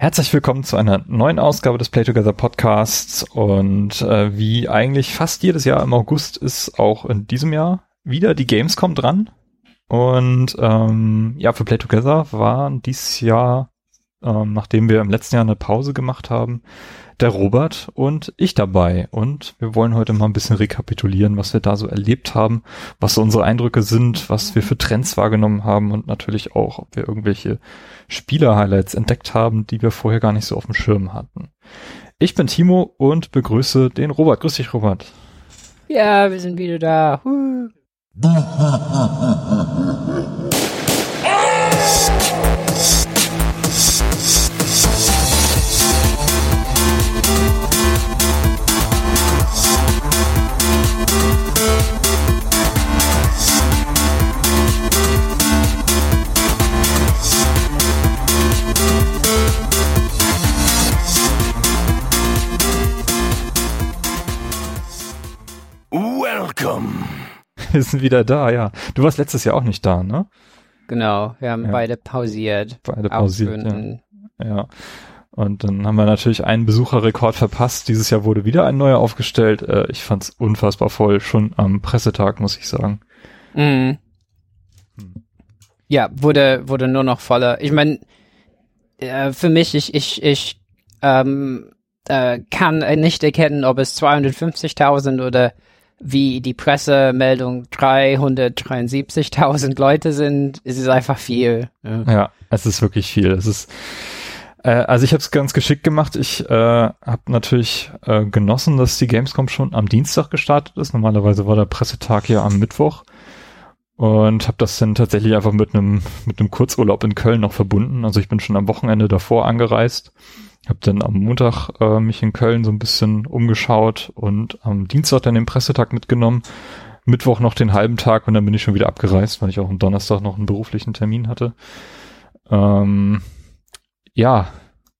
Herzlich willkommen zu einer neuen Ausgabe des Play Together Podcasts. Und äh, wie eigentlich fast jedes Jahr im August ist auch in diesem Jahr wieder die Gamescom dran. Und ähm, ja, für Play Together waren dieses Jahr, ähm, nachdem wir im letzten Jahr eine Pause gemacht haben, der Robert und ich dabei. Und wir wollen heute mal ein bisschen rekapitulieren, was wir da so erlebt haben, was so unsere Eindrücke sind, was wir für Trends wahrgenommen haben und natürlich auch, ob wir irgendwelche Spieler-Highlights entdeckt haben, die wir vorher gar nicht so auf dem Schirm hatten. Ich bin Timo und begrüße den Robert. Grüß dich, Robert. Ja, wir sind wieder da. Huh. Wir sind wieder da, ja. Du warst letztes Jahr auch nicht da, ne? Genau, wir haben ja. beide pausiert. Beide pausiert, ja. ja. Und dann haben wir natürlich einen Besucherrekord verpasst. Dieses Jahr wurde wieder ein neuer aufgestellt. Äh, ich fand's unfassbar voll, schon am Pressetag, muss ich sagen. Mhm. Hm. Ja, wurde, wurde nur noch voller. Ich meine, äh, für mich, ich, ich, ich ähm, äh, kann nicht erkennen, ob es 250.000 oder wie die Pressemeldung 373.000 Leute sind, ist es einfach viel. Ja, ja es ist wirklich viel. Es ist äh, also ich habe es ganz geschickt gemacht. Ich äh, habe natürlich äh, genossen, dass die Gamescom schon am Dienstag gestartet ist. Normalerweise war der Pressetag ja am Mittwoch und habe das dann tatsächlich einfach mit einem mit einem Kurzurlaub in Köln noch verbunden. Also ich bin schon am Wochenende davor angereist habe dann am Montag äh, mich in Köln so ein bisschen umgeschaut und am Dienstag dann den Pressetag mitgenommen. Mittwoch noch den halben Tag und dann bin ich schon wieder abgereist, weil ich auch am Donnerstag noch einen beruflichen Termin hatte. Ähm, ja,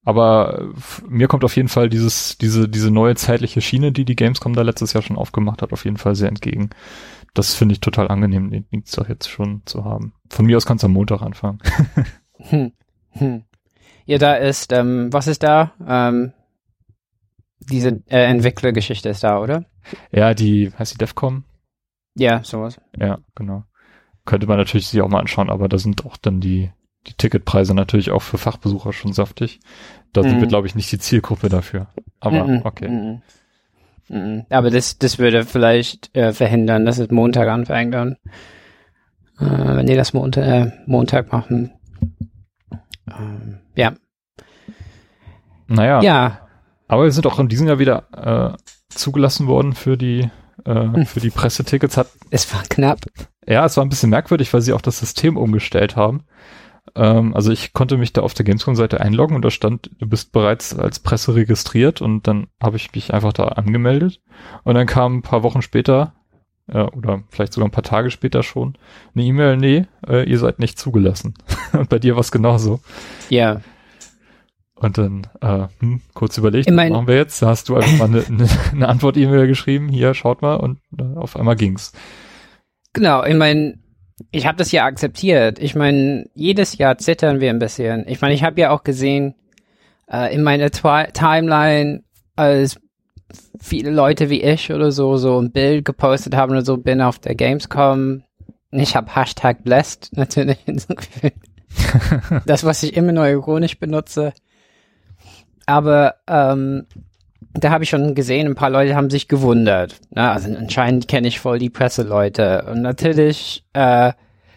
aber mir kommt auf jeden Fall dieses, diese, diese neue zeitliche Schiene, die die Gamescom da letztes Jahr schon aufgemacht hat, auf jeden Fall sehr entgegen. Das finde ich total angenehm, den Dienstag jetzt schon zu haben. Von mir aus kannst du am Montag anfangen. hm. Hm. Ja, da ist, ähm, was ist da? Ähm, diese äh, Entwicklergeschichte ist da, oder? Ja, die, heißt die DEFCOM? Ja, sowas. Ja, genau. Könnte man natürlich sich auch mal anschauen, aber da sind auch dann die, die Ticketpreise natürlich auch für Fachbesucher schon saftig. Da sind wir, mhm. glaube ich, nicht die Zielgruppe dafür. Aber mm okay. Mm -mm. Aber das, das würde vielleicht äh, verhindern, dass es Montag anfängt dann. Äh, wenn die das Montag, äh, Montag machen. Ähm, ja. Naja. Ja. Aber wir sind auch in diesem Jahr wieder äh, zugelassen worden für die äh, für die Pressetickets. Hat, es war knapp. Ja, es war ein bisschen merkwürdig, weil sie auch das System umgestellt haben. Ähm, also ich konnte mich da auf der Gamescom-Seite einloggen und da stand, du bist bereits als Presse registriert und dann habe ich mich einfach da angemeldet. Und dann kam ein paar Wochen später äh, oder vielleicht sogar ein paar Tage später schon eine E-Mail, nee, äh, ihr seid nicht zugelassen. und bei dir war es genauso. Ja. Und dann äh, hm, kurz überlegt, was machen wir jetzt? Da hast du einfach mal eine, eine, eine Antwort-E-Mail geschrieben, hier, schaut mal, und äh, auf einmal ging's. Genau, ich meine, ich habe das ja akzeptiert. Ich meine, jedes Jahr zittern wir ein bisschen. Ich meine, ich habe ja auch gesehen, äh, in meiner Twi Timeline, als viele Leute wie ich oder so so ein Bild gepostet haben oder so, bin auf der Gamescom. Ich habe Hashtag blessed natürlich hinzugefügt. das, was ich immer noch ironisch benutze. Aber ähm, da habe ich schon gesehen, ein paar Leute haben sich gewundert. Na, also anscheinend kenne ich voll die Presseleute. Und natürlich äh,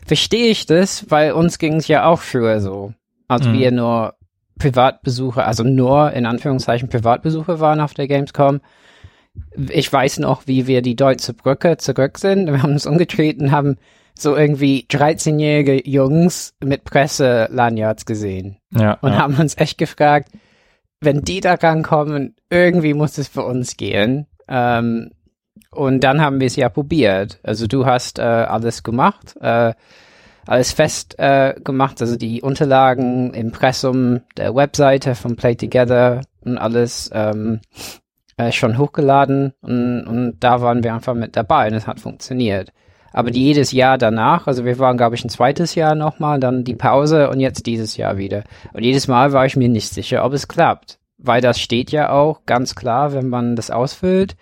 verstehe ich das, weil uns ging es ja auch früher so. Als mhm. wir nur Privatbesucher, also nur in Anführungszeichen Privatbesucher waren auf der Gamescom. Ich weiß noch, wie wir die Deutsche Brücke zurück sind. Wir haben uns umgetreten, haben so irgendwie 13-jährige Jungs mit Presse-Lanyards gesehen. Ja, und ja. haben uns echt gefragt, wenn die da rankommen, irgendwie muss es für uns gehen. Ähm, und dann haben wir es ja probiert. Also du hast äh, alles gemacht, äh, alles fest äh, gemacht, also die Unterlagen, Impressum der Webseite von Play Together und alles ähm, äh, schon hochgeladen und, und da waren wir einfach mit dabei und es hat funktioniert. Aber die jedes Jahr danach, also wir waren, glaube ich, ein zweites Jahr nochmal, dann die Pause und jetzt dieses Jahr wieder. Und jedes Mal war ich mir nicht sicher, ob es klappt. Weil das steht ja auch ganz klar, wenn man das ausfüllt.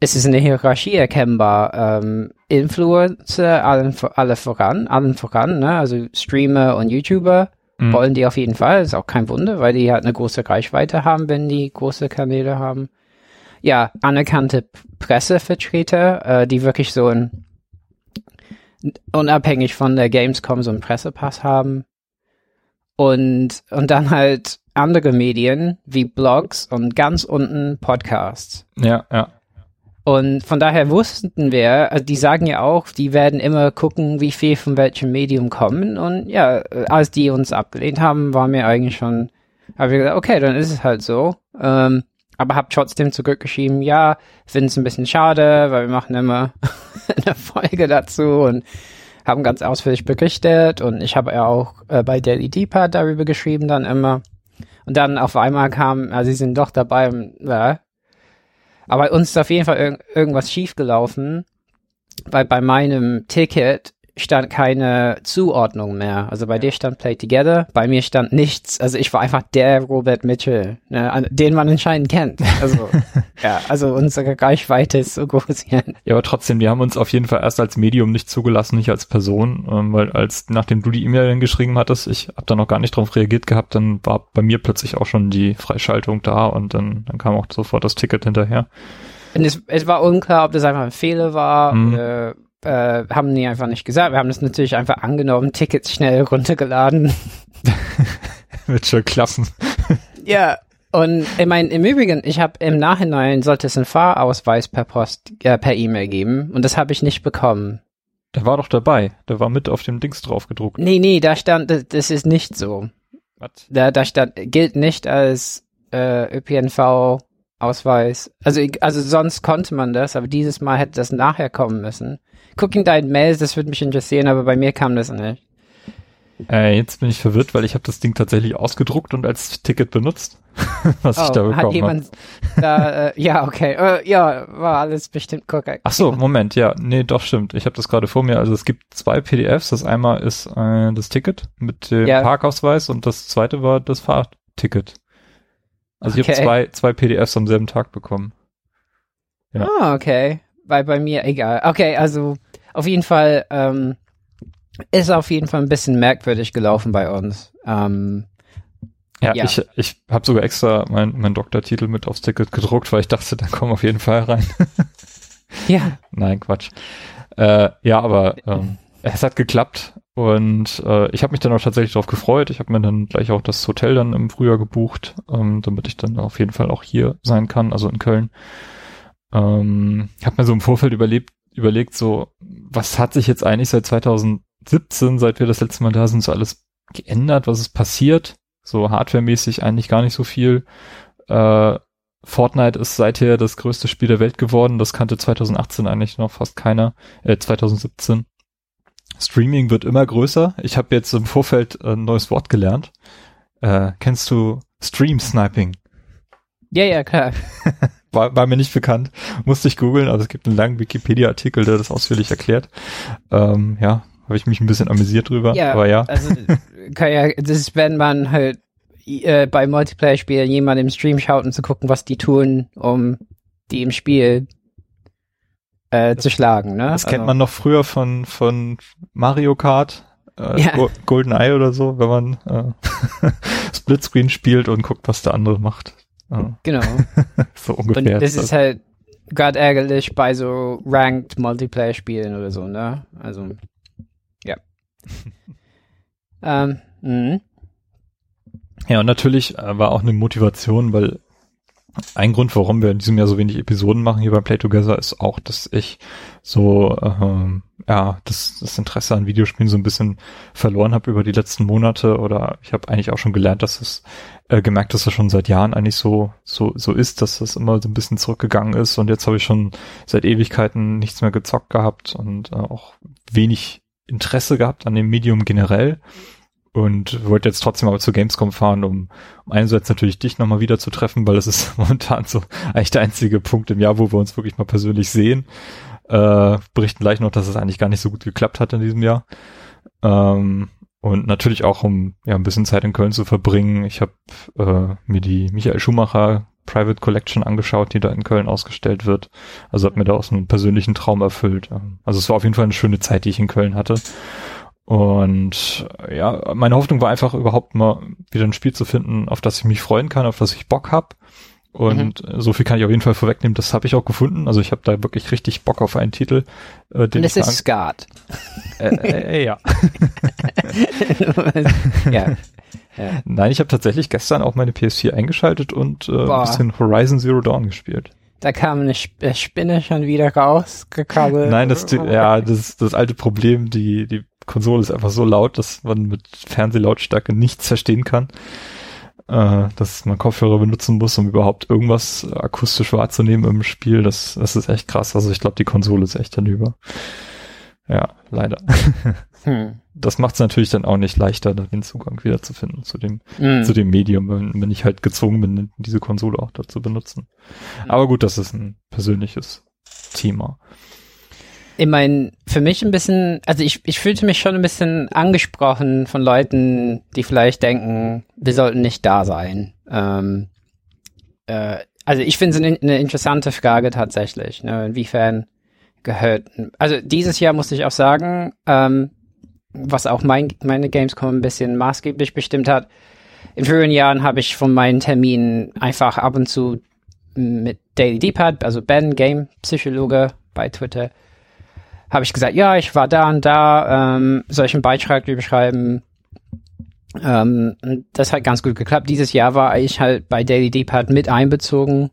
Es ist eine Hierarchie erkennbar. Ähm, Influencer, allen, alle voran, allen voran, ne? also Streamer und YouTuber mhm. wollen die auf jeden Fall. ist auch kein Wunder, weil die halt eine große Reichweite haben, wenn die große Kanäle haben. Ja, anerkannte Pressevertreter, äh, die wirklich so ein unabhängig von der Gamescom so einen Pressepass haben. Und, und dann halt andere Medien wie Blogs und ganz unten Podcasts. Ja, ja. Und von daher wussten wir, also die sagen ja auch, die werden immer gucken, wie viel von welchem Medium kommen. Und ja, als die uns abgelehnt haben, war mir eigentlich schon, habe ich gesagt, okay, dann ist es halt so. Ähm, aber habe trotzdem zurückgeschrieben, ja, finde es ein bisschen schade, weil wir machen immer eine Folge dazu und haben ganz ausführlich berichtet und ich habe ja auch äh, bei Daily Deeper darüber geschrieben dann immer. Und dann auf einmal kam, also sie sind doch dabei, ja, aber uns ist auf jeden Fall ir irgendwas schiefgelaufen, weil bei meinem Ticket stand keine Zuordnung mehr. Also bei dir stand Play Together, bei mir stand nichts. Also ich war einfach der Robert Mitchell, ne, den man anscheinend kennt. Also ja, also unsere Reichweite ist so groß hier. Ja, aber trotzdem, die haben uns auf jeden Fall erst als Medium nicht zugelassen, nicht als Person, ähm, weil als nachdem du die E-Mail geschrieben hattest, ich habe da noch gar nicht drauf reagiert gehabt, dann war bei mir plötzlich auch schon die Freischaltung da und dann, dann kam auch sofort das Ticket hinterher. Und es, es war unklar, ob das einfach ein Fehler war mhm. oder äh, haben die einfach nicht gesagt. Wir haben das natürlich einfach angenommen, Tickets schnell runtergeladen. Wird schon klappen. ja, und ich meine, im Übrigen, ich habe im Nachhinein sollte es einen Fahrausweis per Post, äh, per E-Mail geben und das habe ich nicht bekommen. Der war doch dabei. Der war mit auf dem Dings drauf gedruckt. Nee, nee, da stand, das, das ist nicht so. Was? Da, da stand, gilt nicht als äh, ÖPNV Ausweis. Also, also sonst konnte man das, aber dieses Mal hätte das nachher kommen müssen. Guck in deinen Mails, das würde mich interessieren, aber bei mir kam das nicht. Äh, jetzt bin ich verwirrt, weil ich habe das Ding tatsächlich ausgedruckt und als Ticket benutzt, was oh, ich da bekommen habe. Hat jemand hab. da, äh, ja, okay, äh, ja, war alles bestimmt korrekt. Ach so, Moment, ja, nee, doch stimmt. Ich habe das gerade vor mir. Also es gibt zwei PDFs. Das einmal ist äh, das Ticket mit dem ja. Parkausweis und das zweite war das Fahrticket. Also okay. ich habe zwei, zwei PDFs am selben Tag bekommen. Ja. Ah, okay. Weil bei mir egal. Okay, also auf jeden Fall ähm, ist auf jeden Fall ein bisschen merkwürdig gelaufen bei uns. Ähm, ja, ja, ich, ich habe sogar extra meinen mein Doktortitel mit aufs Ticket gedruckt, weil ich dachte, da kommen auf jeden Fall rein. ja. Nein, Quatsch. Äh, ja, aber ähm, es hat geklappt und äh, ich habe mich dann auch tatsächlich darauf gefreut. Ich habe mir dann gleich auch das Hotel dann im Frühjahr gebucht, ähm, damit ich dann auf jeden Fall auch hier sein kann, also in Köln. Ähm, ich habe mir so im Vorfeld überlebt, überlegt, so, was hat sich jetzt eigentlich seit 2017, seit wir das letzte Mal da sind, so alles geändert? Was ist passiert? So hardwaremäßig eigentlich gar nicht so viel. Äh, Fortnite ist seither das größte Spiel der Welt geworden. Das kannte 2018 eigentlich noch fast keiner. Äh, 2017. Streaming wird immer größer. Ich habe jetzt im Vorfeld ein neues Wort gelernt. Äh, kennst du Stream Sniping? Ja, ja, klar. war, war mir nicht bekannt. Musste ich googeln, also es gibt einen langen Wikipedia-Artikel, der das ausführlich erklärt. Ähm, ja, habe ich mich ein bisschen amüsiert drüber. Ja, aber ja. Also kann ja, das ist, wenn man halt äh, bei Multiplayer-Spielen jemand im Stream schaut, um zu gucken, was die tun, um die im Spiel äh, zu schlagen. Ne? Das also. kennt man noch früher von, von Mario Kart. Äh, ja. Go Golden Eye oder so, wenn man äh, Splitscreen spielt und guckt, was der andere macht. Genau. so ungefähr. Und das ist halt gerade ärgerlich bei so Ranked Multiplayer-Spielen oder so, ne? Also, ja. ähm, mh. Ja, und natürlich äh, war auch eine Motivation, weil ein Grund, warum wir in diesem Jahr so wenig Episoden machen hier bei Play Together, ist auch, dass ich so ähm, ja das, das Interesse an Videospielen so ein bisschen verloren habe über die letzten Monate oder ich habe eigentlich auch schon gelernt, dass es äh, gemerkt, dass es schon seit Jahren eigentlich so so so ist, dass es immer so ein bisschen zurückgegangen ist und jetzt habe ich schon seit Ewigkeiten nichts mehr gezockt gehabt und äh, auch wenig Interesse gehabt an dem Medium generell und wollte jetzt trotzdem aber zu Gamescom fahren, um, um einerseits natürlich dich nochmal wieder zu treffen, weil das ist momentan so eigentlich der einzige Punkt im Jahr, wo wir uns wirklich mal persönlich sehen. Äh, berichten gleich noch, dass es eigentlich gar nicht so gut geklappt hat in diesem Jahr. Ähm, und natürlich auch, um ja ein bisschen Zeit in Köln zu verbringen. Ich habe äh, mir die Michael Schumacher Private Collection angeschaut, die da in Köln ausgestellt wird. Also hat mir da auch so einen persönlichen Traum erfüllt. Also es war auf jeden Fall eine schöne Zeit, die ich in Köln hatte. Und ja, meine Hoffnung war einfach überhaupt mal wieder ein Spiel zu finden, auf das ich mich freuen kann, auf das ich Bock hab. Und mhm. so viel kann ich auf jeden Fall vorwegnehmen, das habe ich auch gefunden. Also ich habe da wirklich richtig Bock auf einen Titel. Äh, den Und es ist Skat. Äh, äh, äh, ja. ja. Ja. Nein, ich habe tatsächlich gestern auch meine PS4 eingeschaltet und äh, ein bisschen Horizon Zero Dawn gespielt. Da kam eine Sp Spinne schon wieder rausgekabbelt. Nein, das, ja, das ist das alte Problem. Die, die Konsole ist einfach so laut, dass man mit Fernsehlautstärke nichts verstehen kann. Äh, dass man Kopfhörer benutzen muss, um überhaupt irgendwas akustisch wahrzunehmen im Spiel. Das, das ist echt krass. Also ich glaube, die Konsole ist echt hinüber. Ja, leider. Hm. Das macht es natürlich dann auch nicht leichter, den Zugang wiederzufinden zu dem, hm. zu dem Medium, wenn, wenn ich halt gezwungen bin, diese Konsole auch dazu benutzen. Hm. Aber gut, das ist ein persönliches Thema. Ich meine, für mich ein bisschen, also ich, ich fühlte mich schon ein bisschen angesprochen von Leuten, die vielleicht denken, wir sollten nicht da sein. Ähm, äh, also ich finde es eine, eine, interessante Frage tatsächlich, ne, inwiefern gehört. Also dieses Jahr musste ich auch sagen, ähm, was auch mein, meine Gamescom ein bisschen maßgeblich bestimmt hat. In früheren Jahren habe ich von meinen Terminen einfach ab und zu mit Daily Depad, also Ben, Game Psychologe bei Twitter, habe ich gesagt, ja, ich war da und da, ähm, soll ich einen Beitrag überschreiben? Ähm, das hat ganz gut geklappt. Dieses Jahr war ich halt bei Daily Depad mit einbezogen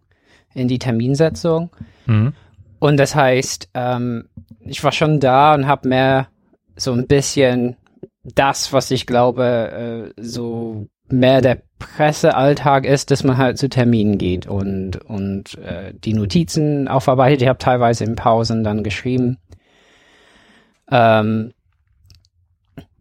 in die Terminsetzung. Mhm. Und das heißt, ähm, ich war schon da und habe mehr so ein bisschen das, was ich glaube, äh, so mehr der Pressealltag ist, dass man halt zu Terminen geht und, und äh, die Notizen aufarbeitet. Ich habe teilweise in Pausen dann geschrieben. Ähm,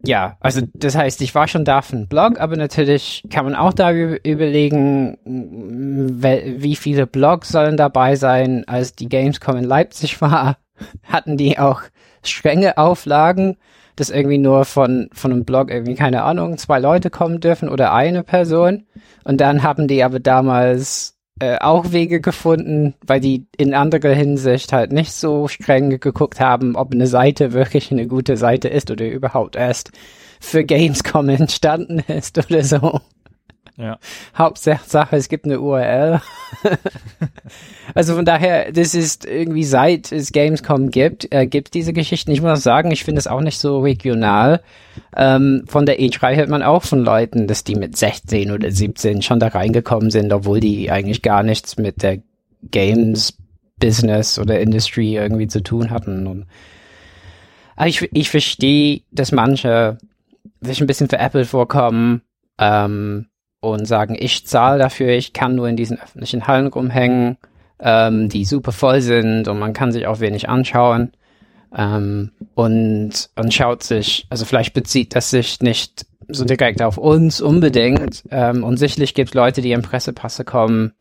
ja, also das heißt, ich war schon da für einen Blog, aber natürlich kann man auch da überlegen, wie viele Blogs sollen dabei sein. Als die Gamescom in Leipzig war, hatten die auch strenge Auflagen, dass irgendwie nur von, von einem Blog irgendwie, keine Ahnung, zwei Leute kommen dürfen oder eine Person. Und dann haben die aber damals äh, auch Wege gefunden, weil die in anderer Hinsicht halt nicht so streng geguckt haben, ob eine Seite wirklich eine gute Seite ist oder überhaupt erst für Gamescom entstanden ist oder so. Ja. Hauptsache, es gibt eine URL. also von daher, das ist irgendwie seit es Gamescom gibt, äh, gibt diese Geschichten. Ich muss sagen, ich finde es auch nicht so regional. Ähm, von der E3 hört man auch von Leuten, dass die mit 16 oder 17 schon da reingekommen sind, obwohl die eigentlich gar nichts mit der Games Business oder Industry irgendwie zu tun hatten. Und ich, ich verstehe, dass manche sich ein bisschen veräppelt vorkommen. Ähm, und sagen, ich zahle dafür, ich kann nur in diesen öffentlichen Hallen rumhängen, ähm, die super voll sind und man kann sich auch wenig anschauen. Ähm, und, und schaut sich, also vielleicht bezieht das sich nicht so direkt auf uns unbedingt. Ähm, und sicherlich gibt es Leute, die in Pressepasse kommen,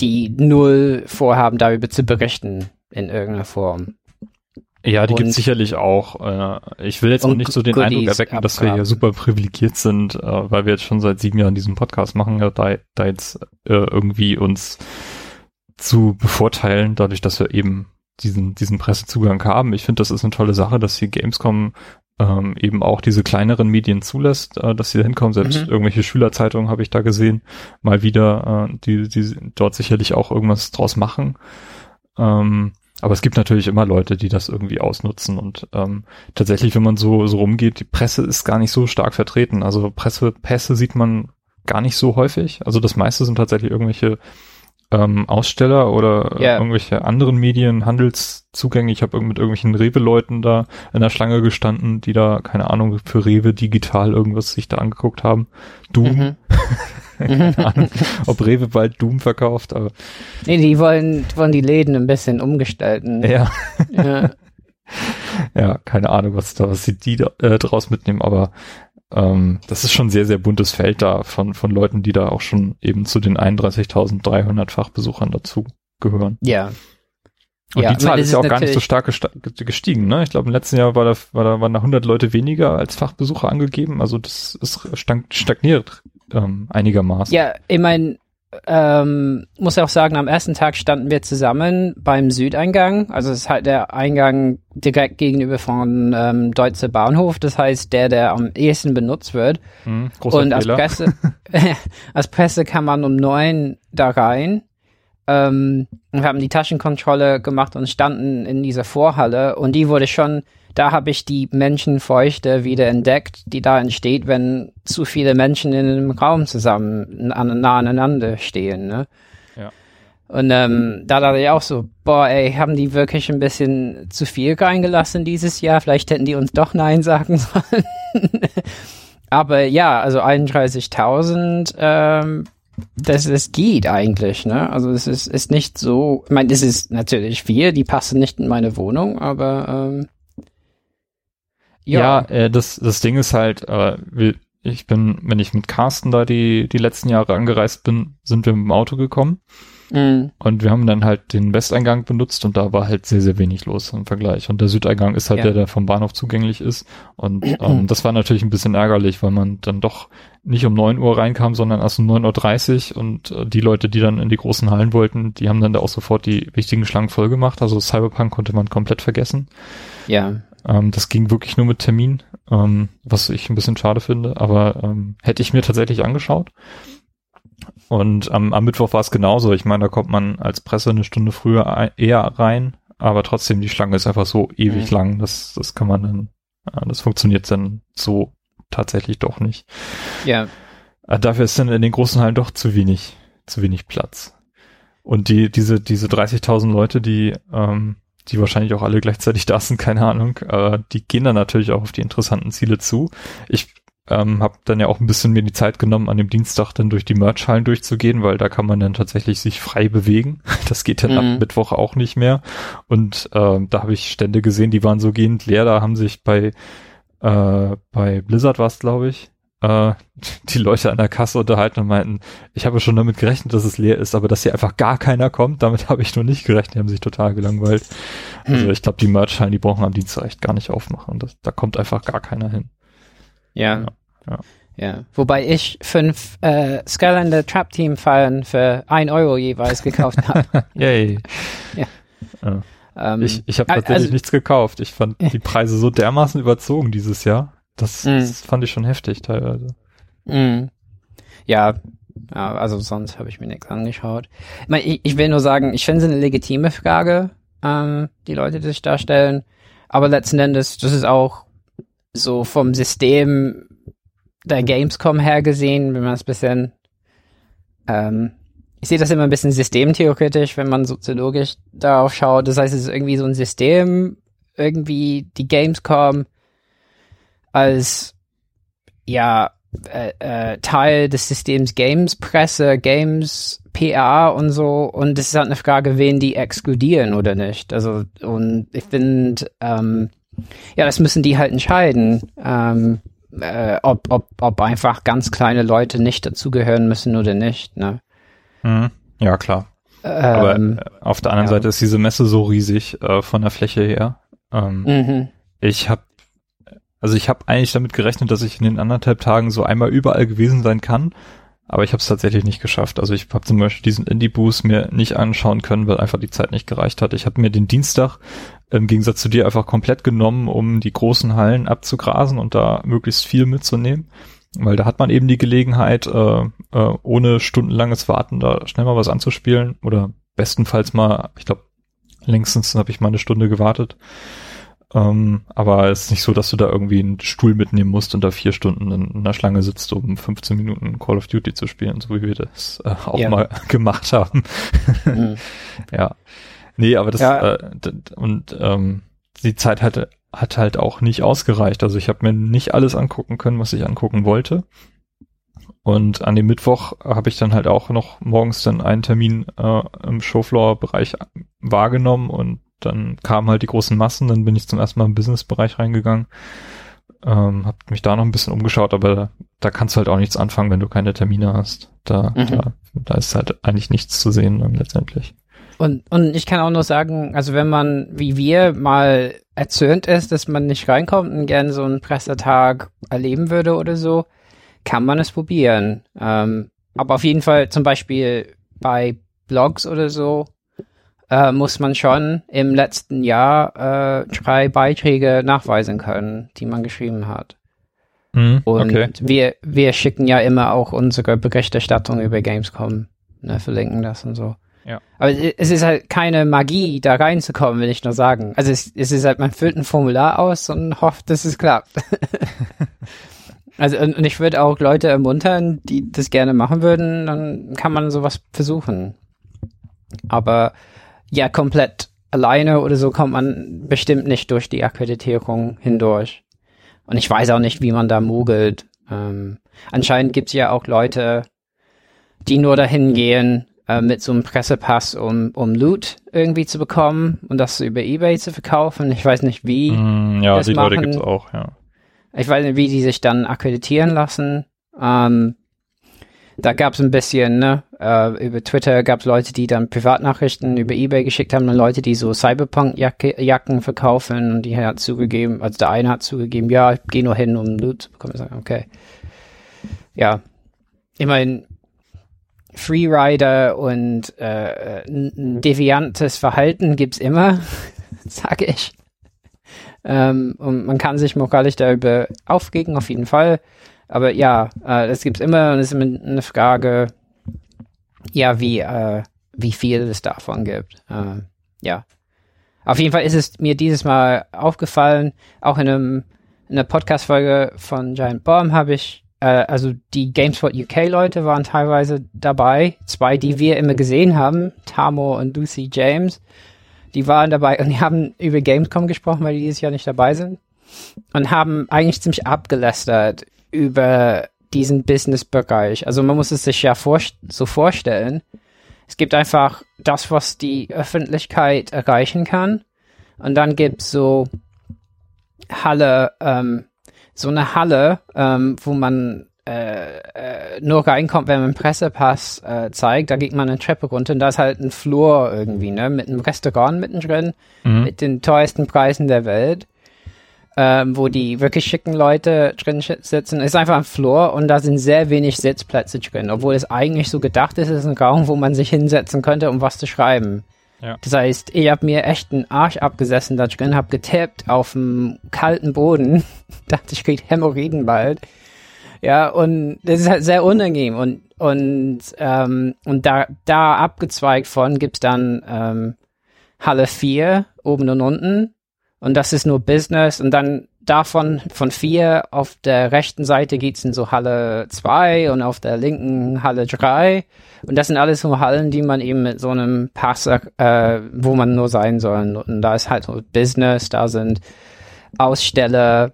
die null vorhaben, darüber zu berichten in irgendeiner Form. Ja, die gibt sicherlich auch. Äh, ich will jetzt auch nicht so den Goodies Eindruck erwecken, dass wir hier super privilegiert sind, äh, weil wir jetzt schon seit sieben Jahren diesen Podcast machen, da, da jetzt äh, irgendwie uns zu bevorteilen, dadurch, dass wir eben diesen, diesen Pressezugang haben. Ich finde, das ist eine tolle Sache, dass hier Gamescom ähm, eben auch diese kleineren Medien zulässt, äh, dass sie da hinkommen. Selbst mhm. irgendwelche Schülerzeitungen habe ich da gesehen, mal wieder, äh, die, die dort sicherlich auch irgendwas draus machen. Ähm, aber es gibt natürlich immer Leute, die das irgendwie ausnutzen und ähm, tatsächlich, wenn man so, so rumgeht, die Presse ist gar nicht so stark vertreten. Also Pressepässe sieht man gar nicht so häufig. Also das meiste sind tatsächlich irgendwelche ähm, Aussteller oder yeah. irgendwelche anderen Medien, Handelszugänge. Ich habe mit irgendwelchen Rewe-Leuten da in der Schlange gestanden, die da, keine Ahnung, für Rewe digital irgendwas sich da angeguckt haben. Doom. Mhm. keine Ahnung, ob Rewe bald Doom verkauft, aber. Nee, die wollen, wollen die Läden ein bisschen umgestalten. Ja. ja. ja, keine Ahnung, was da, was sie die da, äh, draus mitnehmen, aber ähm, das ist schon ein sehr, sehr buntes Feld da von, von Leuten, die da auch schon eben zu den 31.300 Fachbesuchern dazu gehören. Ja. Und Ja, die Zahl ist ja auch gar nicht so stark gestiegen, ne? Ich glaube, im letzten Jahr war da, war da, waren da 100 Leute weniger als Fachbesucher angegeben. Also das ist stag stagniert ähm, einigermaßen. Ja, ich meine, ähm, muss auch sagen, am ersten Tag standen wir zusammen beim Südeingang. Also es ist halt der Eingang direkt gegenüber von ähm, Deutsche Bahnhof. Das heißt, der, der am ehesten benutzt wird. Hm, Und als. Presse, als Presse kann man um neun da rein. Ähm, und wir haben die Taschenkontrolle gemacht und standen in dieser Vorhalle und die wurde schon, da habe ich die Menschenfeuchte wieder entdeckt, die da entsteht, wenn zu viele Menschen in einem Raum zusammen an, nah aneinander stehen. Ne? Ja. Und ähm, da dachte ich auch so, boah, ey, haben die wirklich ein bisschen zu viel reingelassen dieses Jahr? Vielleicht hätten die uns doch Nein sagen sollen. Aber ja, also 31.000, ähm, das, das geht eigentlich, ne? Also es ist, ist nicht so, ich meine, es ist natürlich viel, die passen nicht in meine Wohnung, aber ähm, Ja, ja, äh, das, das Ding ist halt, äh, ich bin, wenn ich mit Carsten da die, die letzten Jahre angereist bin, sind wir mit dem Auto gekommen mm, und wir haben dann halt den Westeingang benutzt und da war halt sehr, sehr wenig los im Vergleich. Und der Südeingang ist halt Ja. der, der vom Bahnhof zugänglich ist. Und ähm, das war natürlich ein bisschen ärgerlich, weil man dann doch nicht um 9 Uhr reinkam, sondern erst um 9.30 Uhr und äh, die Leute, die dann in die großen Hallen wollten, die haben dann da auch sofort die wichtigen Schlangen voll gemacht. Also Cyberpunk konnte man komplett vergessen. ja, Ähm, das ging wirklich nur mit Termin, ähm, was ich ein bisschen schade finde, aber ähm, hätte ich mir tatsächlich angeschaut. Und am, am Mittwoch war es genauso. Ich meine, da kommt man als Presse eine Stunde früher eher rein, aber trotzdem, die Schlange ist einfach so ewig Mhm. lang. Das, das kann man dann, äh, das funktioniert dann so tatsächlich doch nicht. ja, Äh, dafür ist dann in den großen Hallen doch zu wenig, zu wenig Platz. Und die, diese, diese 30.000 Leute, die, ähm, die wahrscheinlich auch alle gleichzeitig da sind, keine Ahnung, äh, die gehen dann natürlich auch auf die interessanten Ziele zu. Ich ähm, habe dann ja auch ein bisschen mir die Zeit genommen, an dem Dienstag dann durch die Merch-Hallen durchzugehen, weil da kann man dann tatsächlich sich frei bewegen. Das geht dann Mhm. ab Mittwoch auch nicht mehr. Und ähm, da habe ich Stände gesehen, die waren so gehend leer. Da haben sich bei äh, bei Blizzard war es, glaube ich, äh, die Leute an der Kasse unterhalten und meinten, ich habe schon damit gerechnet, dass es leer ist, aber dass hier einfach gar keiner kommt, damit habe ich nur nicht gerechnet, die haben sich total gelangweilt. Also Hm. ich glaube, die Merchhallen, die brauchen am Dienstag echt gar nicht aufmachen. Das, da kommt einfach gar keiner hin. ja, Ja, ja. Wobei ich fünf äh, Skylander Trap Team Fallen für ein Euro jeweils gekauft habe. Yay. Ja. Ja. ähm, Ich, ich habe tatsächlich also- nichts gekauft. Ich fand die Preise so dermaßen überzogen dieses Jahr. Das, Mhm. das fand ich schon heftig teilweise. Mm. Ja, ja, also sonst habe ich mir nichts angeschaut. Ich, mein, ich, ich will nur sagen, ich finde es eine legitime Frage, ähm, die Leute, die sich da stellen. Aber letzten Endes, das ist auch so vom System der Gamescom her gesehen, wenn man es bisschen, ähm, ich sehe das immer ein bisschen systemtheoretisch, wenn man soziologisch darauf schaut. Das heißt, es ist irgendwie so ein System, irgendwie die Gamescom als ja äh, äh, Teil des Systems Games Presse, Games PA und so und es ist halt eine Frage, wen die exkludieren oder nicht. Also und ich finde, ähm, ja, das müssen die halt entscheiden, ähm, äh, ob, ob, ob einfach ganz kleine Leute nicht dazugehören müssen oder nicht. Ne? Mhm. Ja, klar. Aber Ähm, äh, auf der anderen ja. Seite ist diese Messe so riesig äh, von der Fläche her. Ähm, mhm. Ich habe, also ich habe eigentlich damit gerechnet, dass ich in den anderthalb Tagen so einmal überall gewesen sein kann, aber ich habe es tatsächlich nicht geschafft. Also ich habe zum Beispiel diesen Indie-Boost mir nicht anschauen können, weil einfach die Zeit nicht gereicht hat. Ich habe mir den Dienstag im Gegensatz zu dir einfach komplett genommen, um die großen Hallen abzugrasen und da möglichst viel mitzunehmen. Weil da hat man eben die Gelegenheit, äh, äh, ohne stundenlanges Warten da schnell mal was anzuspielen oder bestenfalls mal, ich glaube, längstens habe ich mal eine Stunde gewartet. Ähm, aber es ist nicht so, dass du da irgendwie einen Stuhl mitnehmen musst und da vier Stunden in, in der Schlange sitzt, um 15 Minuten Call of Duty zu spielen, so wie wir das äh, auch Ja. mal gemacht haben. Mhm. ja. Nee, aber das Ja. äh, und ähm, die Zeit hatte hat halt auch nicht ausgereicht. Also ich habe mir nicht alles angucken können, was ich angucken wollte. Und an dem Mittwoch habe ich dann halt auch noch morgens dann einen Termin äh, im Showfloor-Bereich wahrgenommen und dann kamen halt die großen Massen, dann bin ich zum ersten Mal im Business-Bereich reingegangen, ähm, habe mich da noch ein bisschen umgeschaut, aber da, da kannst du halt auch nichts anfangen, wenn du keine Termine hast. Da, Mhm. da, da ist halt eigentlich nichts zu sehen dann letztendlich. Und, und ich kann auch nur sagen, also wenn man, wie wir, mal erzürnt ist, dass man nicht reinkommt und gerne so einen Pressetag erleben würde oder so, kann man es probieren. Ähm, aber auf jeden Fall zum Beispiel bei Blogs oder so äh, muss man schon im letzten Jahr äh, drei Beiträge nachweisen können, die man geschrieben hat. Mhm, Und okay. wir, wir schicken ja immer auch unsere Berichterstattung über Gamescom, ne, verlinken das und so. Ja. Aber es ist halt keine Magie, da reinzukommen, will ich nur sagen. Also es, es ist halt, man füllt ein Formular aus und hofft, dass es klappt. also und, und ich würde auch Leute ermuntern, die das gerne machen würden, dann kann man sowas versuchen. Aber ja, komplett alleine oder so kommt man bestimmt nicht durch die Akkreditierung hindurch. Und ich weiß auch nicht, wie man da mogelt. Ähm, anscheinend gibt's ja auch Leute, die nur dahin gehen äh, mit so einem Pressepass, um, um Loot irgendwie zu bekommen und das über Ebay zu verkaufen. Ich weiß nicht wie. Mm, ja, das die Leute machen- gibt's auch, ja. Ich weiß nicht, wie die sich dann akkreditieren lassen. Ähm, da gab's ein bisschen, ne, äh, über Twitter gab's Leute, die dann Privatnachrichten über Ebay geschickt haben und Leute, die so Cyberpunk-Jacken verkaufen und die hat zugegeben, also der eine hat zugegeben, ja, ich gehe nur hin, um Loot zu bekommen. Ich sag, Okay. Ja. Meine, Freerider und äh, ein deviantes Verhalten gibt's immer, sage ich. Ähm, und man kann sich moralisch darüber aufregen, auf jeden Fall. Aber ja, äh, das gibt's immer und es ist immer eine Frage, ja, wie, äh, wie viel es davon gibt. Äh, ja. Auf jeden Fall ist es mir dieses Mal aufgefallen, auch in einem in einer Podcast-Folge von Giant Bomb habe ich, äh, also die GameSpot UK-Leute waren teilweise dabei, zwei, die wir immer gesehen haben, Tamo und Lucy James, die waren dabei und die haben über Gamescom gesprochen, weil die dieses Jahr nicht dabei sind und haben eigentlich ziemlich abgelästert über diesen Business-Bereich. Also man muss es sich ja vor, so vorstellen. Es gibt einfach das, was die Öffentlichkeit erreichen kann. Und dann gibt's so Halle, ähm, so eine Halle, ähm, wo man äh, äh, nur reinkommt, wenn man einen Pressepass äh, zeigt. Da geht man eine Treppe runter und da ist halt ein Flur irgendwie, ne, mit einem Restaurant mittendrin, Mhm. mit den teuersten Preisen der Welt, ähm, wo die wirklich schicken Leute drin sitzen. Ist einfach ein Flur und da sind sehr wenig Sitzplätze drin, obwohl es eigentlich so gedacht ist, es ist ein Raum, wo man sich hinsetzen könnte, um was zu schreiben. Ja. Das heißt, ich habe mir echt einen Arsch abgesessen da drin, habe getippt auf dem kalten Boden, dachte, ich krieg Hämorrhoiden bald. Ja, und das ist halt sehr unangenehm und und ähm, und da da abgezweigt von gibt's dann ähm, Halle 4 oben und unten und das ist nur Business. Und dann davon von 4 auf der rechten Seite geht's in so Halle 2 und auf der linken Halle 3 und das sind alles so Hallen, die man eben mit so einem Pass, äh, wo man nur sein soll. Und da ist halt so Business, da sind Aussteller,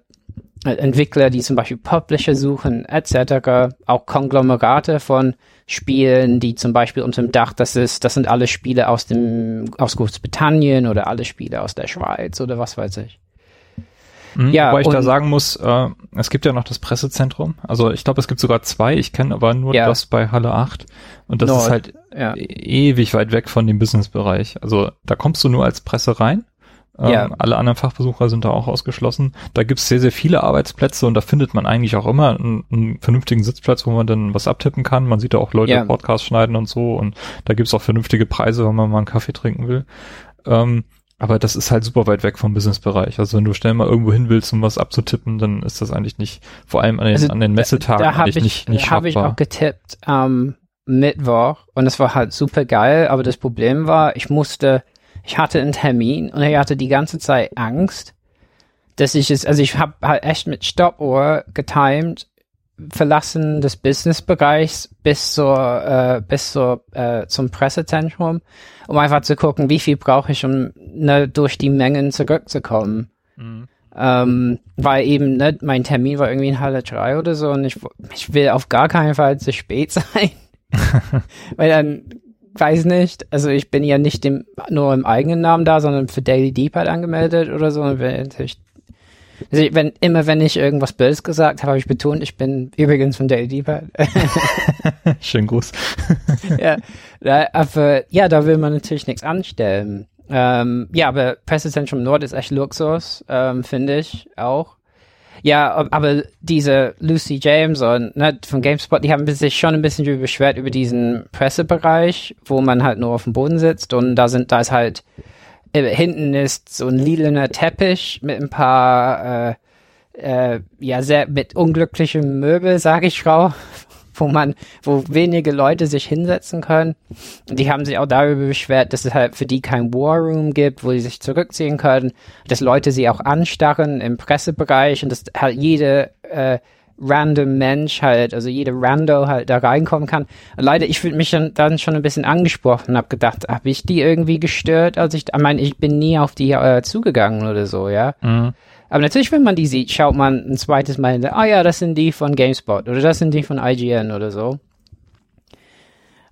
äh, Entwickler, die zum Beispiel Publisher suchen, etc. Auch Konglomerate von Spielen, die zum Beispiel unter dem Dach, das ist, das sind alle Spiele aus dem, aus Großbritannien oder alle Spiele aus der Schweiz oder was weiß ich. Mhm, Ja, Wobei ich da sagen muss, äh, es gibt ja noch das Pressezentrum. Also ich glaube, es gibt sogar zwei. Ich kenne aber nur Ja. das bei Halle 8. Und das Nord, ist halt Ja. ewig weit weg von dem Businessbereich. Also da kommst du nur als Presse rein. Ähm, Ja. Alle anderen Fachbesucher sind da auch ausgeschlossen. Da gibt's sehr, sehr viele Arbeitsplätze und da findet man eigentlich auch immer einen, einen vernünftigen Sitzplatz, wo man dann was abtippen kann. Man sieht da auch Leute Ja. Podcasts schneiden und so und da gibt's auch vernünftige Preise, wenn man mal einen Kaffee trinken will. Ähm, aber das ist halt super weit weg vom Businessbereich. Also wenn du schnell mal irgendwo hin willst, um was abzutippen, dann ist das eigentlich nicht, vor allem an den, Also an den Messetagen da habe eigentlich ich, nicht, nicht hab ich schaffbar. auch getippt am Mittwoch und es war halt super geil, aber das Problem war, ich musste, ich hatte einen Termin und ich hatte die ganze Zeit Angst, dass ich es, also ich habe halt echt mit Stoppuhr getimed, Verlassen des Businessbereichs bis zur, äh, bis zur, äh, zum Pressezentrum, um einfach zu gucken, wie viel brauche ich, um ne, durch die Mengen zurückzukommen. Mhm. Ähm, weil eben, ne, mein Termin war irgendwie in Halle 3 oder so und ich, ich will auf gar keinen Fall zu spät sein. weil dann, weiß nicht, also ich bin ja nicht dem, nur im eigenen Namen da, sondern für Daily Deep halt angemeldet oder so und will natürlich Also wenn, immer wenn ich irgendwas Böses gesagt habe, habe ich betont, ich bin übrigens von Daily Deeper. Schönen Gruß. ja, aber ja, da will man natürlich nichts anstellen. Ähm, ja, aber Pressezentrum Nord ist echt Luxus, ähm, finde ich auch. Ja, aber diese Lucy James und ne, von GameSpot, die haben sich schon ein bisschen beschwert über diesen Pressebereich, wo man halt nur auf dem Boden sitzt und da sind, da ist halt äh, hinten ist so ein lilaner Teppich mit ein paar äh, äh, ja sehr mit unglücklichen Möbel, sage ich Frau, wo man, wo wenige Leute sich hinsetzen können. Die haben sich auch darüber beschwert, dass es halt für die kein War Room gibt, wo sie sich zurückziehen können, dass Leute sie auch anstarren im Pressebereich und dass halt jede äh, random Mensch halt, also jede Rando halt da reinkommen kann. Leider, ich fühle mich dann, dann schon ein bisschen angesprochen und habe gedacht, habe ich die irgendwie gestört? Also ich, ich meine, ich bin nie auf die äh, zugegangen oder so, ja. Mhm. Aber natürlich, wenn man die sieht, schaut man ein zweites Mal hin, ah ja, das sind die von GameSpot oder das sind die von IGN oder so.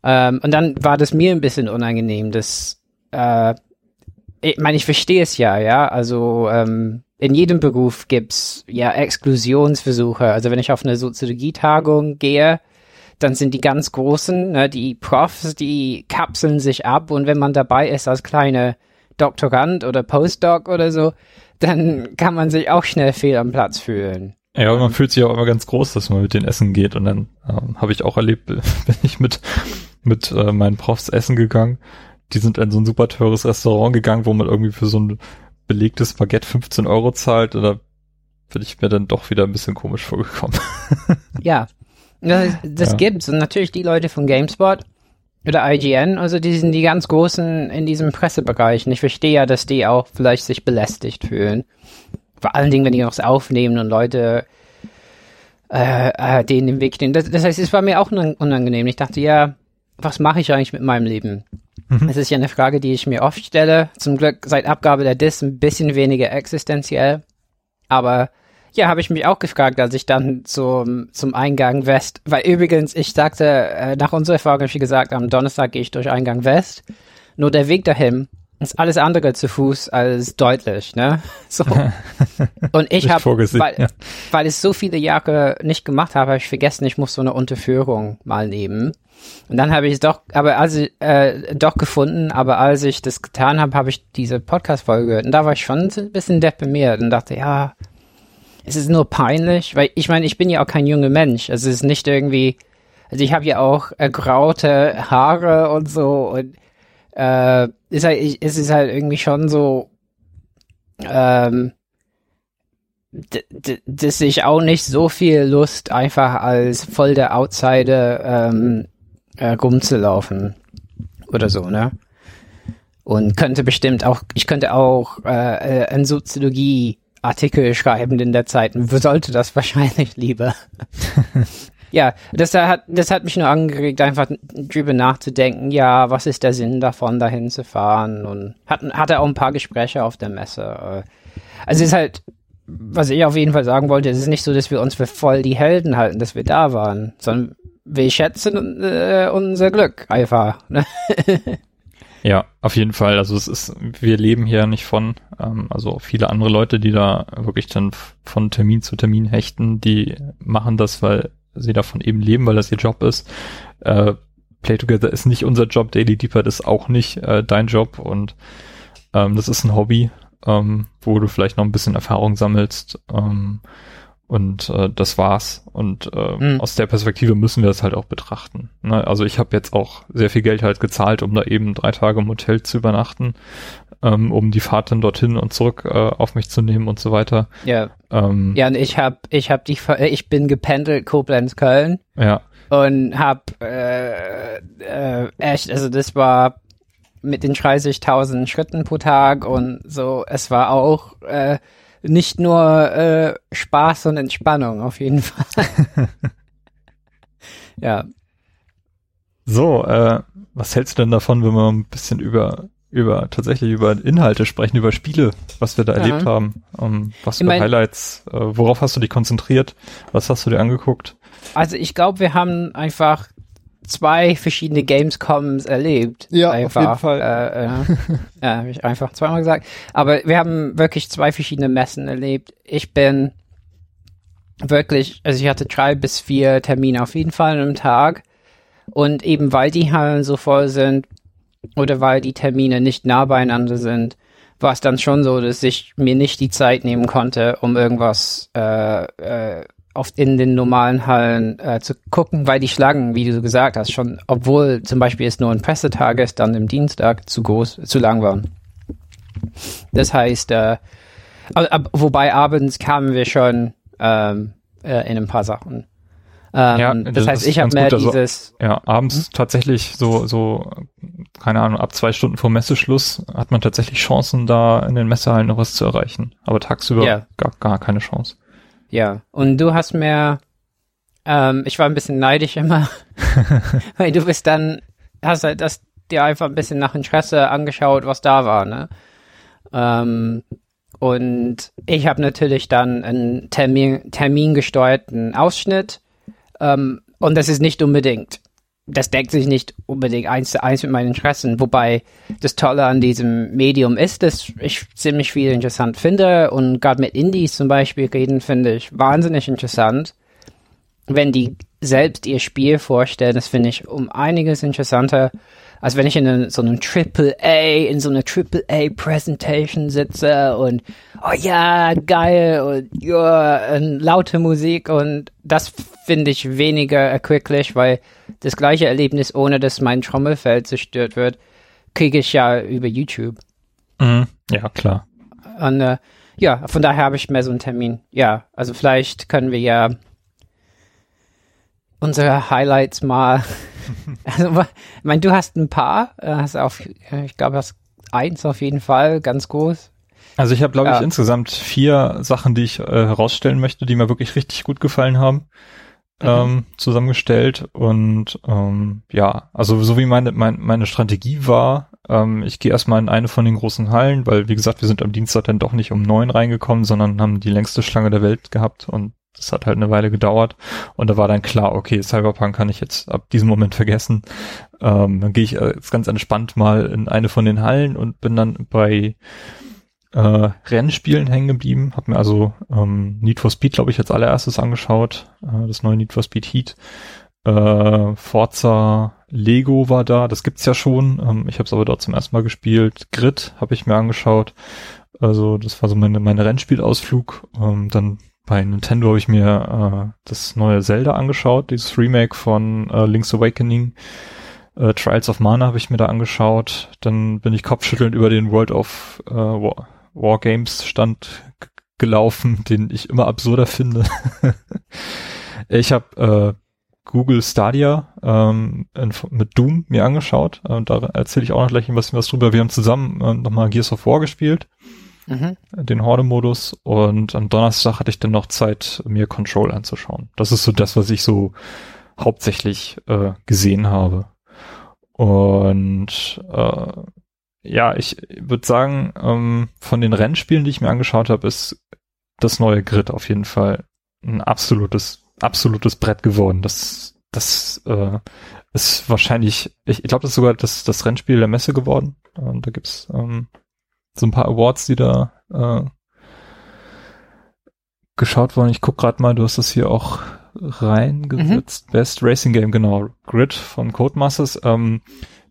Ähm, und dann war das mir ein bisschen unangenehm, dass, äh, ich meine, ich verstehe es ja, ja, also ähm, in jedem Beruf gibt's ja Exklusionsversuche. Also wenn ich auf eine Soziologietagung gehe, dann sind die ganz großen, ne, die Profs, die kapseln sich ab und wenn man dabei ist als kleine Doktorand oder Postdoc oder so, dann kann man sich auch schnell fehl am Platz fühlen. Ja, man fühlt sich auch immer ganz groß, dass man mit den Essen geht. Und dann ähm, habe ich auch erlebt, bin ich mit, mit äh, meinen Profs essen gegangen. Die sind in so ein super teures Restaurant gegangen, wo man irgendwie für so ein belegtes Baguette 15 Euro zahlt. Und da bin ich mir dann doch wieder ein bisschen komisch vorgekommen. ja, das, das ja. gibt's. Und natürlich die Leute von GameSpot oder IGN, also die sind die ganz Großen in diesem Pressebereich. Und ich verstehe ja, dass die auch vielleicht sich belästigt fühlen. Vor allen Dingen, wenn die noch aufnehmen und Leute äh, äh, denen den Weg stehen. Das, das heißt, es war mir auch unangenehm. Ich dachte, ja, was mache ich eigentlich mit meinem Leben? Mhm. Das ist ja eine Frage, die ich mir oft stelle. Zum Glück seit Abgabe der DIS ein bisschen weniger existenziell. Aber ja, habe ich mich auch gefragt, als ich dann zum, zum Eingang West, weil übrigens, ich sagte, äh, nach unserer Erfahrung, wie gesagt, am Donnerstag gehe ich durch Eingang West. Nur der Weg dahin ist alles andere zu Fuß als deutlich, ne? So. Und ich habe, weil, ja. weil ich so viele Jahre nicht gemacht habe, habe ich vergessen, ich muss so eine Unterführung mal nehmen. Und dann habe ich es doch, aber als ich, äh, doch gefunden, aber als ich das getan habe, habe ich diese Podcast-Folge gehört. Und da war ich schon ein bisschen deprimiert und dachte, ja, es ist nur peinlich, weil ich meine, ich bin ja auch kein junger Mensch. Also es ist nicht irgendwie, also ich habe ja auch ergraute Haare und so und äh, ist halt, ich, es ist halt irgendwie schon so, ähm, dass ich auch nicht so viel Lust einfach als voll der Outsider ähm, äh, rumzulaufen oder so, ne? Und könnte bestimmt auch, ich könnte auch äh, äh ein Soziologie Artikel schreiben in der Zeit. Sollte das wahrscheinlich lieber. ja, das hat, das hat mich nur angeregt, einfach drüber nachzudenken, ja, was ist der Sinn davon, dahin zu fahren? Und hat, hatte auch ein paar Gespräche auf der Messe. Also es ist halt, was ich auf jeden Fall sagen wollte, es ist nicht so, dass wir uns für voll die Helden halten, dass wir da waren, sondern wir schätzen äh, unser Glück einfach. Ne? Ja, auf jeden Fall. Also es ist, wir leben hier nicht von, ähm, also viele andere Leute, die da wirklich dann von Termin zu Termin hechten, die machen das, weil sie davon eben leben, weil das ihr Job ist. Äh, Play Together ist nicht unser Job, Daily Deeper ist auch nicht äh, dein Job und ähm, das ist ein Hobby, ähm, wo du vielleicht noch ein bisschen Erfahrung sammelst. Ähm, und äh, das war's. Und äh, mhm. aus der Perspektive müssen wir das halt auch betrachten. Ne? Also ich habe jetzt auch sehr viel Geld halt gezahlt, um da eben drei Tage im Hotel zu übernachten, ähm, um die Fahrt dann dorthin und zurück äh, auf mich zu nehmen und so weiter. Ja. Ähm, ja, und ich habe, ich habe die, ich bin gependelt Koblenz Köln. Ja. Und hab äh, äh, echt, also das war mit den 30.000 Schritten pro Tag und so. Es war auch äh, nicht nur äh, Spaß und Entspannung, auf jeden Fall. ja. So, äh, was hältst du denn davon, wenn wir ein bisschen über über tatsächlich über Inhalte sprechen, über Spiele, was wir da ja. erlebt haben, um, ähm, was für Highlights, äh, worauf hast du dich konzentriert, was hast du dir angeguckt? Also ich glaube, wir haben einfach zwei verschiedene Gamescoms erlebt. Ja, einfach. auf jeden Fall. Äh, äh, ja, habe ich einfach zweimal gesagt. Aber wir haben wirklich zwei verschiedene Messen erlebt. Ich bin wirklich, also ich hatte drei bis vier Termine auf jeden Fall am Tag. Und eben weil die Hallen so voll sind oder weil die Termine nicht nah beieinander sind, war es dann schon so, dass ich mir nicht die Zeit nehmen konnte, um irgendwas äh, äh, oft in den normalen Hallen äh, zu gucken, weil die Schlangen, wie du gesagt hast, schon, obwohl zum Beispiel es nur ein Pressetag ist, dann im Dienstag zu groß, zu lang waren. Das heißt, äh, ab, wobei abends kamen wir schon ähm, äh, in ein paar Sachen. Ähm, Ja, das, das heißt, ich habe mehr gut, also- dieses, Ja, abends tatsächlich so, so, keine Ahnung, ab zwei Stunden vor Messeschluss hat man tatsächlich Chancen, da in den Messehallen noch was zu erreichen. Aber tagsüber Ja. gar, gar keine Chance. Ja. Und du hast mehr, ähm, ich war ein bisschen neidisch immer, weil du bist dann, hast halt das dir einfach ein bisschen nach Interesse angeschaut, was da war, ne? Ähm, und ich habe natürlich dann einen Termin, termingesteuerten Ausschnitt. Ähm, und das ist nicht unbedingt, das deckt sich nicht unbedingt eins zu eins mit meinen Interessen. Wobei das Tolle an diesem Medium ist, dass ich ziemlich viel interessant finde. Und gerade mit Indies zum Beispiel reden, finde ich wahnsinnig interessant. Wenn die selbst ihr Spiel vorstellen, das finde ich um einiges interessanter, als wenn ich in eine, so einem Triple A, in so einer Triple A Presentation sitze und oh ja, geil und ja, und laute Musik und das finde ich weniger erquicklich, weil das gleiche Erlebnis, ohne dass mein Trommelfeld zerstört wird, kriege ich ja über YouTube. Mhm. Ja, klar. Und äh, ja, von daher habe ich mehr so einen Termin. Ja, also vielleicht können wir ja unsere Highlights mal. also, ich meine, du hast ein paar, äh, hast auf, äh, ich glaube, hast eins auf jeden Fall, ganz groß. Also ich habe, glaube ich, Ja. insgesamt vier Sachen, die ich äh, herausstellen möchte, die mir wirklich richtig gut gefallen haben, Mhm. ähm, zusammengestellt. Und ähm, ja, also so wie meine, mein, meine Strategie war, ähm, ich gehe erstmal in eine von den großen Hallen, weil wie gesagt, wir sind am Dienstag dann doch nicht um neun reingekommen, sondern haben die längste Schlange der Welt gehabt und das hat halt eine Weile gedauert. Und da war dann klar, okay, Cyberpunk kann ich jetzt ab diesem Moment vergessen. Ähm, dann gehe ich äh, jetzt ganz entspannt mal in eine von den Hallen und bin dann bei äh, Rennspielen hängen geblieben. Hab mir also ähm, Need for Speed, glaube ich, als allererstes angeschaut. Äh, das neue Need for Speed Heat. Äh, Forza Lego war da, das gibt's ja schon. Ähm, ich habe es aber dort zum ersten Mal gespielt. Grid habe ich mir angeschaut. Also das war so meine, meine Rennspielausflug. Ähm, dann bei Nintendo habe ich mir äh, das neue Zelda angeschaut, dieses Remake von äh, Link's Awakening. Äh, Trials of Mana habe ich mir da angeschaut. Dann bin ich kopfschüttelnd über den World of äh, War, War Games Stand gelaufen, den ich immer absurder finde. ich habe äh, Google Stadia ähm, in, mit Doom mir angeschaut. Äh, da erzähle ich auch noch gleich ein bisschen was drüber. Wir haben zusammen äh, nochmal Gears of War gespielt Mhm. den Horde-Modus und am Donnerstag hatte ich dann noch Zeit, mir Control anzuschauen. Das ist so das, was ich so hauptsächlich äh, gesehen habe. Und äh, ja, ich würde sagen, ähm, von den Rennspielen, die ich mir angeschaut habe, ist das neue Grid auf jeden Fall ein absolutes, absolutes Brett geworden. Das, das äh, ist wahrscheinlich, ich, ich glaube, das ist sogar das, das Rennspiel der Messe geworden. Und da gibt's ähm, so ein paar Awards, die da äh, geschaut wurden. Ich guck gerade mal, du hast das hier auch reingesetzt. Best Racing Game, genau. Grid von Codemasters. Ähm,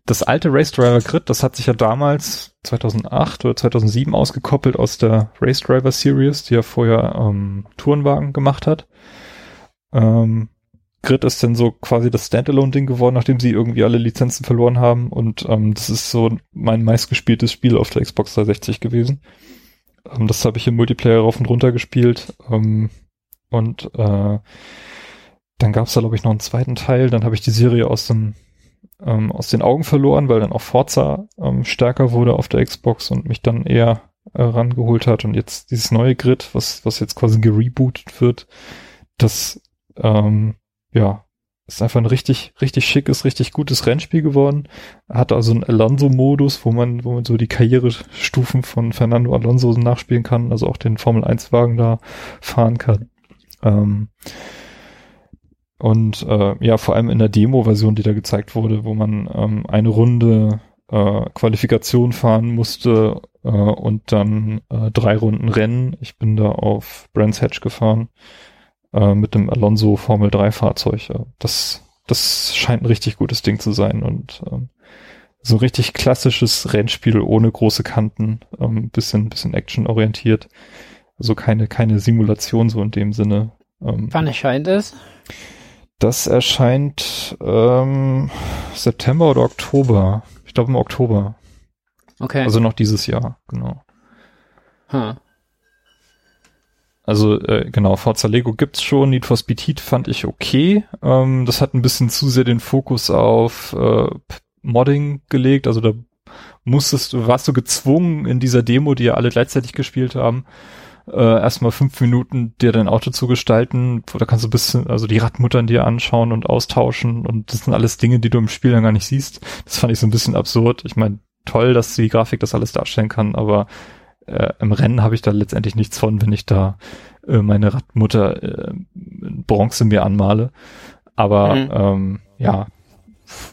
das alte Race Driver Grid, das hat sich ja damals 2008 oder 2007 ausgekoppelt aus der Race Driver Series, die ja vorher ähm, Tourenwagen gemacht hat. Ähm, Grid ist dann so quasi das Standalone-Ding geworden, nachdem sie irgendwie alle Lizenzen verloren haben. Und ähm, das ist so mein meistgespieltes Spiel auf der Xbox 360 gewesen. Ähm, das habe ich im Multiplayer rauf und runter gespielt. Ähm, und äh, dann gab es da, glaube ich, noch einen zweiten Teil. Dann habe ich die Serie aus, dem, ähm, aus den Augen verloren, weil dann auch Forza ähm, stärker wurde auf der Xbox und mich dann eher äh, rangeholt hat. Und jetzt dieses neue Grid, was, was jetzt quasi gerebootet wird, das ähm, ja, ist einfach ein richtig, richtig schickes, richtig gutes Rennspiel geworden. Hat also einen Alonso-Modus, wo man, wo man so die Karrierestufen von Fernando Alonso nachspielen kann, also auch den Formel-1-Wagen da fahren kann. Ähm, und äh, ja, vor allem in der Demo-Version, die da gezeigt wurde, wo man ähm, eine Runde äh, Qualifikation fahren musste äh, und dann äh, drei Runden Rennen. Ich bin da auf Brands Hatch gefahren äh, mit dem Alonso Formel 3 Fahrzeug. Das, das scheint ein richtig gutes Ding zu sein und ähm, so richtig klassisches Rennspiel ohne große Kanten, ähm, bisschen, bisschen actionorientiert. Also keine, keine Simulation so in dem Sinne. Ähm, Wann erscheint es? Das erscheint ähm, September oder Oktober. Ich glaube im Oktober. Okay. Also noch dieses Jahr, genau. Huh. Also äh, genau, Forza Lego gibt's schon, Need for Speed Heat fand ich okay. Ähm, das hat ein bisschen zu sehr den Fokus auf äh, Modding gelegt, also da musstest warst du gezwungen in dieser Demo, die ja alle gleichzeitig gespielt haben, äh, erstmal fünf Minuten dir dein Auto zu gestalten, da kannst du ein bisschen, also die Radmuttern dir anschauen und austauschen und das sind alles Dinge, die du im Spiel dann gar nicht siehst. Das fand ich so ein bisschen absurd. Ich meine, toll, dass die Grafik das alles darstellen kann, aber äh, im Rennen habe ich da letztendlich nichts von, wenn ich da äh, meine Radmutter äh, Bronze mir anmale. Aber mhm. ähm, ja.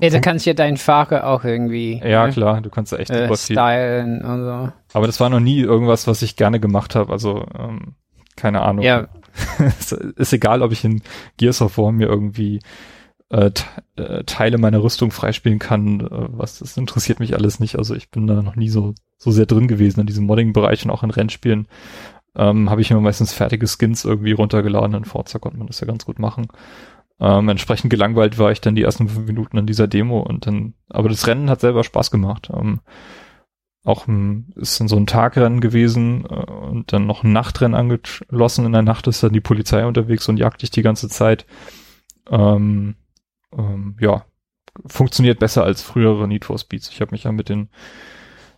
Ja, da kannst du ja deinen Fahrer auch irgendwie. Ja, ne? klar, du kannst da echt äh, stylen und so. Aber das war noch nie irgendwas, was ich gerne gemacht habe. Also, ähm, keine Ahnung. Ja. ist egal, ob ich in Gears of War mir irgendwie äh, äh, Teile meiner Rüstung freispielen kann, äh, was das interessiert mich alles nicht. Also ich bin da noch nie so so sehr drin gewesen in diesem Modding-Bereich und auch in Rennspielen. Ähm, habe ich immer meistens fertige Skins irgendwie runtergeladen. In Forza konnte man das ja ganz gut machen. Ähm, entsprechend gelangweilt war ich dann die ersten fünf Minuten an dieser Demo und dann, aber das Rennen hat selber Spaß gemacht. Ähm, auch ein, ist dann so ein Tagrennen gewesen äh, und dann noch ein Nachtrennen angeschlossen. In der Nacht ist dann die Polizei unterwegs und jagt dich die ganze Zeit. Ähm, ähm, ja, funktioniert besser als frühere Need for Speeds. Ich habe mich ja mit den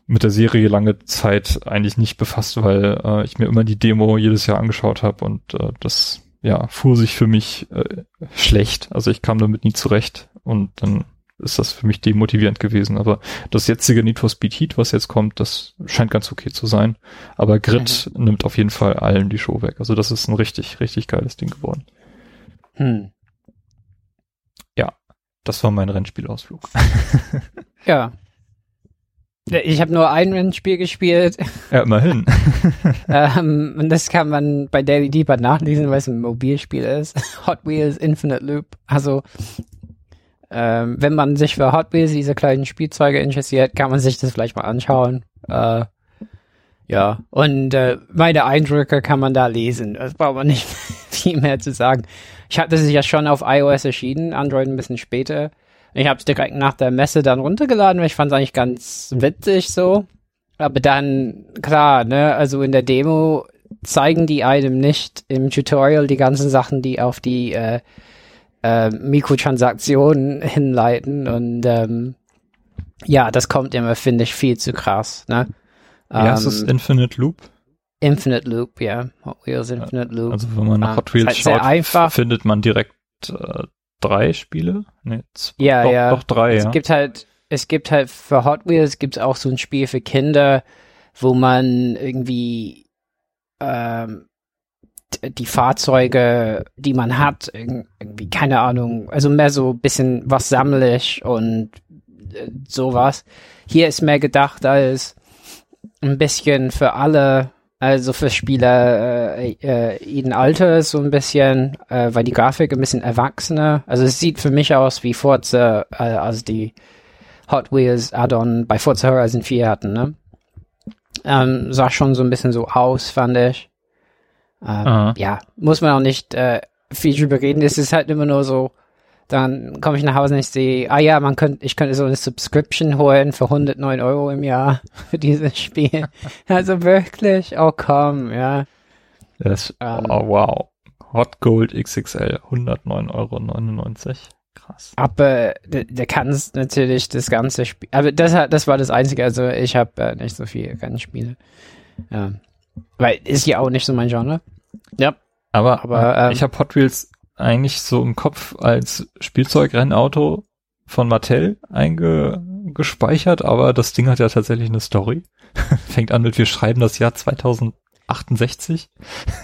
mit der Serie lange Zeit eigentlich nicht befasst, weil äh, ich mir immer die Demo jedes Jahr angeschaut habe und äh, das ja fuhr sich für mich äh, schlecht. Also ich kam damit nie zurecht und dann ist das für mich demotivierend gewesen. Aber das jetzige Need for Speed Heat, was jetzt kommt, das scheint ganz okay zu sein. Aber Grid mhm. nimmt auf jeden Fall allen die Show weg. Also das ist ein richtig, richtig geiles Ding geworden. Hm. Das war mein Rennspielausflug. ja. Ich habe nur ein Rennspiel gespielt. Ja, immerhin. ähm, und das kann man bei Daily Deeper nachlesen, weil es ein Mobilspiel ist. Hot Wheels Infinite Loop. Also, ähm, wenn man sich für Hot Wheels, diese kleinen Spielzeuge interessiert, kann man sich das vielleicht mal anschauen. Äh, ja, und äh, meine Eindrücke kann man da lesen. Das braucht man nicht viel mehr zu sagen. Ich hatte es ja schon auf iOS erschienen, Android ein bisschen später. Ich habe es direkt nach der Messe dann runtergeladen, weil ich fand es eigentlich ganz witzig so. Aber dann, klar, ne, also in der Demo zeigen die einem nicht im Tutorial die ganzen Sachen, die auf die äh, äh, Mikrotransaktionen hinleiten und ähm, ja, das kommt immer, finde ich, viel zu krass, ne? Ja, ähm, ist Infinite Loop? Infinite Loop, ja. Hot Wheels Infinite Loop. Also wenn man nach Hot Wheels schaut, einfach. findet man direkt äh, drei Spiele? Nee, zwei, ja, doch, ja. Doch drei, es ja. gibt halt, es gibt halt für Hot Wheels gibt's auch so ein Spiel für Kinder, wo man irgendwie ähm, die Fahrzeuge, die man hat, irgendwie, keine Ahnung, also mehr so bisschen was sammelig und äh, sowas. Hier ist mehr gedacht als ein bisschen für alle also für Spieler äh, äh, jeden Alters so ein bisschen, äh, weil die Grafik ein bisschen erwachsener. Also es sieht für mich aus wie Forza, äh, als die Hot Wheels Add-on bei Forza Horizon 4 hatten, ne? Ähm, sah schon so ein bisschen so aus, fand ich. Ähm, ja, muss man auch nicht äh, viel drüber reden. Es ist halt immer nur so, dann komme ich nach Hause und ich sehe, ah ja, man könnte, ich könnte so eine Subscription holen für 109 Euro im Jahr für dieses Spiel. also wirklich, oh komm, ja. Das, ähm. oh, wow. Hot Gold XXL, 109,99 Euro. Krass. Aber der, der kann natürlich das ganze Spiel. Aber das, das war das Einzige. Also ich habe äh, nicht so viel Rennspiele. Ja. Weil ist ja auch nicht so mein Genre. Ja. Aber, aber ähm, ich habe Hot Wheels eigentlich so im Kopf als Spielzeugrennauto von Mattel eingespeichert, aber das Ding hat ja tatsächlich eine Story. Fängt an mit, wir schreiben das Jahr 2068.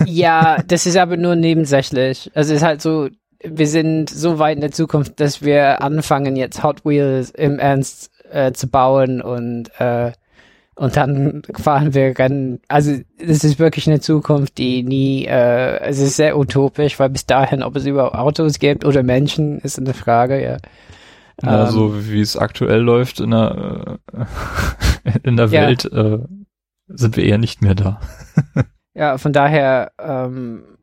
ja, das ist aber nur nebensächlich. Also es ist halt so, wir sind so weit in der Zukunft, dass wir anfangen, jetzt Hot Wheels im Ernst äh, zu bauen und äh, und dann fahren wir Rennen. Also es ist wirklich eine Zukunft, die nie, äh, es ist sehr utopisch, weil bis dahin, ob es überhaupt Autos gibt oder Menschen, ist eine Frage, ja. Ja, ähm, so wie es aktuell läuft in der, äh, in der ja. Welt, äh, sind wir eher nicht mehr da. ja, von daher, ähm,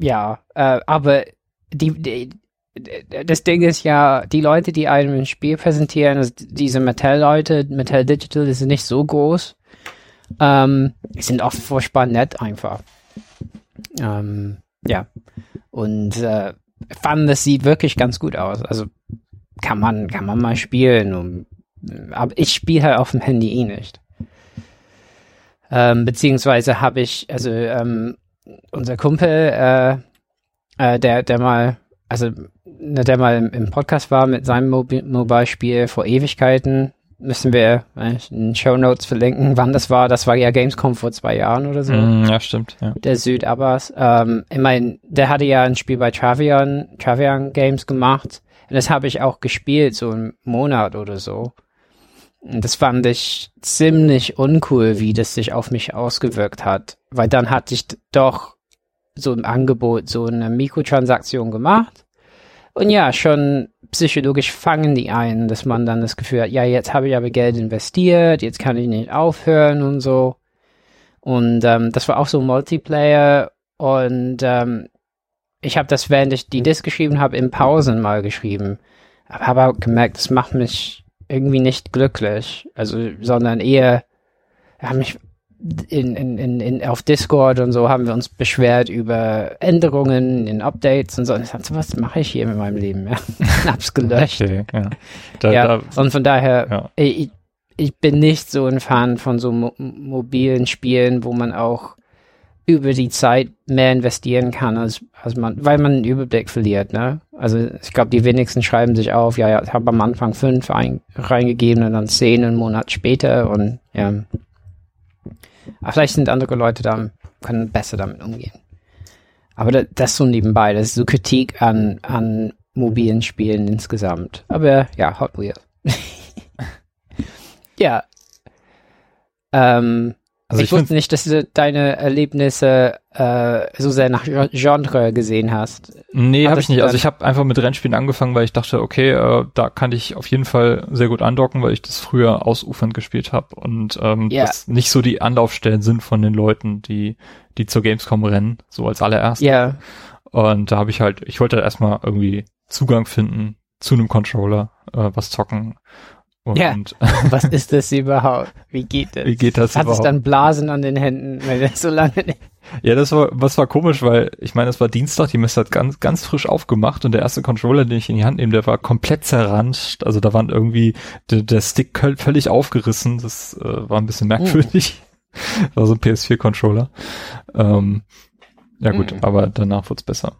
ja, äh, aber die, die, das Ding ist ja, die Leute, die einem ein Spiel präsentieren, also diese Mattel-Leute, Mattel Digital, die sind nicht so groß. Ähm, die sind oft furchtbar nett einfach. Ähm, ja. Und äh, fand, das sieht wirklich ganz gut aus. Also kann man, kann man mal spielen. Und, aber ich spiele halt auf dem Handy eh nicht. Ähm, beziehungsweise habe ich, also ähm, unser Kumpel, äh, äh, der, der mal, also der mal im, im Podcast war mit seinem Mobile-Spiel vor Ewigkeiten, müssen wir in Show Notes verlinken, wann das war. Das war ja Gamescom vor zwei Jahren oder so. Mm, ja, stimmt. Ja. Der Süd Abbas. Ähm, ich meine, der hatte ja ein Spiel bei Travian, Travian Games gemacht. Und das habe ich auch gespielt, so einen Monat oder so. Und das fand ich ziemlich uncool, wie das sich auf mich ausgewirkt hat. Weil dann hatte ich doch so ein Angebot, so eine Mikrotransaktion gemacht. Und ja, schon psychologisch fangen die ein, dass man dann das Gefühl hat, ja, jetzt habe ich aber Geld investiert, jetzt kann ich nicht aufhören und so. Und ähm, das war auch so Multiplayer und ähm, ich habe das, während ich die Disc geschrieben habe, in Pausen mal geschrieben. Aber habe auch gemerkt, das macht mich irgendwie nicht glücklich. Also, sondern eher, ja, mich in, in, in, in, auf Discord und so haben wir uns beschwert über Änderungen in Updates und so. Und ich dachte, was mache ich hier mit meinem Leben? Ja, hab's gelöscht. Okay, ja. Da, ja da, und von daher, ja. ich, ich bin nicht so ein Fan von so mo mobilen Spielen, wo man auch über die Zeit mehr investieren kann, als, als man, weil man einen Überblick verliert, ne? Also ich glaube, die wenigsten schreiben sich auf, ja, ja, ich habe am Anfang fünf ein, reingegeben und dann zehn einen Monat später und ja. Aber vielleicht sind andere Leute da, können besser damit umgehen. Aber das, das so nebenbei, das ist so Kritik an, an mobilen Spielen insgesamt. Aber ja, Hot Wheels. ja. Ähm, also ich, ich wusste nicht, dass du deine Erlebnisse äh, so sehr nach Genre gesehen hast. Nee, habe ich nicht. Also ich habe einfach mit Rennspielen angefangen, weil ich dachte, okay, äh, da kann ich auf jeden Fall sehr gut andocken, weil ich das früher ausufernd gespielt habe und ähm, yeah. das nicht so die Anlaufstellen sind von den Leuten, die die zur Gamescom rennen, so als allererst. Ja. Yeah. Und da habe ich halt, ich wollte erstmal irgendwie Zugang finden zu einem Controller, äh, was zocken und, ja. Was ist das überhaupt? Wie geht das? Wie geht das Hat überhaupt? es dann Blasen an den Händen, weil das so lange nicht ja, das war, was war komisch, weil ich meine, es war Dienstag, die Messe hat ganz, ganz frisch aufgemacht und der erste Controller, den ich in die Hand nehme, der war komplett zerranscht. Also da waren irgendwie der, der Stick völlig aufgerissen. Das äh, war ein bisschen merkwürdig. Mm. war so ein PS4-Controller. Ähm, ja gut, mm. aber danach wird's besser.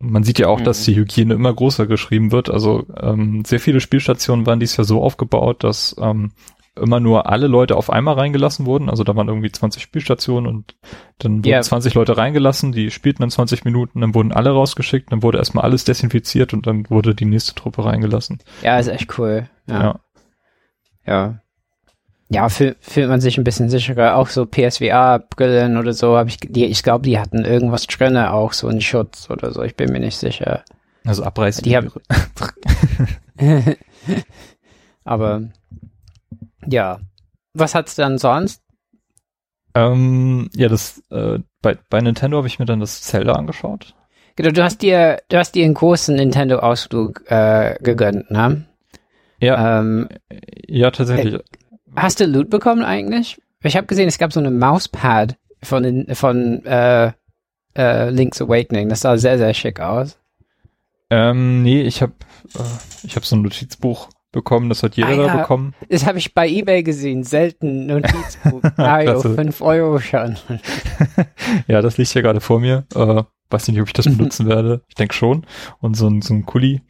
Man sieht ja auch, mhm. dass die Hygiene immer größer geschrieben wird. Also ähm, sehr viele Spielstationen waren dies Jahr so aufgebaut, dass ähm, immer nur alle Leute auf einmal reingelassen wurden. Also da waren irgendwie 20 Spielstationen und dann wurden yeah. 20 Leute reingelassen, die spielten dann 20 Minuten, dann wurden alle rausgeschickt, dann wurde erstmal alles desinfiziert und dann wurde die nächste Truppe reingelassen. Ja, ist echt cool. Ja. Ja. ja ja, fühl, fühlt man sich ein bisschen sicherer. Auch so PSVR-Brillen oder so habe ich, die, ich glaube, die hatten irgendwas drin, auch so einen Schutz oder so. Ich bin mir nicht sicher. Also abreißen. Die haben. Aber ja, was hat's dann sonst? Ähm, ja, das äh, bei, bei Nintendo habe ich mir dann das Zelda angeschaut. Genau, du hast dir, du hast dir einen großen Nintendo-Ausflug äh, gegönnt, ne? Ja, ähm, ja tatsächlich. Äh, Hast du Loot bekommen eigentlich? Ich habe gesehen, es gab so eine Mauspad von, von äh, äh, Link's Awakening. Das sah sehr, sehr schick aus. Ähm, nee, ich habe äh, ich hab so ein Notizbuch bekommen, das hat jeder ah, ja. da bekommen. Das habe ich bei Ebay gesehen, selten Notizbuch. Mario, 5 Euro schon. ja, das liegt hier gerade vor mir. Äh, weiß nicht, ob ich das benutzen werde. Ich denke schon. Und so ein, so ein Kuli.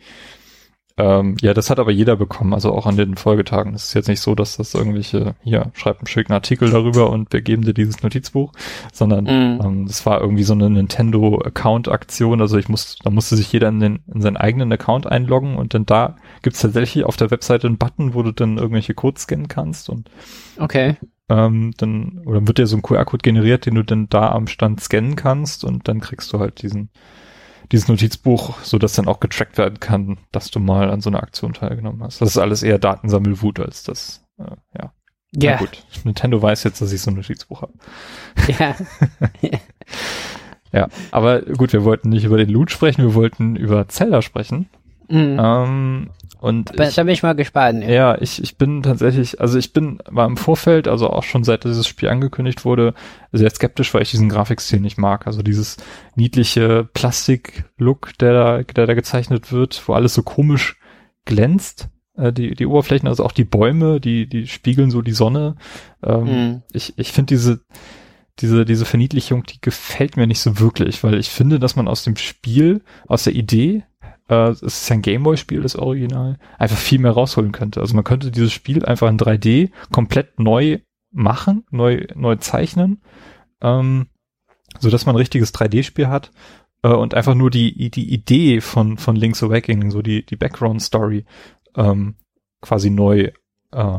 Ähm, ja, das hat aber jeder bekommen, also auch an den Folgetagen. Es ist jetzt nicht so, dass das irgendwelche, hier, schreib einen schicken Artikel darüber und wir geben dir dieses Notizbuch, sondern Mhm. ähm, das war irgendwie so eine Nintendo-Account-Aktion. Also ich muss, da musste sich jeder in, den, in seinen eigenen Account einloggen und dann da gibt's tatsächlich auf der Webseite einen Button, wo du dann irgendwelche Codes scannen kannst und Okay. ähm, dann, oder wird dir so ein QR-Code generiert, den du dann da am Stand scannen kannst und dann kriegst du halt diesen, dieses Notizbuch, so dass dann auch getrackt werden kann, dass du mal an so einer Aktion teilgenommen hast. Das ist alles eher Datensammelwut als das, äh, ja. Na Ja. gut. Nintendo weiß jetzt, dass ich so ein Notizbuch habe. Ja. Ja, aber gut, wir wollten nicht über den Loot sprechen, wir wollten über Zelda sprechen. Mhm. Ähm, und Aber ich, da bin ich mal gespannt. Ja. ja, ich, ich bin tatsächlich, also ich bin, war im Vorfeld, also auch schon seit dieses Spiel angekündigt wurde, sehr skeptisch, weil ich diesen Grafikstil nicht mag. Also dieses niedliche Plastik-Look, der da, der da gezeichnet wird, wo alles so komisch glänzt. Äh, die, die Oberflächen, also auch die Bäume, die, die spiegeln so die Sonne. Ähm, Mhm. ich, ich finde diese, diese, diese Verniedlichung, die gefällt mir nicht so wirklich, weil ich finde, dass man aus dem Spiel, aus der Idee, äh, es ist ja ein Gameboy-Spiel, das Original, einfach viel mehr rausholen könnte. Also man könnte dieses Spiel einfach in 3D komplett neu machen, neu, neu zeichnen, ähm, so dass man ein richtiges 3D-Spiel hat äh, und einfach nur die, die Idee von, von Link's Awakening, so die, die Background-Story, ähm, quasi neu, äh,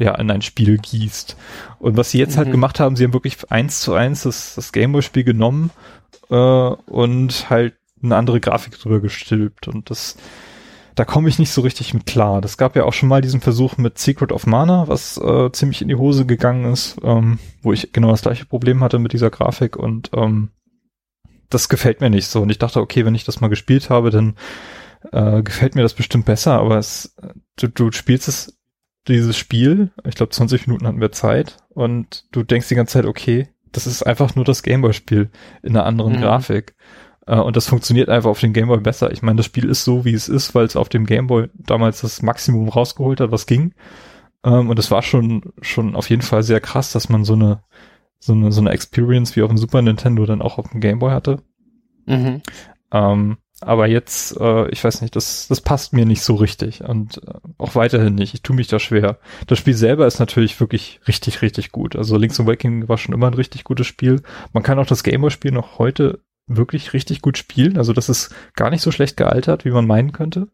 ja, in ein Spiel gießt. Und was sie jetzt halt Mhm. gemacht haben, sie haben wirklich eins zu eins das, das Gameboy-Spiel genommen äh, und halt eine andere Grafik drüber gestülpt. Und das, da komme ich nicht so richtig mit klar. Das gab ja auch schon mal diesen Versuch mit Secret of Mana, was äh, ziemlich in die Hose gegangen ist, ähm, wo ich genau das gleiche Problem hatte mit dieser Grafik und ähm, das gefällt mir nicht so. Und ich dachte, okay, wenn ich das mal gespielt habe, dann äh, gefällt mir das bestimmt besser, aber es, du, du spielst es, dieses Spiel, ich glaube 20 Minuten hatten wir Zeit und du denkst die ganze Zeit, okay, das ist einfach nur das Gameboy-Spiel in einer anderen Mhm. Grafik. Äh, und das funktioniert einfach auf dem Gameboy besser. Ich meine, das Spiel ist so, wie es ist, weil es auf dem Gameboy damals das Maximum rausgeholt hat, was ging. Ähm, und es war schon, schon auf jeden Fall sehr krass, dass man so eine, so eine, so eine Experience wie auf dem Super Nintendo dann auch auf dem Gameboy hatte. Mhm. Ähm, aber jetzt, äh, ich weiß nicht, das, das passt mir nicht so richtig und äh, auch weiterhin nicht. Ich tue mich da schwer. Das Spiel selber ist natürlich wirklich richtig, richtig gut. Also Link's Awakening war schon immer ein richtig gutes Spiel. Man kann auch das Gameboy-Spiel noch heute wirklich richtig gut spielen. Also das ist gar nicht so schlecht gealtert, wie man meinen könnte.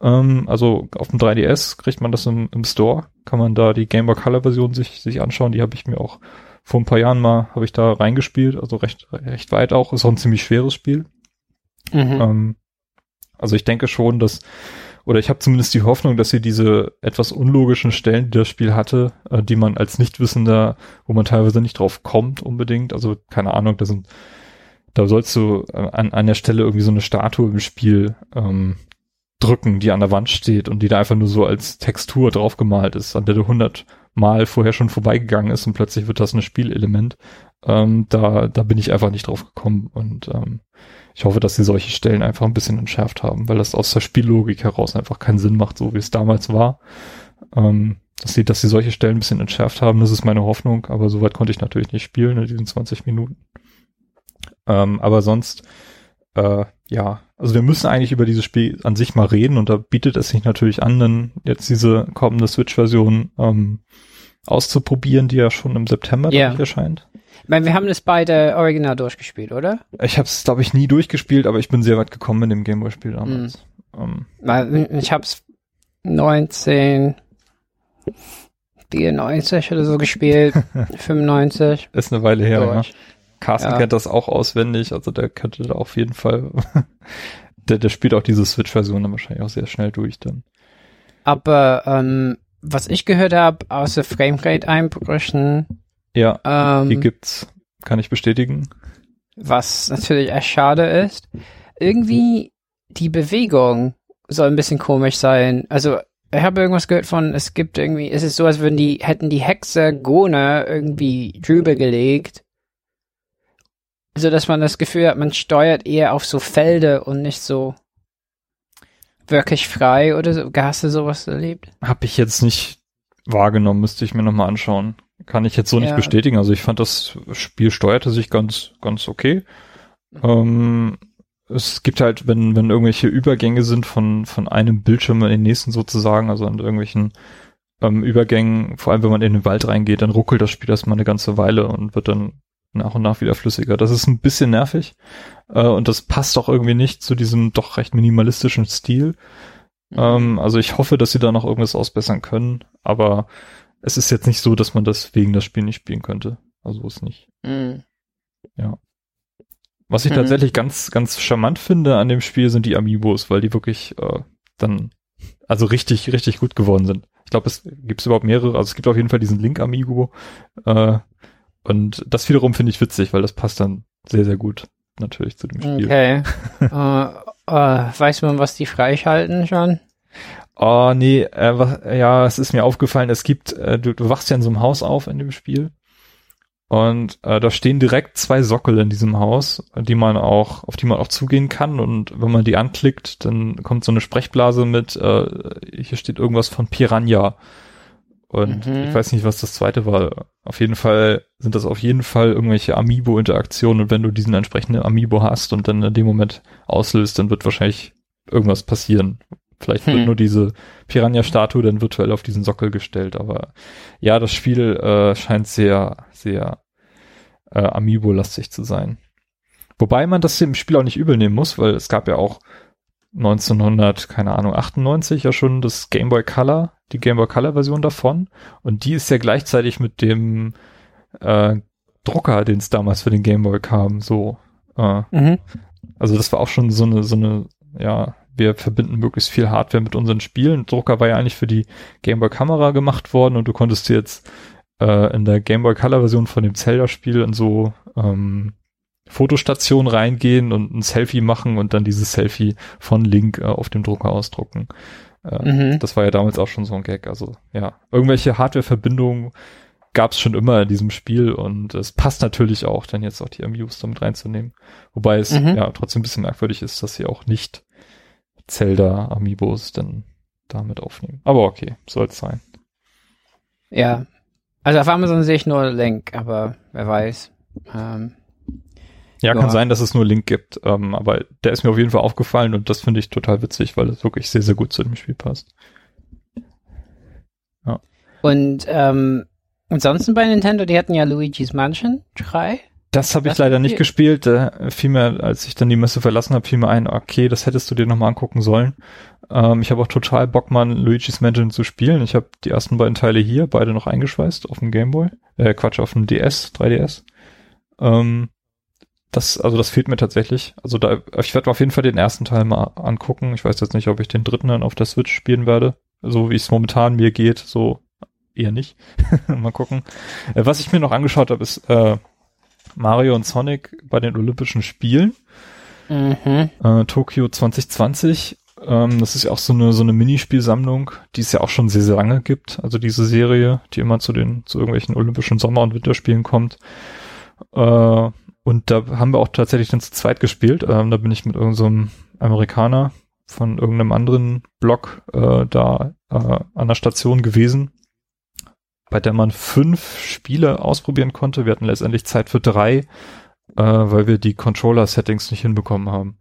Ähm, also auf dem 3DS kriegt man das im, im Store, kann man da die Game Boy Color Version sich, sich anschauen. Die habe ich mir auch vor ein paar Jahren mal, habe ich da reingespielt, also recht, recht weit auch. Ist auch ein ziemlich schweres Spiel. Mhm. Ähm, also ich denke schon, dass, oder ich habe zumindest die Hoffnung, dass sie diese etwas unlogischen Stellen, die das Spiel hatte, äh, die man als Nichtwissender, wo man teilweise nicht drauf kommt unbedingt, also keine Ahnung, da sind, da sollst du äh, an, an der Stelle irgendwie so eine Statue im Spiel ähm, drücken, die an der Wand steht und die da einfach nur so als Textur draufgemalt ist, an der du hundert Mal vorher schon vorbeigegangen ist und plötzlich wird das ein Spielelement. Ähm, da, da bin ich einfach nicht drauf gekommen und ähm, ich hoffe, dass sie solche Stellen einfach ein bisschen entschärft haben, weil das aus der Spiellogik heraus einfach keinen Sinn macht, so wie es damals war. Ähm, dass sie, dass sie solche Stellen ein bisschen entschärft haben, das ist meine Hoffnung, aber soweit konnte ich natürlich nicht spielen in diesen 20 Minuten. Ähm, aber sonst, äh, ja, also wir müssen eigentlich über dieses Spiel an sich mal reden und da bietet es sich natürlich an, dann jetzt diese kommende Switch-Version ähm, auszuprobieren, die ja schon im September ich, erscheint. Ich meine, wir haben das beide original durchgespielt, oder? Ich habe es, glaube ich, nie durchgespielt, aber ich bin sehr weit gekommen in dem Gameboy-Spiel damals. Ähm, Weil Ich hab's 19 94 oder so gespielt, 95. ist eine Weile her, ja. Carsten Ja. kennt das auch auswendig, also der könnte da auf jeden Fall, der, der spielt auch diese Switch-Version dann wahrscheinlich auch sehr schnell durch dann. Aber ähm, was ich gehört habe, außer Framerate-Einbrüchen, Ja, die ähm, gibt's, kann ich bestätigen. was natürlich echt schade ist, irgendwie die Bewegung soll ein bisschen komisch sein. Also ich habe irgendwas gehört von, es gibt irgendwie, es ist so, als würden die, hätten die Hexagone irgendwie drüber gelegt. So dass man das Gefühl hat, man steuert eher auf so Felder und nicht so wirklich frei oder so. Hast du sowas erlebt? Hab ich jetzt nicht wahrgenommen, müsste ich mir nochmal anschauen. Kann ich jetzt so nicht Ja. bestätigen. Also ich fand das Spiel steuerte sich ganz, ganz okay. Ähm, es gibt halt, wenn, wenn irgendwelche Übergänge sind von, von einem Bildschirm in den nächsten sozusagen, also an irgendwelchen ähm, Übergängen, vor allem wenn man in den Wald reingeht, dann ruckelt das Spiel erstmal eine ganze Weile und wird dann nach und nach wieder flüssiger. Das ist ein bisschen nervig äh, und das passt auch irgendwie nicht zu diesem doch recht minimalistischen Stil. Mhm. Ähm, also ich hoffe, dass sie da noch irgendwas ausbessern können, aber es ist jetzt nicht so, dass man das wegen das Spiel nicht spielen könnte. Also ist nicht. Mhm. Ja. Was ich mhm. tatsächlich ganz, ganz charmant finde an dem Spiel sind die Amiibos, weil die wirklich äh, dann also richtig, richtig gut geworden sind. Ich glaube, es gibt überhaupt mehrere. Also es gibt auf jeden Fall diesen Link Amiibo. Äh, und das wiederum finde ich witzig, weil das passt dann sehr, sehr gut natürlich zu dem Spiel. Okay. uh, uh, weiß man, was die freischalten schon? Oh, nee, äh, was, ja, es ist mir aufgefallen, es gibt, äh, du, du wachst ja in so einem Haus auf in dem Spiel und äh, da stehen direkt zwei Sockel in diesem Haus, die man auch, auf die man auch zugehen kann. Und wenn man die anklickt, dann kommt so eine Sprechblase mit, äh, hier steht irgendwas von Piranha. Und mhm. ich weiß nicht, was das zweite war. Auf jeden Fall sind das auf jeden Fall irgendwelche Amiibo-Interaktionen. Und wenn du diesen entsprechenden Amiibo hast und dann in dem Moment auslöst, dann wird wahrscheinlich irgendwas passieren. Vielleicht hm. wird nur diese Piranha-Statue dann virtuell auf diesen Sockel gestellt. Aber ja, das Spiel äh, scheint sehr, sehr äh, Amiibo-lastig zu sein. Wobei man das im Spiel auch nicht übel nehmen muss, weil es gab ja auch 1900, keine Ahnung, 98 ja schon das Game Boy Color, die Game Boy Color Version davon. Und die ist ja gleichzeitig mit dem äh, Drucker, den es damals für den Game Boy kam, so. Äh, mhm. Also das war auch schon so eine, so eine, ja, wir verbinden möglichst viel Hardware mit unseren Spielen. Drucker war ja eigentlich für die Game Boy Kamera gemacht worden und du konntest jetzt äh, in der Game Boy Color Version von dem Zelda-Spiel in so ähm, Fotostation reingehen und ein Selfie machen und dann dieses Selfie von Link äh, auf dem Drucker ausdrucken. Äh, mhm. Das war ja damals auch schon so ein Gag. Also ja, irgendwelche Hardware-Verbindungen gab es schon immer in diesem Spiel und es passt natürlich auch, dann jetzt auch die Amiibos damit reinzunehmen. Wobei es mhm. ja trotzdem ein bisschen merkwürdig ist, dass sie auch nicht Zelda Amiibos dann damit aufnehmen. Aber okay, soll es sein. Ja. Also auf Amazon sehe ich nur Link, aber wer weiß. Ähm, ja, kann sein, dass es nur Link gibt, ähm, aber der ist mir auf jeden Fall aufgefallen und das finde ich total witzig, weil es wirklich sehr, sehr gut zu dem Spiel passt. Ja. Und ähm, ansonsten bei Nintendo, die hatten ja Luigi's Mansion 3. Das habe ich leider nicht gespielt. Äh, fiel mir, als ich dann die Messe verlassen habe, fiel mir ein, okay, das hättest du dir nochmal angucken sollen. Ähm, ich habe auch total Bock, mal Luigi's Mansion zu spielen. Ich habe die ersten beiden Teile hier, beide noch eingeschweißt auf dem Gameboy. Äh, Quatsch, auf dem DS, 3DS. Ähm, das, also das fehlt mir tatsächlich. Also da, ich werde auf jeden Fall den ersten Teil mal angucken. Ich weiß jetzt nicht, ob ich den dritten dann auf der Switch spielen werde. So wie es momentan mir geht, so eher nicht. mal gucken. Äh, was ich mir noch angeschaut habe, ist äh, Mario und Sonic bei den Olympischen Spielen. Mhm. Äh, Tokio 2020. Ähm, das ist ja auch so eine, so eine Minispielsammlung, die es ja auch schon sehr, sehr lange gibt. Also diese Serie, die immer zu den, zu irgendwelchen Olympischen Sommer- und Winterspielen kommt. Äh, und da haben wir auch tatsächlich dann zu zweit gespielt. Ähm, da bin ich mit irgendeinem so Amerikaner von irgendeinem anderen Blog äh, da äh, an der Station gewesen bei der man fünf Spiele ausprobieren konnte. Wir hatten letztendlich Zeit für drei, äh, weil wir die Controller-Settings nicht hinbekommen haben.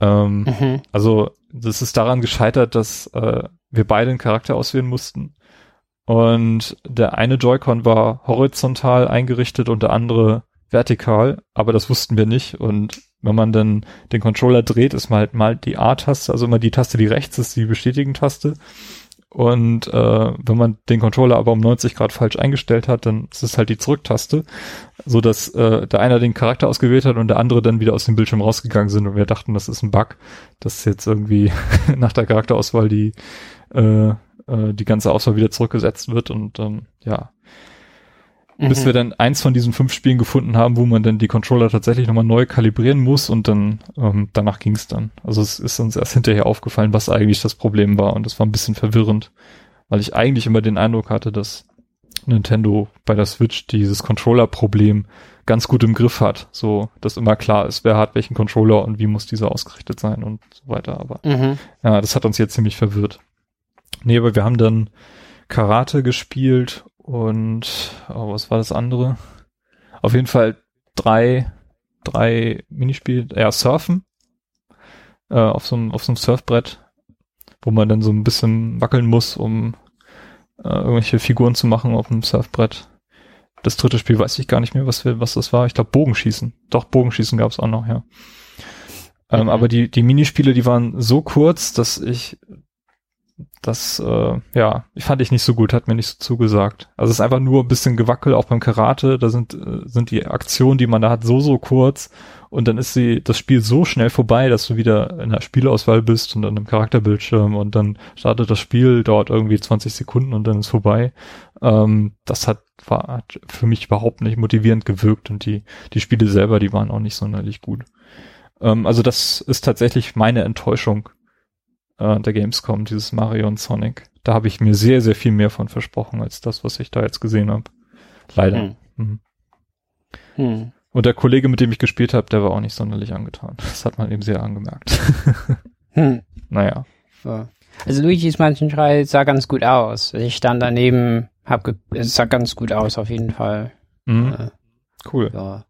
Ähm, mhm. Also das ist daran gescheitert, dass äh, wir beide einen Charakter auswählen mussten. Und der eine Joy-Con war horizontal eingerichtet und der andere vertikal, aber das wussten wir nicht. Und wenn man dann den Controller dreht, ist mal halt mal die A-Taste, also immer die Taste, die rechts ist, die Bestätigen-Taste. Und äh, wenn man den Controller aber um 90 Grad falsch eingestellt hat, dann ist es halt die Zurücktaste, so dass äh, der einer den Charakter ausgewählt hat und der andere dann wieder aus dem Bildschirm rausgegangen sind und wir dachten, das ist ein Bug, dass jetzt irgendwie nach der Charakterauswahl die äh, äh, die ganze Auswahl wieder zurückgesetzt wird und ähm, ja, mhm. bis wir dann eins von diesen fünf Spielen gefunden haben, wo man dann die Controller tatsächlich nochmal neu kalibrieren muss und dann ähm, danach ging es dann. Also es ist uns erst hinterher aufgefallen, was eigentlich das Problem war und das war ein bisschen verwirrend, weil ich eigentlich immer den Eindruck hatte, dass Nintendo bei der Switch dieses Controller-Problem ganz gut im Griff hat, so dass immer klar ist, wer hat welchen Controller und wie muss dieser ausgerichtet sein und so weiter. Aber mhm. ja, das hat uns jetzt ziemlich verwirrt. Nee, aber wir haben dann Karate gespielt und oh, was war das andere? Auf jeden Fall drei, drei Minispiele, ja, Surfen äh, auf so einem auf so einem Surfbrett, wo man dann so ein bisschen wackeln muss, um äh, irgendwelche Figuren zu machen auf dem Surfbrett. Das dritte Spiel weiß ich gar nicht mehr, was wir, was das war. Ich glaube Bogenschießen. Doch Bogenschießen gab es auch noch, ja. Ähm, mhm. Aber die die Minispiele, die waren so kurz, dass ich das, äh, ja, ich fand ich nicht so gut, hat mir nicht so zugesagt. Also es ist einfach nur ein bisschen Gewackel, auch beim Karate, da sind, äh, sind die Aktionen, die man da hat, so, so kurz und dann ist sie, das Spiel so schnell vorbei, dass du wieder in der Spielauswahl bist und dann im Charakterbildschirm und dann startet das Spiel, dauert irgendwie 20 Sekunden und dann ist vorbei. Ähm, das hat, war, hat für mich überhaupt nicht motivierend gewirkt und die, die Spiele selber, die waren auch nicht sonderlich gut. Ähm, also das ist tatsächlich meine Enttäuschung äh, der Gamescom, dieses Mario und Sonic. Da habe ich mir sehr, sehr viel mehr von versprochen als das, was ich da jetzt gesehen habe. Leider. Hm. Mhm. Hm. Und der Kollege, mit dem ich gespielt habe, der war auch nicht sonderlich angetan. Das hat man eben sehr angemerkt. hm. Naja. So. Also Luigi's Mansion 3 sah ganz gut aus. Ich stand daneben, hab es sah ganz gut aus auf jeden Fall. Mhm. Äh, cool. Ja.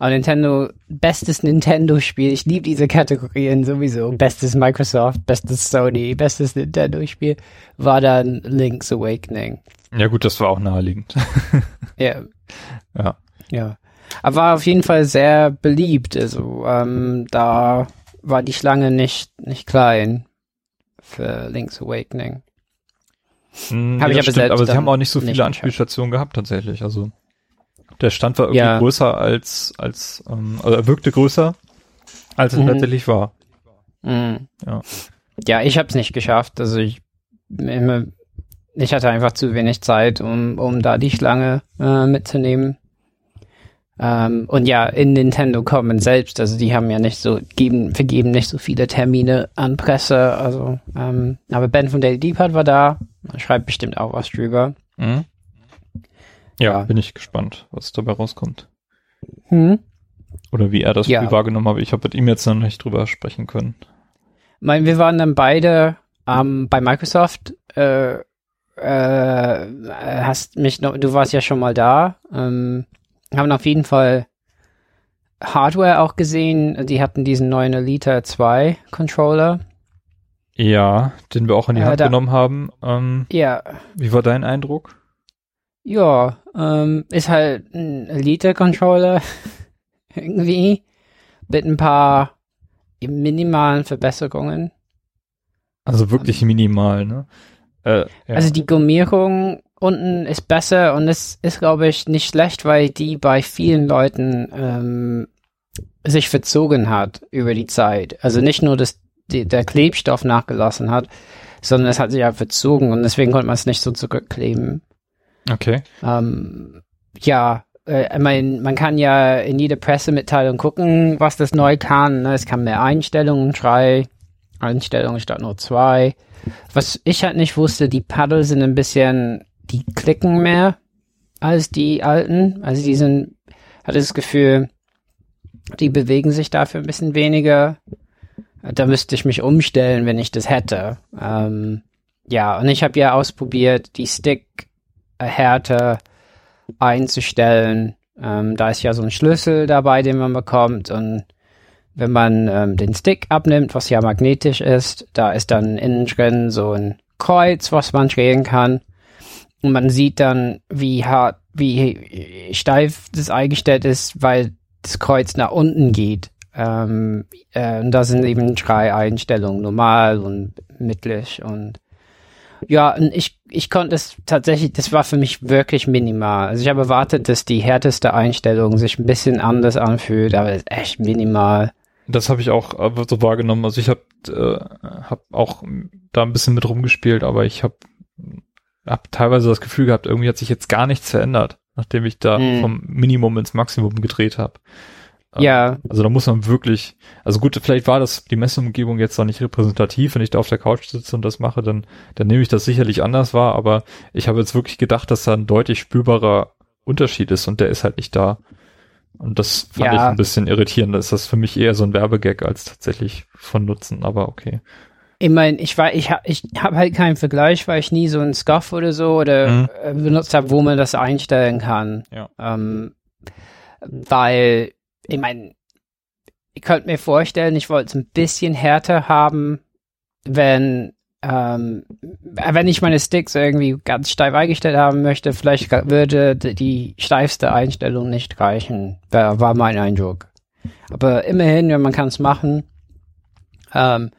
Aber Nintendo, bestes Nintendo-Spiel, ich liebe diese Kategorien sowieso. Bestes Microsoft, bestes Sony, bestes Nintendo-Spiel war dann Link's Awakening. Ja gut, das war auch naheliegend. ja. Ja. Ja. Aber war auf jeden Fall sehr beliebt. Also ähm, da war die Schlange nicht, nicht klein für Link's Awakening. Hm, Hab ja, ich aber, stimmt, aber sie haben auch nicht so viele Anspielstationen gehabt tatsächlich. Also der Stand war irgendwie ja. größer als, als, ähm, also er wirkte größer, als es mhm. tatsächlich war. Mhm. Ja. Ja, ich habe es nicht geschafft. Also ich, immer, ich hatte einfach zu wenig Zeit, um, um da die Schlange äh, mitzunehmen. Ähm, und ja, in Nintendo kommen selbst, also die haben ja nicht so, geben, vergeben nicht so viele Termine an Presse, also, ähm, aber Ben von Daily Deepart war da, schreibt bestimmt auch was drüber. Mhm. Ja, ja, bin ich gespannt, was dabei rauskommt. Hm? Oder wie er das ja. Spiel wahrgenommen hat. Ich habe mit ihm jetzt noch nicht drüber sprechen können. Ich meine, wir waren dann beide ähm, bei Microsoft. Äh, äh, hast mich noch, du warst ja schon mal da. Ähm, haben auf jeden Fall Hardware auch gesehen. Die hatten diesen neuen Elite 2 Controller. Ja, den wir auch in die äh, Hand da, genommen haben. Ähm, ja. Wie war dein Eindruck? Ja, ähm, ist halt ein Elite-Controller irgendwie mit ein paar minimalen Verbesserungen. Also wirklich minimal, ne? Äh, ja. Also die Gummierung unten ist besser und es ist, glaube ich, nicht schlecht, weil die bei vielen Leuten ähm, sich verzogen hat über die Zeit. Also nicht nur, dass die, der Klebstoff nachgelassen hat, sondern es hat sich ja verzogen und deswegen konnte man es nicht so zurückkleben. Okay. Ähm, ja, äh, ich mein, man kann ja in jeder Pressemitteilung gucken, was das neu kann. Ne? Es kann mehr Einstellungen, drei Einstellungen statt nur zwei. Was ich halt nicht wusste, die Paddle sind ein bisschen, die klicken mehr als die alten. Also die sind, hatte das Gefühl, die bewegen sich dafür ein bisschen weniger. Da müsste ich mich umstellen, wenn ich das hätte. Ähm, ja, und ich habe ja ausprobiert, die Stick Härte einzustellen. Ähm, da ist ja so ein Schlüssel dabei, den man bekommt und wenn man ähm, den Stick abnimmt, was ja magnetisch ist, da ist dann innen drin so ein Kreuz, was man drehen kann. Und man sieht dann, wie hart, wie steif das eingestellt ist, weil das Kreuz nach unten geht. Ähm, äh, und da sind eben drei Einstellungen, normal und mittlich und ja, ich, ich konnte es tatsächlich, das war für mich wirklich minimal. Also ich habe erwartet, dass die härteste Einstellung sich ein bisschen anders anfühlt, aber es ist echt minimal. Das habe ich auch äh, so wahrgenommen. Also ich habe äh, hab auch da ein bisschen mit rumgespielt, aber ich habe hab teilweise das Gefühl gehabt, irgendwie hat sich jetzt gar nichts verändert, nachdem ich da hm. vom Minimum ins Maximum gedreht habe. Ähm, ja. Also da muss man wirklich, also gut, vielleicht war das die Messumgebung jetzt noch nicht repräsentativ. Wenn ich da auf der Couch sitze und das mache, dann, dann nehme ich das sicherlich anders wahr. Aber ich habe jetzt wirklich gedacht, dass da ein deutlich spürbarer Unterschied ist und der ist halt nicht da. Und das fand ja. ich ein bisschen irritierend. Da ist das für mich eher so ein Werbegag als tatsächlich von Nutzen, aber okay. Ich meine, ich war, ich habe ich hab halt keinen Vergleich, weil ich nie so einen Scuff oder so oder mhm. Äh, benutzt habe, wo man das einstellen kann. Ja. Ähm, weil ich meine, ich könnte mir vorstellen, ich wollte es ein bisschen härter haben, wenn ähm, wenn ich meine Sticks irgendwie ganz steif eingestellt haben möchte, vielleicht würde die steifste Einstellung nicht reichen. War, mein Eindruck. Aber immerhin, wenn man kann es machen. Ähm,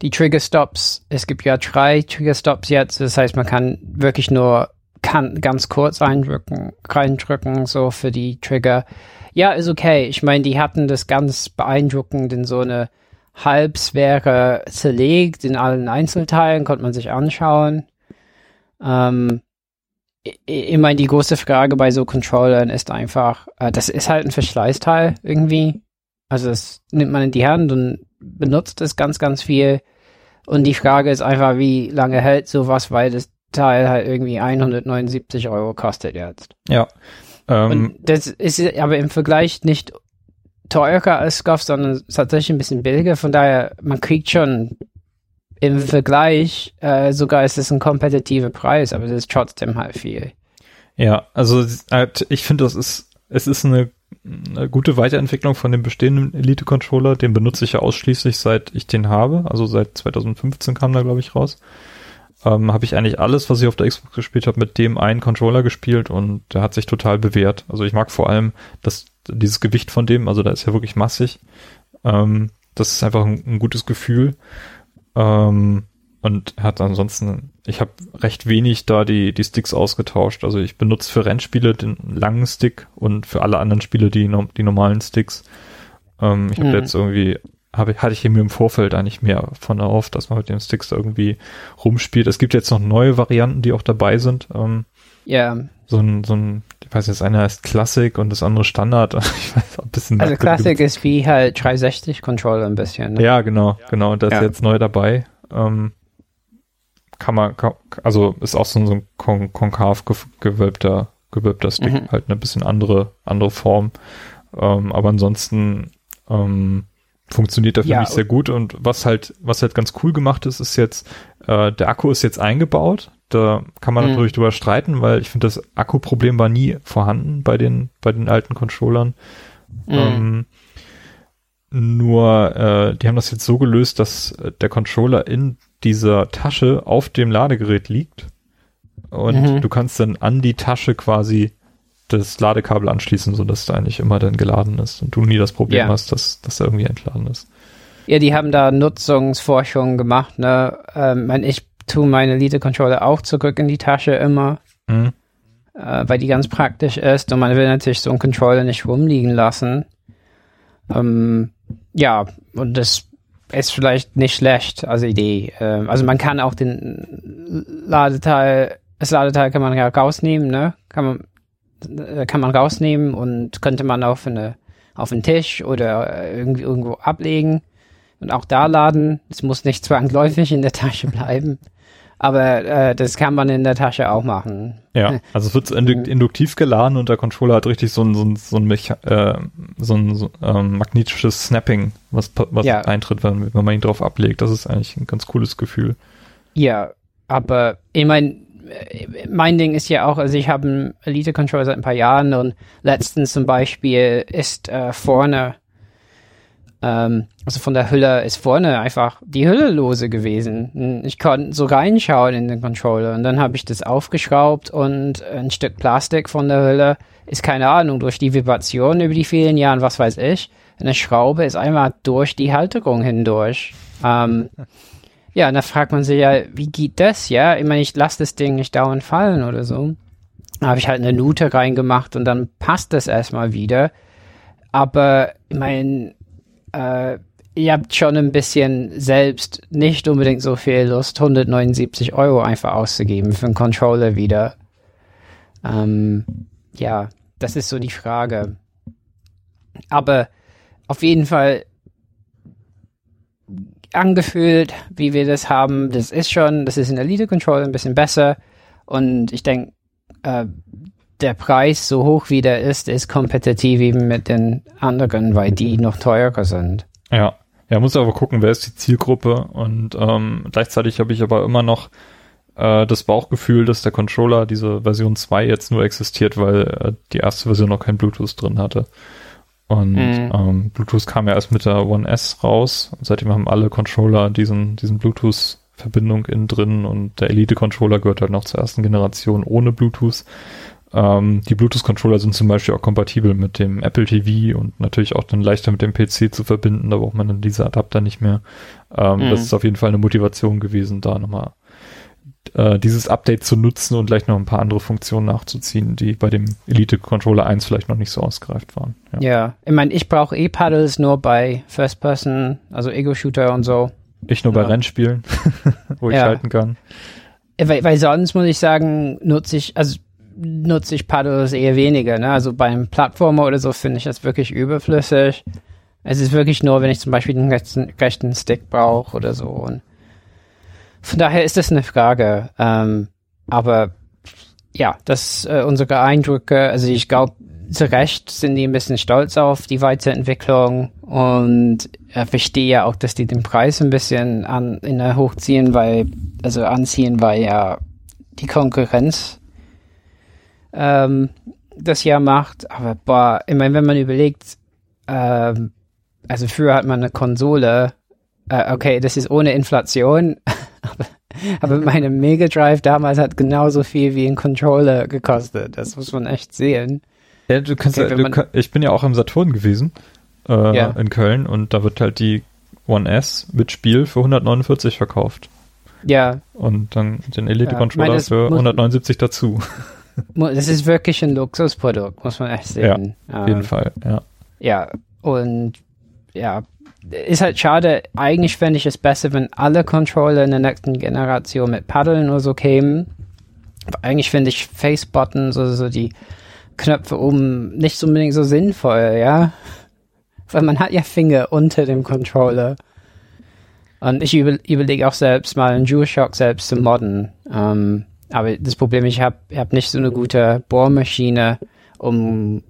die Trigger Stops, es gibt ja drei Trigger Stops jetzt, das heißt, man kann wirklich nur kann ganz kurz eindrücken, reindrücken, so für die Trigger. Ja, ist okay. Ich meine, die hatten das ganz beeindruckend in so eine Halbsphäre zerlegt, in allen Einzelteilen, konnte man sich anschauen. Ähm, ich, ich meine, die große Frage bei so Controllern ist einfach, äh, das ist halt ein Verschleißteil irgendwie. Also das nimmt man in die Hand und benutzt es ganz, ganz viel. Und die Frage ist einfach, wie lange hält sowas, weil das Teil halt irgendwie 179 Euro kostet jetzt. Ja. Ähm, und das ist aber im Vergleich nicht teurer als Scuff, sondern tatsächlich ein bisschen billiger. Von daher, man kriegt schon im Vergleich, äh, sogar ist es ein kompetitiver Preis, aber das ist trotzdem halt viel. Ja, also halt, ich finde, das ist, es ist eine, eine gute Weiterentwicklung von dem bestehenden Elite-Controller. Den benutze ich ja ausschließlich seit ich den habe. Also seit 2015 kam da, glaube ich, raus ähm, habe ich eigentlich alles, was ich auf der Xbox gespielt habe, mit dem einen Controller gespielt und der hat sich total bewährt. Also ich mag vor allem das, dieses Gewicht von dem, also da ist ja wirklich massig. Ähm, das ist einfach ein, ein gutes Gefühl. Ähm, und hat ansonsten, ich habe recht wenig da die, die Sticks ausgetauscht. Also ich benutze für Rennspiele den langen Stick und für alle anderen Spiele die, die normalen Sticks. Ähm, ich habe mhm. jetzt irgendwie habe, hatte ich mir im Vorfeld eigentlich mehr von erhofft, dass man mit den Sticks irgendwie rumspielt. Es gibt jetzt noch neue Varianten, die auch dabei sind. Ähm, ja. So ein, so ein, ich weiß jetzt, einer ist Classic und das andere Standard. ich weiß, ein bisschen also Classic ist wie halt 360 Controller ein bisschen. Ne? Ja, genau, genau. Und das ja. ist jetzt neu dabei. Ähm, kann man, kann, also ist auch so, ein kon konkav gewölbter, gewölbter Stick, mhm. halt eine bisschen andere, andere Form. Ähm, aber ansonsten, ähm, funktioniert da für ja, mich sehr gut und was halt, was halt ganz cool gemacht ist, ist jetzt, äh, der Akku ist jetzt eingebaut. Da kann man mhm. natürlich drüber streiten, weil ich finde, das Akkuproblem war nie vorhanden bei den, bei den alten Controllern. Mhm. Ähm, nur, äh, die haben das jetzt so gelöst, dass der Controller in dieser Tasche auf dem Ladegerät liegt. Und mhm. du kannst dann an die Tasche quasi das Ladekabel anschließen, sodass da eigentlich immer dann geladen ist und du nie das Problem ja. hast, dass, dass er irgendwie entladen ist. Ja, die haben da Nutzungsforschung gemacht. Ne? Ähm, ich tue meine Elite-Controller auch zurück in die Tasche immer, mhm. äh, weil die ganz praktisch ist und man will natürlich so einen Controller nicht rumliegen lassen. Ähm, ja, und das ist vielleicht nicht schlecht als Idee. Ähm, also man kann auch den Ladeteil, das Ladeteil kann man ja rausnehmen, ne? Kann man kann man rausnehmen und könnte man auf eine auf einen Tisch oder irgendwie irgendwo ablegen und auch da laden. Es muss nicht zwangsläufig in der Tasche bleiben. Aber äh, das kann man in der Tasche auch machen. Ja, also es wird induktiv geladen und der Controller hat richtig so ein, so ein, so ein, Mecha äh, so ein so, ähm, magnetisches Snapping, was, was ja. eintritt, wenn, wenn man ihn drauf ablegt. Das ist eigentlich ein ganz cooles Gefühl. Ja, aber ich meine, mein Ding ist ja auch, also ich habe einen Elite-Controller seit ein paar Jahren und letztens zum Beispiel ist äh, vorne, ähm, also von der Hülle ist vorne einfach die Hülle lose gewesen. Ich konnte so reinschauen in den Controller und dann habe ich das aufgeschraubt und ein Stück Plastik von der Hülle ist keine Ahnung, durch die Vibration über die vielen Jahren, was weiß ich, eine Schraube ist einmal durch die Halterung hindurch. Ähm, ja, und da fragt man sich ja, wie geht das, ja? Ich meine, ich lasse das Ding nicht dauernd fallen oder so. Da habe ich halt eine Nute reingemacht und dann passt das erstmal wieder. Aber ich meine, äh, ihr habt schon ein bisschen selbst nicht unbedingt so viel Lust, 179 Euro einfach auszugeben für einen Controller wieder. Ähm, ja, das ist so die Frage. Aber auf jeden Fall angefühlt, wie wir das haben. Das ist schon, das ist in Elite Control ein bisschen besser. Und ich denke, äh, der Preis, so hoch wie der ist, ist kompetitiv eben mit den anderen, weil die noch teurer sind. Ja, ja, muss aber gucken, wer ist die Zielgruppe. Und ähm, gleichzeitig habe ich aber immer noch äh, das Bauchgefühl, dass der Controller, diese Version 2 jetzt nur existiert, weil äh, die erste Version noch kein Bluetooth drin hatte. Und mhm. ähm, Bluetooth kam ja erst mit der One S raus. Und seitdem haben alle Controller diesen, diesen Bluetooth-Verbindung innen drin und der Elite-Controller gehört halt noch zur ersten Generation ohne Bluetooth. Ähm, die Bluetooth-Controller sind zum Beispiel auch kompatibel mit dem Apple TV und natürlich auch dann leichter mit dem PC zu verbinden. Da braucht man dann diese Adapter nicht mehr. Ähm, mhm. Das ist auf jeden Fall eine Motivation gewesen, da nochmal äh, dieses Update zu nutzen und gleich noch ein paar andere Funktionen nachzuziehen, die bei dem Elite Controller 1 vielleicht noch nicht so ausgereift waren. Ja, ja. ich meine, ich brauche E-Paddles nur bei First Person, also Ego-Shooter und so. Ich nur bei ja. Rennspielen, wo ich ja. schalten kann. Weil, weil sonst muss ich sagen, nutze ich, also nutze ich Paddles eher weniger. Ne? Also beim Plattformer oder so finde ich das wirklich überflüssig. Es ist wirklich nur, wenn ich zum Beispiel den rechten, rechten Stick brauche oder so. Und von daher ist das eine Frage. Ähm, aber ja, das äh, unsere Eindrücke, also ich glaube, zu Recht sind die ein bisschen stolz auf die Weiterentwicklung und äh, verstehe ja auch, dass die den Preis ein bisschen an, in der hochziehen, weil, also anziehen, weil ja die Konkurrenz ähm, das ja macht. Aber boah, ich meine, wenn man überlegt, ähm, also früher hat man eine Konsole, äh, okay, das ist ohne Inflation, aber, meine Mega Drive damals hat genauso viel wie ein Controller gekostet. Das muss man echt sehen. Ja, du kannst, okay, du ich bin ja auch im Saturn gewesen äh, ja. in Köln und da wird halt die One S mit Spiel für 149 verkauft. Ja. Und dann den Elite-Controller ja, für 179 dazu. Das ist wirklich ein Luxusprodukt, muss man echt sehen. Ja, auf jeden ähm, Fall, ja. Ja, und ja, ist halt schade. Eigentlich fände ich es besser, wenn alle Controller in der nächsten Generation mit Paddeln nur so kämen. Aber eigentlich finde ich Face-Buttons, also so die Knöpfe oben, nicht unbedingt so sinnvoll, ja. Weil man hat ja Finger unter dem Controller. Und ich über, überlege auch selbst mal einen DualShock selbst zu modden. Ähm, aber das Problem, ich habe hab nicht so eine gute Bohrmaschine, um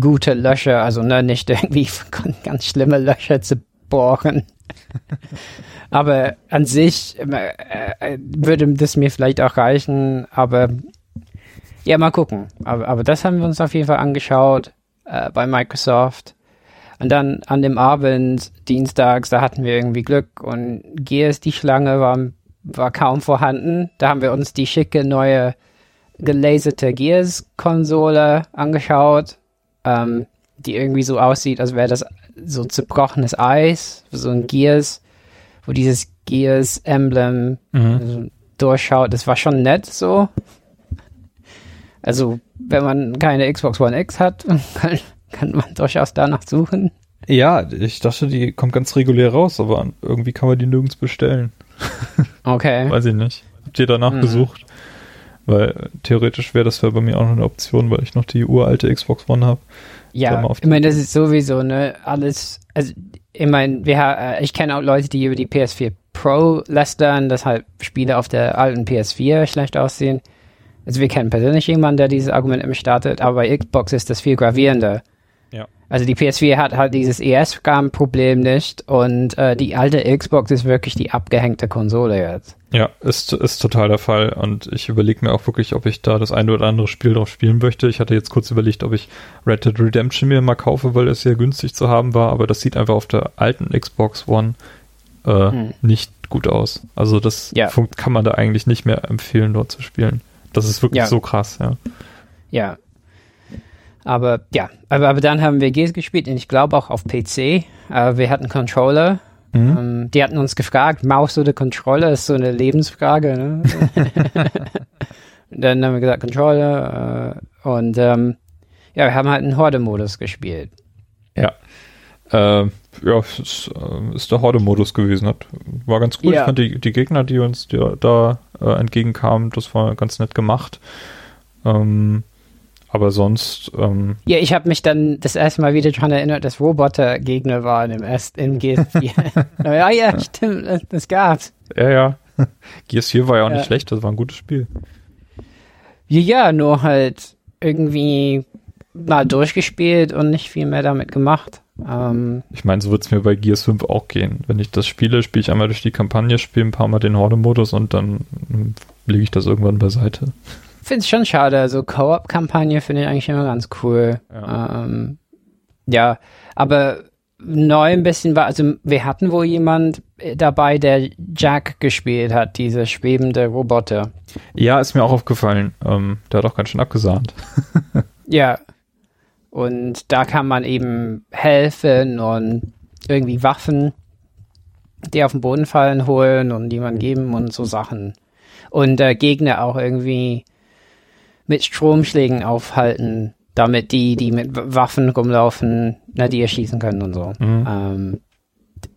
gute Löcher, also ne, nicht irgendwie ganz schlimme Löcher zu bohren. aber an sich äh, äh, würde das mir vielleicht auch reichen, aber ja, mal gucken. Aber, aber das haben wir uns auf jeden Fall angeschaut äh, bei Microsoft. Und dann an dem Abend, dienstags, da hatten wir irgendwie Glück und Gears, die Schlange war, war kaum vorhanden. Da haben wir uns die schicke neue gelaserte Gears-Konsole angeschaut, ähm, die irgendwie so aussieht, als wäre das so zerbrochenes Eis, so ein Gears, wo dieses Gears-Emblem mhm. also durchschaut. Das war schon nett so. Also, wenn man keine Xbox One X hat, kann, kann man durchaus danach suchen. Ja, ich dachte, die kommt ganz regulär raus, aber irgendwie kann man die nirgends bestellen. Okay. Weiß ich nicht. Habt ihr danach mhm. gesucht? Weil theoretisch wäre das ja bei mir auch noch eine Option, weil ich noch die uralte Xbox One habe. Ja, ich meine, das ist sowieso, ne, alles, also, ich meine, wir, äh, ich kenne auch Leute, die über die PS4 Pro lästern, dass halt Spiele auf der alten PS4 schlecht aussehen. Also wir kennen persönlich jemanden, der dieses Argument immer startet, aber bei Xbox ist das viel gravierender. Also die PS4 hat halt dieses ES-RAM-Problem nicht und äh, die alte Xbox ist wirklich die abgehängte Konsole jetzt. Ja, ist, ist total der Fall und ich überlege mir auch wirklich, ob ich da das eine oder andere Spiel drauf spielen möchte. Ich hatte jetzt kurz überlegt, ob ich Red Dead Redemption mir mal kaufe, weil es sehr günstig zu haben war, aber das sieht einfach auf der alten Xbox One äh, hm. nicht gut aus. Also das ja. kann man da eigentlich nicht mehr empfehlen, dort zu spielen. Das ist wirklich ja. so krass, ja. Ja, aber ja, aber, aber dann haben wir Gears gespielt und ich glaube auch auf PC. Äh, wir hatten Controller. Mhm. Ähm, die hatten uns gefragt, Maus oder Controller ist so eine Lebensfrage. Ne? dann haben wir gesagt Controller äh, und ähm, ja, wir haben halt einen Horde-Modus gespielt. Ja. Äh, ja, ist, äh, ist der Horde-Modus gewesen. Hat, war ganz cool. Ja. Ich fand die, die Gegner, die uns die, da äh, entgegenkamen, das war ganz nett gemacht. Ähm, aber sonst. Ähm, ja, ich habe mich dann das erste Mal wieder daran erinnert, dass Roboter Gegner waren im, Erst, im GS4. ja, ja, stimmt, das, gab's. Ja, ja. GS4 war ja auch ja. nicht schlecht, das war ein gutes Spiel. Ja, ja, nur halt irgendwie mal durchgespielt und nicht viel mehr damit gemacht. Ähm, ich meine, so wird es mir bei Gears 5 auch gehen. Wenn ich das spiele, spiele ich einmal durch die Kampagne, spiele ein paar Mal den Horde-Modus und dann lege ich das irgendwann beiseite finde es schon schade. So Co-op-Kampagne finde ich eigentlich immer ganz cool. Ja. Ähm, ja, aber neu ein bisschen war, also wir hatten wohl jemand dabei, der Jack gespielt hat, diese schwebende Roboter. Ja, ist mir auch aufgefallen. Ähm, der hat auch ganz schön abgesahnt. ja. Und da kann man eben helfen und irgendwie Waffen, die auf den Boden fallen, holen und die man geben und so Sachen. Und äh, Gegner auch irgendwie mit Stromschlägen aufhalten, damit die, die mit Waffen rumlaufen, na, die erschießen können und so. Mhm. Ähm,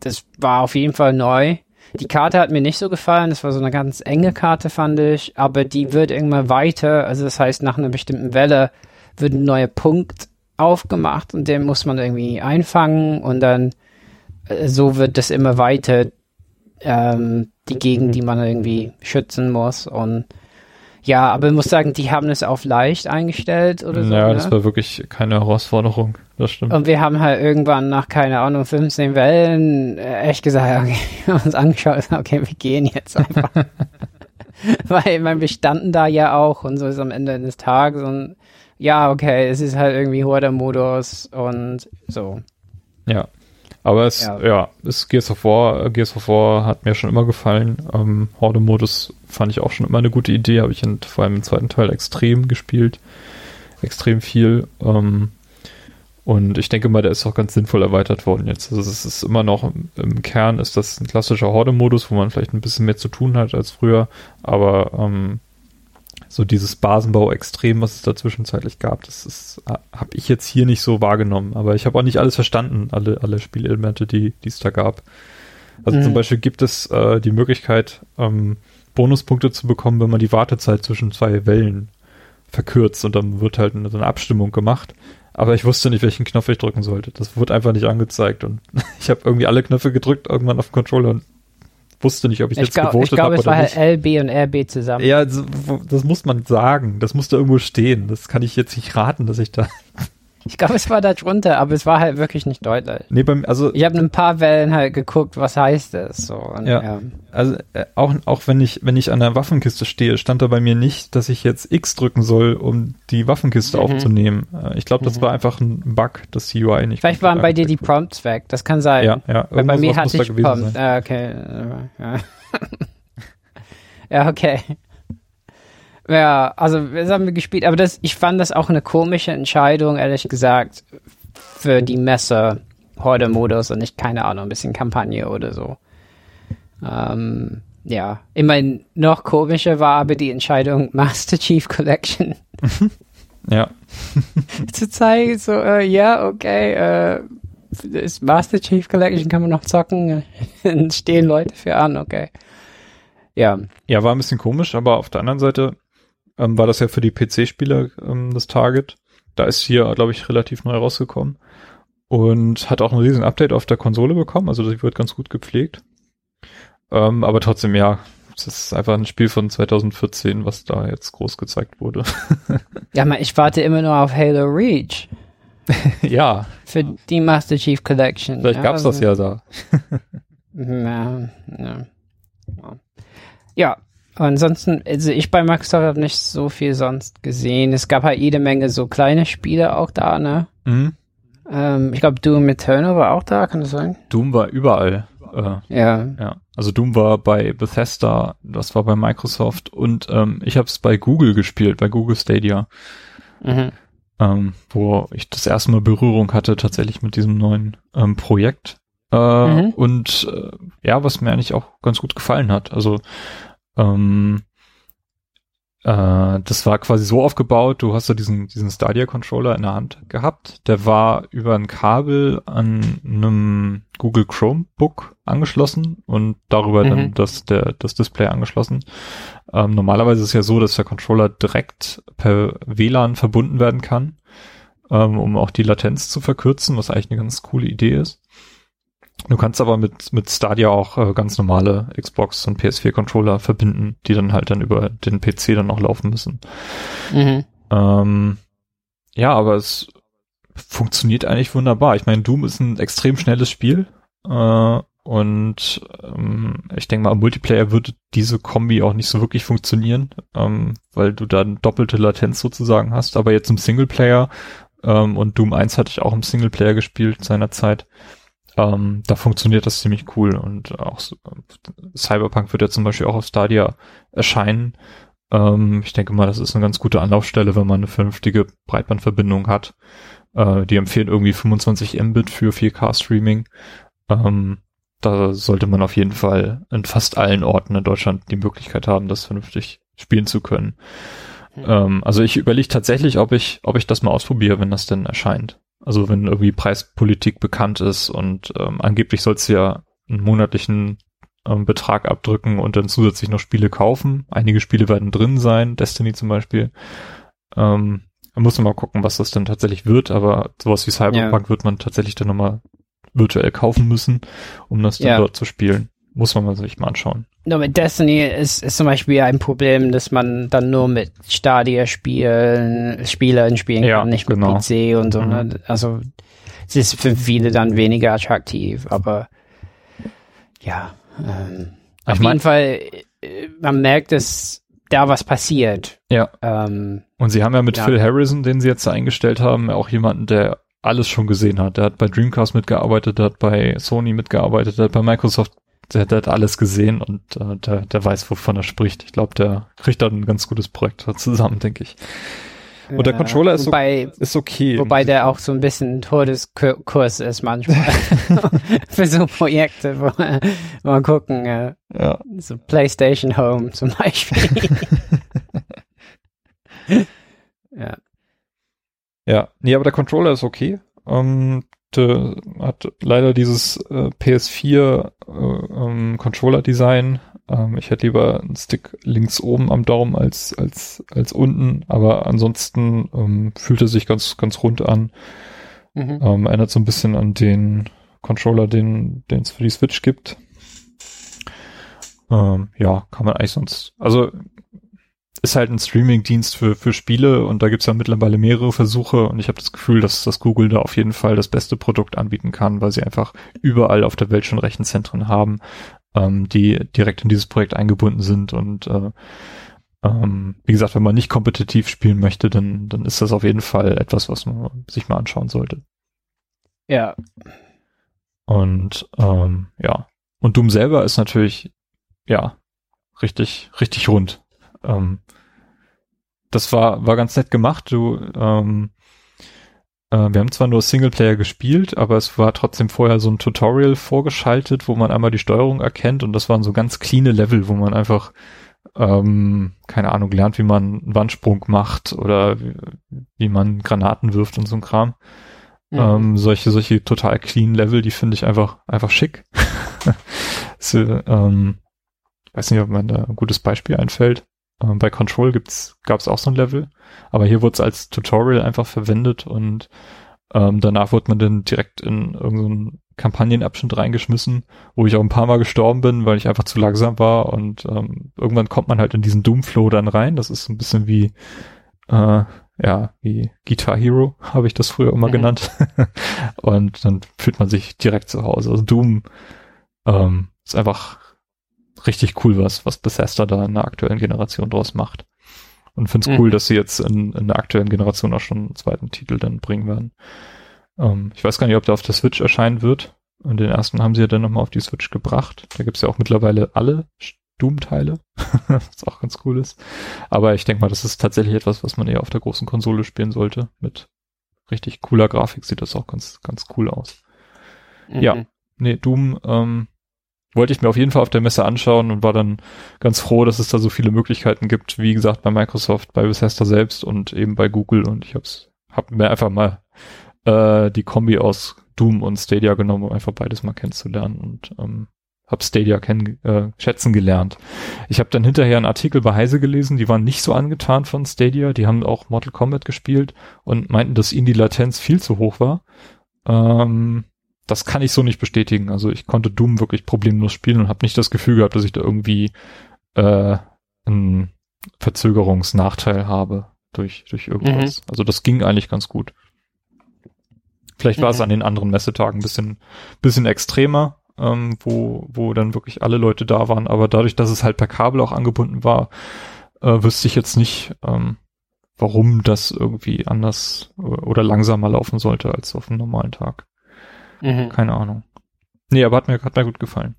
das war auf jeden Fall neu. Die Karte hat mir nicht so gefallen. Das war so eine ganz enge Karte, fand ich. Aber die wird irgendwann weiter. Also das heißt, nach einer bestimmten Welle wird ein neuer Punkt aufgemacht und den muss man irgendwie einfangen und dann äh, so wird das immer weiter ähm, die Gegend, die man irgendwie schützen muss und ja, aber ich muss sagen, die haben es auf leicht eingestellt oder so. Ja, ne? das war wirklich keine Herausforderung. Das stimmt. Und wir haben halt irgendwann nach, keine Ahnung, 15 Wellen äh, echt gesagt, okay, wir haben uns angeschaut, okay, wir gehen jetzt einfach. Weil, ich meine, wir standen da ja auch und so ist am Ende des Tages und ja, okay, es ist halt irgendwie Horde-Modus und so. Ja. Aber es, ja, ja es Gears of War, Gears of War hat mir schon immer gefallen. Ähm, Horde-Modus fand ich auch schon immer eine gute Idee, habe ich in, vor allem im zweiten Teil extrem gespielt. Extrem viel. Ähm, und ich denke mal, der ist auch ganz sinnvoll erweitert worden jetzt. Also es ist immer noch im Kern ist das ein klassischer Horde-Modus, wo man vielleicht ein bisschen mehr zu tun hat als früher, aber ähm, so dieses Basenbau-Extrem, was es da zwischenzeitlich gab, das ist, habe ich jetzt hier nicht so wahrgenommen. Aber ich habe auch nicht alles verstanden, alle, alle Spielelemente, die die es da gab. Also mhm. zum Beispiel gibt es äh, die Möglichkeit, ähm, Bonuspunkte zu bekommen, wenn man die Wartezeit zwischen zwei Wellen verkürzt und dann wird halt eine, eine Abstimmung gemacht. Aber ich wusste nicht, welchen Knopf ich drücken sollte. Das wurde einfach nicht angezeigt und ich habe irgendwie alle Knöpfe gedrückt irgendwann auf dem Controller und wusste nicht, ob ich, ich jetzt glaub, gewotet habe nicht. Ich glaube, es war halt LB und RB zusammen. Ja, das, das muss man sagen. Das muss da irgendwo stehen. Das kann ich jetzt nicht raten, dass ich da ich glaube, es war da drunter, aber es war halt wirklich nicht deutlich. Nee, beim, also ich habe ein paar Wellen halt geguckt, was heißt das so. Und, ja, ja, Also äh, auch auch wenn ich wenn ich an der Waffenkiste stehe, stand da bei mir nicht, dass ich jetzt X drücken soll, um die Waffenkiste mhm. aufzunehmen. Äh, ich glaube, das mhm. war einfach ein Bug, dass die UI nicht. Vielleicht waren bei dir die Prompts weg. Das kann sein. Ja, ja. Weil bei mir hatte ich Prompts. Ah, okay. Ja. ja, okay. Ja, also das haben wir gespielt, aber das, ich fand das auch eine komische Entscheidung, ehrlich gesagt, für die Messe Horde-Modus und nicht, keine Ahnung, ein bisschen Kampagne oder so. Ähm, ja, immerhin noch komischer war aber die Entscheidung Master Chief Collection. ja. zu zeigen, so, äh, ja, okay, äh, ist Master Chief Collection, kann man noch zocken, stehen Leute für an, okay. Ja. Ja, war ein bisschen komisch, aber auf der anderen Seite ähm, war das ja für die PC-Spieler ähm, das Target. Da ist hier, glaube ich, relativ neu rausgekommen und hat auch ein riesen Update auf der Konsole bekommen, also die wird ganz gut gepflegt. Ähm, aber trotzdem, ja, es ist einfach ein Spiel von 2014, was da jetzt groß gezeigt wurde. ja, man, ich warte immer nur auf Halo Reach. ja. Für die Master Chief Collection. Vielleicht ja, gab's also, das ja da. ja, ja. ja, ansonsten, also ich bei Microsoft habe nicht so viel sonst gesehen. Es gab halt jede Menge so kleine Spiele auch da, ne? Mhm. Ähm, ich glaube, Doom Eternal war auch da, kann das sein? Doom war überall. Äh, ja. ja. Also Doom war bei Bethesda, das war bei Microsoft und ähm, ich habe es bei Google gespielt, bei Google Stadia. Mhm. Ähm, wo ich das erste Mal Berührung hatte tatsächlich mit diesem neuen ähm, Projekt. Äh, mhm. Und äh, ja, was mir eigentlich auch ganz gut gefallen hat. Also ähm, äh, das war quasi so aufgebaut, du hast so diesen, diesen Stadia-Controller in der Hand gehabt. Der war über ein Kabel an einem Google Chromebook angeschlossen und darüber mhm. dann das, der, das Display angeschlossen. Ähm, normalerweise ist es ja so, dass der Controller direkt per WLAN verbunden werden kann, ähm, um auch die Latenz zu verkürzen, was eigentlich eine ganz coole Idee ist. Du kannst aber mit, mit Stadia auch äh, ganz normale Xbox und PS4-Controller verbinden, die dann halt dann über den PC dann auch laufen müssen. Mhm. Ähm, ja, aber es funktioniert eigentlich wunderbar. Ich meine, Doom ist ein extrem schnelles Spiel. Äh, und ähm, ich denke mal, am Multiplayer würde diese Kombi auch nicht so wirklich funktionieren, ähm, weil du dann doppelte Latenz sozusagen hast. Aber jetzt im Singleplayer Ähm, und Doom 1 hatte ich auch im Singleplayer gespielt seinerzeit. Ähm, da funktioniert das ziemlich cool und auch Cyberpunk wird ja zum Beispiel auch auf Stadia erscheinen. Ähm, ich denke mal, das ist eine ganz gute Anlaufstelle, wenn man eine vernünftige Breitbandverbindung hat. Äh, die empfehlen irgendwie 25 Mbit für 4K-Streaming. Ähm, da sollte man auf jeden Fall in fast allen Orten in Deutschland die Möglichkeit haben, das vernünftig spielen zu können. Mhm. Ähm, also ich überlege tatsächlich, ob ich, ob ich das mal ausprobiere, wenn das denn erscheint. Also wenn irgendwie Preispolitik bekannt ist und ähm, angeblich soll es ja einen monatlichen ähm, Betrag abdrücken und dann zusätzlich noch Spiele kaufen. Einige Spiele werden drin sein, Destiny zum Beispiel. Ähm, da muss man mal gucken, was das dann tatsächlich wird, aber sowas wie Cyberpunk ja. wird man tatsächlich dann nochmal virtuell kaufen müssen, um das dann ja. dort zu spielen. Muss man sich mal anschauen. Nur mit Destiny ist, ist zum Beispiel ein Problem, dass man dann nur mit Stadia spielen, Spielern spielen ja, kann, nicht mit genau. PC und so. Ne? Mhm. Also es ist für viele dann weniger attraktiv, aber ja. Ähm, auf jeden mein, Fall, äh, man merkt, dass da was passiert. Ja. Ähm, und sie haben ja mit ja. Phil Harrison, den sie jetzt eingestellt haben, auch jemanden, der alles schon gesehen hat. Der hat bei Dreamcast mitgearbeitet, der hat bei Sony mitgearbeitet, der hat bei Microsoft, der, der hat alles gesehen und äh, der, der weiß, wovon er spricht. Ich glaube, der kriegt da ein ganz gutes Projekt zusammen, denke ich. Und der Controller ist, wobei, ist okay. Wobei der auch so ein bisschen Todeskurs ist manchmal. Für so Projekte, wo, wo man gucken, äh, ja. so PlayStation Home zum Beispiel. ja. Ja, nee, aber der Controller ist okay. Ähm, der hat leider dieses äh, PS4 äh, ähm, Controller-Design. Ähm, ich hätte lieber einen Stick links oben am Daumen als als als unten, aber ansonsten ähm, fühlt er sich ganz ganz rund an. Mhm. Ähm, erinnert so ein bisschen an den Controller, den den es für die Switch gibt. Ähm, ja, kann man eigentlich sonst. Also ist halt ein Streaming-Dienst für, für Spiele und da gibt's ja mittlerweile mehrere Versuche und ich habe das Gefühl, dass, dass Google da auf jeden Fall das beste Produkt anbieten kann, weil sie einfach überall auf der Welt schon Rechenzentren haben, ähm, die direkt in dieses Projekt eingebunden sind und äh, ähm, wie gesagt, wenn man nicht kompetitiv spielen möchte, dann, dann ist das auf jeden Fall etwas, was man sich mal anschauen sollte. Ja. Und ähm, ja. Und Doom selber ist natürlich, ja, richtig, richtig rund. Ähm, das war, war ganz nett gemacht. Du, ähm, äh, wir haben zwar nur Singleplayer gespielt, aber es war trotzdem vorher so ein Tutorial vorgeschaltet, wo man einmal die Steuerung erkennt und das waren so ganz cleane Level, wo man einfach ähm, keine Ahnung, lernt, wie man einen Wandsprung macht oder wie, wie man Granaten wirft und so ein Kram. Mhm. Ähm, solche, solche total clean Level, die finde ich einfach, einfach schick. so, ähm, weiß nicht, ob man da ein gutes Beispiel einfällt. Äh, bei Control gibt's, gab's auch so ein Level, aber hier wurde es als Tutorial einfach verwendet und ähm, danach wurde man dann direkt in irgendeinen Kampagnenabschnitt reingeschmissen, wo ich auch ein paar Mal gestorben bin, weil ich einfach zu langsam war und ähm, irgendwann kommt man halt in diesen Doom-Flow dann rein. Das ist ein bisschen wie äh, ja, wie Guitar Hero habe ich das früher immer mhm. genannt. und dann fühlt man sich direkt zu Hause. Also Doom ähm, ist einfach richtig cool, was, was Bethesda da in der aktuellen Generation draus macht. Und finde es mhm. cool, dass sie jetzt in, in der aktuellen Generation auch schon einen zweiten Titel dann bringen werden. Ähm, ich weiß gar nicht, ob der auf der Switch erscheinen wird. Und den ersten haben sie ja dann nochmal auf die Switch gebracht. Da gibt's ja auch mittlerweile alle Doom-Teile, was auch ganz cool ist. Aber ich denke mal, das ist tatsächlich etwas, was man eher auf der großen Konsole spielen sollte. Mit richtig cooler Grafik sieht das auch ganz, ganz cool aus. Mhm. Ja, nee, Doom ähm, wollte ich mir auf jeden Fall auf der Messe anschauen und war dann ganz froh, dass es da so viele Möglichkeiten gibt, wie gesagt, bei Microsoft, bei Bethesda selbst und eben bei Google und ich hab's, hab mir einfach mal äh, die Kombi aus Doom und Stadia genommen, um einfach beides mal kennenzulernen und ähm, hab Stadia kennen, äh, schätzen gelernt. Ich habe dann hinterher einen Artikel bei Heise gelesen, die waren nicht so angetan von Stadia, die haben auch Mortal Kombat gespielt und meinten, dass ihnen die Latenz viel zu hoch war. Ähm, das kann ich so nicht bestätigen. Also ich konnte Doom wirklich problemlos spielen und habe nicht das Gefühl gehabt, dass ich da irgendwie äh, einen Verzögerungsnachteil habe durch, durch irgendwas. Mhm. Also das ging eigentlich ganz gut. Vielleicht war mhm. es an den anderen Messetagen ein bisschen, bisschen extremer, ähm, wo, wo dann wirklich alle Leute da waren. Aber dadurch, dass es halt per Kabel auch angebunden war, äh, wüsste ich jetzt nicht, ähm, warum das irgendwie anders oder langsamer laufen sollte als auf einem normalen Tag. Mhm. Keine Ahnung. Nee, aber hat mir, hat mir gut gefallen.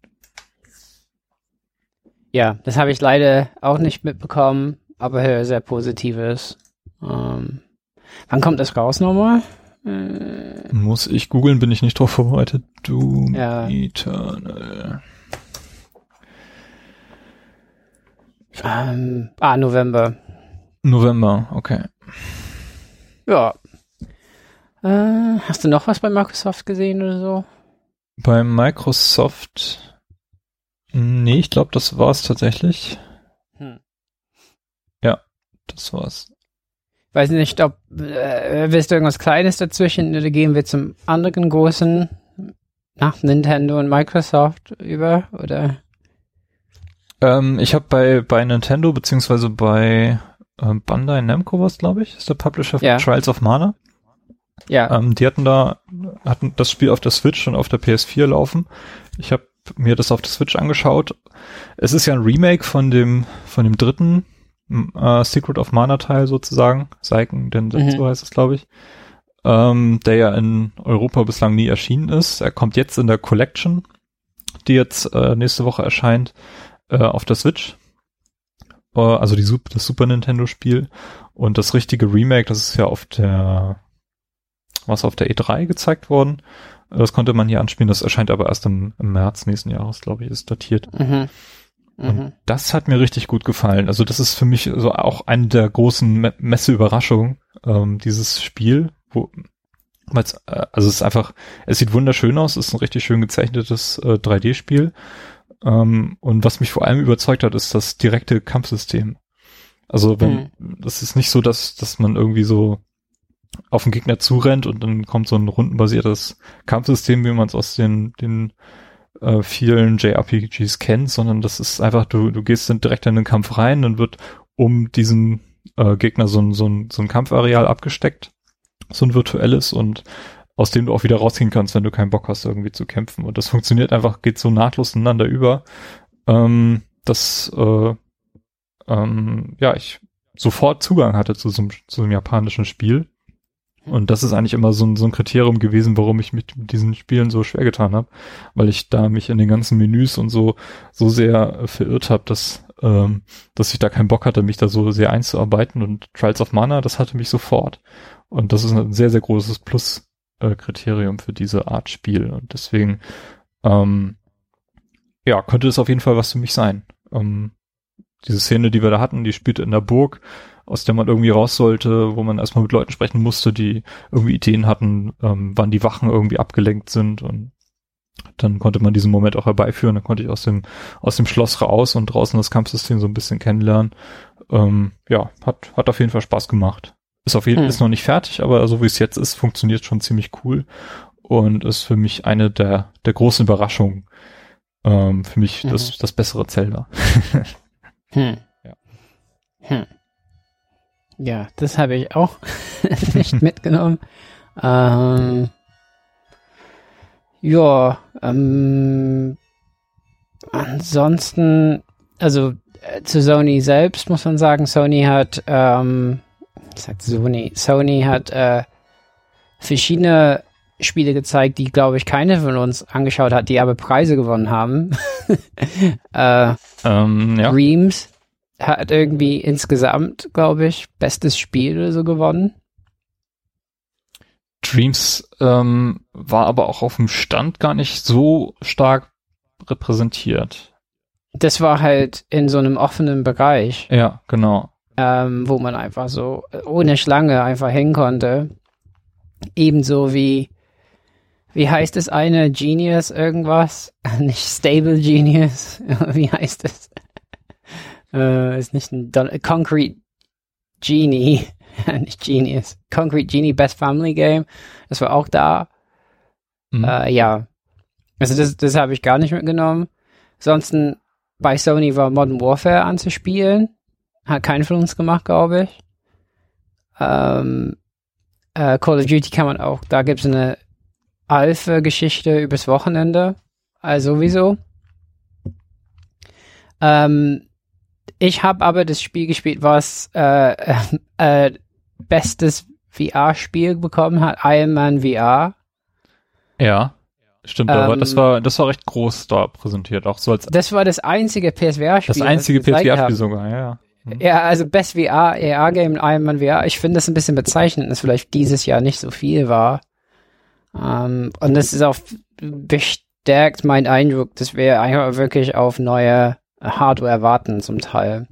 Ja, das habe ich leider auch nicht mitbekommen, aber höre sehr Positives. Ähm, wann kommt das raus nochmal? Äh, Muss ich googeln, bin ich nicht drauf vorbereitet. Doom ja. Eternal. Ähm, ah, November. November, okay. Ja. Äh, hast du noch was bei Microsoft gesehen oder so? Bei Microsoft. Nee, ich glaube, das war's tatsächlich. Hm. Ja, das war's. Weiß nicht, ob äh, willst du irgendwas Kleines dazwischen oder gehen wir zum anderen großen nach Nintendo und Microsoft über oder? Ähm, ich habe bei bei Nintendo beziehungsweise bei äh, Bandai Namco was, glaube ich, ist der Publisher ja. Trials of Mana. Ja. Ähm, die hatten da hatten das Spiel auf der Switch und auf der PS4 laufen. Ich habe mir das auf der Switch angeschaut. Es ist ja ein Remake von dem von dem dritten äh, Secret of Mana Teil sozusagen, Seiken, denn mhm. so heißt es, glaube ich. Ähm, der ja in Europa bislang nie erschienen ist. Er kommt jetzt in der Collection, die jetzt äh, nächste Woche erscheint, äh, auf der Switch. Äh, also die, das Super Nintendo Spiel. Und das richtige Remake, das ist ja auf der, was auf der E3 gezeigt worden. Das konnte man hier anspielen. Das erscheint aber erst im, im März nächsten Jahres, glaube ich, ist datiert. Mhm. Und mhm. das hat mir richtig gut gefallen. Also das ist für mich so auch eine der großen Me Messeüberraschungen, ähm, dieses Spiel, wo äh, also es ist einfach, es sieht wunderschön aus, es ist ein richtig schön gezeichnetes äh, 3D-Spiel. Ähm, und was mich vor allem überzeugt hat, ist das direkte Kampfsystem. Also wenn, mhm. das ist nicht so, dass, dass man irgendwie so auf den Gegner zurennt und dann kommt so ein rundenbasiertes Kampfsystem, wie man es aus den, den äh, vielen JRPGs kennt, sondern das ist einfach, du, du gehst dann direkt in den Kampf rein, dann wird um diesen äh, Gegner so ein, so, ein, so ein Kampfareal abgesteckt, so ein virtuelles und aus dem du auch wieder rausgehen kannst, wenn du keinen Bock hast, irgendwie zu kämpfen. Und das funktioniert einfach, geht so nahtlos ineinander über, ähm, dass äh, ähm, ja, ich sofort Zugang hatte zu so, zu einem japanischen Spiel. Und das ist eigentlich immer so ein, so ein Kriterium gewesen, warum ich mit diesen Spielen so schwer getan habe, weil ich da mich in den ganzen Menüs und so so sehr verirrt habe, dass ähm, dass ich da keinen Bock hatte, mich da so sehr einzuarbeiten. Und Trials of Mana, das hatte mich sofort. Und das ist ein sehr sehr großes Plus äh, Kriterium für diese Art Spiel. Und deswegen, ähm, ja, könnte es auf jeden Fall was für mich sein. Ähm, diese Szene, die wir da hatten, die spielt in der Burg, aus der man irgendwie raus sollte, wo man erstmal mit Leuten sprechen musste, die irgendwie Ideen hatten, ähm, wann die Wachen irgendwie abgelenkt sind und dann konnte man diesen Moment auch herbeiführen. Dann konnte ich aus dem aus dem Schloss raus und draußen das Kampfsystem so ein bisschen kennenlernen. Ähm, ja, hat hat auf jeden Fall Spaß gemacht. Ist auf jeden Fall hm. ist noch nicht fertig, aber so wie es jetzt ist, funktioniert schon ziemlich cool und ist für mich eine der der großen Überraschungen. Ähm, für mich mhm. das das bessere Zelda. hm. Ja. Hm. Ja, das habe ich auch nicht mitgenommen. Ähm, ja, ähm, ansonsten, also äh, zu Sony selbst muss man sagen, Sony hat ähm, sagt Sony. Sony hat äh, verschiedene Spiele gezeigt, die, glaube ich, keine von uns angeschaut hat, die aber Preise gewonnen haben. äh, ähm, ja. Reams hat irgendwie insgesamt, glaube ich, bestes Spiel oder so gewonnen. Dreams ähm, war aber auch auf dem Stand gar nicht so stark repräsentiert. Das war halt in so einem offenen Bereich. Ja, genau ähm, wo man einfach so ohne Schlange einfach hin konnte. Ebenso wie, wie heißt es eine Genius irgendwas? Nicht Stable Genius. wie heißt es? Äh, ist nicht ein Don Concrete Genie. nicht Genius. Concrete Genie Best Family Game. Das war auch da. Mhm. Äh, ja. Also das, das habe ich gar nicht mitgenommen. Ansonsten bei Sony war Modern Warfare anzuspielen. Hat keiner von uns gemacht, glaube ich. Ähm, äh, Call of Duty kann man auch, da gibt es eine Alpha-Geschichte übers Wochenende. Also sowieso. Ähm, ich habe aber das Spiel gespielt, was äh, äh, bestes VR-Spiel bekommen hat, Iron Man VR. Ja, stimmt, aber Ähm, das war, das war recht groß da präsentiert, auch so als Das war das einzige PSVR-Spiel. das einzige PSVR-Spiel sogar, ja, ja. Mhm. Ja, also Best VR, AR-Game, Iron Man VR. Ich finde das ein bisschen bezeichnend, dass vielleicht dieses Jahr nicht so viel war. Ähm, und das ist auch bestärkt mein Eindruck, dass wir einfach wirklich auf neue Hardware warten zum Teil.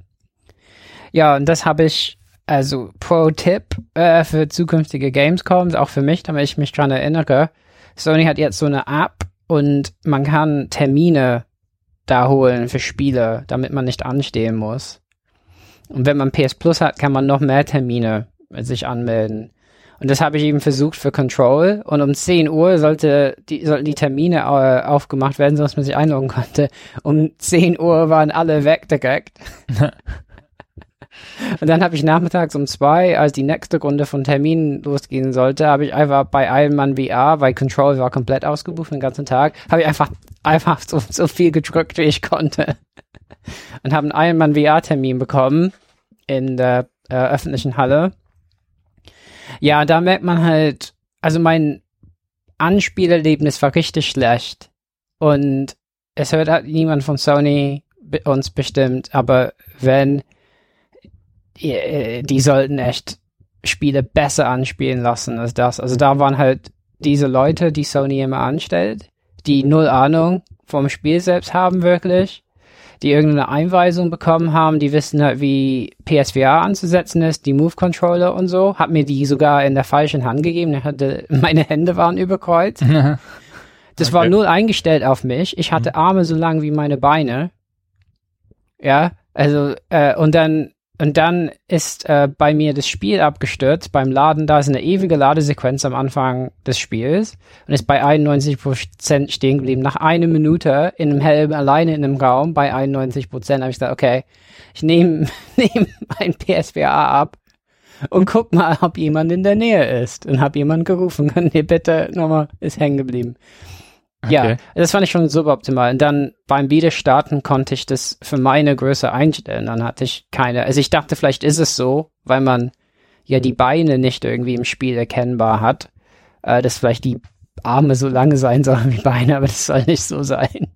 Ja, und das habe ich, also Pro-Tipp äh, für zukünftige Gamescoms, auch für mich, damit ich mich dran erinnere. Sony hat jetzt so eine App und man kann Termine da holen für Spiele, damit man nicht anstehen muss. Und wenn man PS Plus hat, kann man noch mehr Termine sich anmelden. Und das habe ich eben versucht für Control. Und um 10 Uhr sollte die, sollten die Termine äh, aufgemacht werden, sodass man sich einloggen konnte. Um 10 Uhr waren alle weg direkt. Und dann habe ich nachmittags um zwei, als die nächste Runde von Terminen losgehen sollte, habe ich einfach bei Iron Man VR, weil Control war komplett ausgebucht den ganzen Tag, habe ich einfach, einfach so, so viel gedrückt, wie ich konnte. Und habe einen Iron Man VR-Termin bekommen in der äh, öffentlichen Halle. Ja, da merkt man halt, also mein Anspielerlebnis war richtig schlecht. Und es hört halt niemand von Sony uns bestimmt, aber wenn äh, die sollten echt Spiele besser anspielen lassen als das. Also da waren halt diese Leute, die Sony immer anstellt, die null Ahnung vom Spiel selbst haben wirklich, die irgendeine Einweisung bekommen haben, die wissen halt, wie PSVR anzusetzen ist, die Move-Controller und so, hat mir die sogar in der falschen Hand gegeben, ich hatte, meine Hände waren überkreuzt. Das war Okay. null eingestellt auf mich. Ich hatte Arme so lang wie meine Beine. Ja, also, äh, und dann, und dann ist äh, bei mir das Spiel abgestürzt. Beim Laden, da ist eine ewige Ladesequenz am Anfang des Spiels und ist bei 91% stehen geblieben. Nach einer Minute in einem Helm alleine in einem Raum bei 91% habe ich gesagt, okay, ich nehme nehm mein PSVR ab und guck mal, ob jemand in der Nähe ist. Und habe jemand gerufen, könnt ihr bitte nochmal, ist hängen geblieben. Ja, Okay. das fand ich schon suboptimal. Und dann beim Wiederstarten konnte ich das für meine Größe einstellen. Dann hatte ich keine, also ich dachte, vielleicht ist es so, weil man ja die Beine nicht irgendwie im Spiel erkennbar hat, äh, dass vielleicht die Arme so lange sein sollen wie Beine, aber das soll nicht so sein.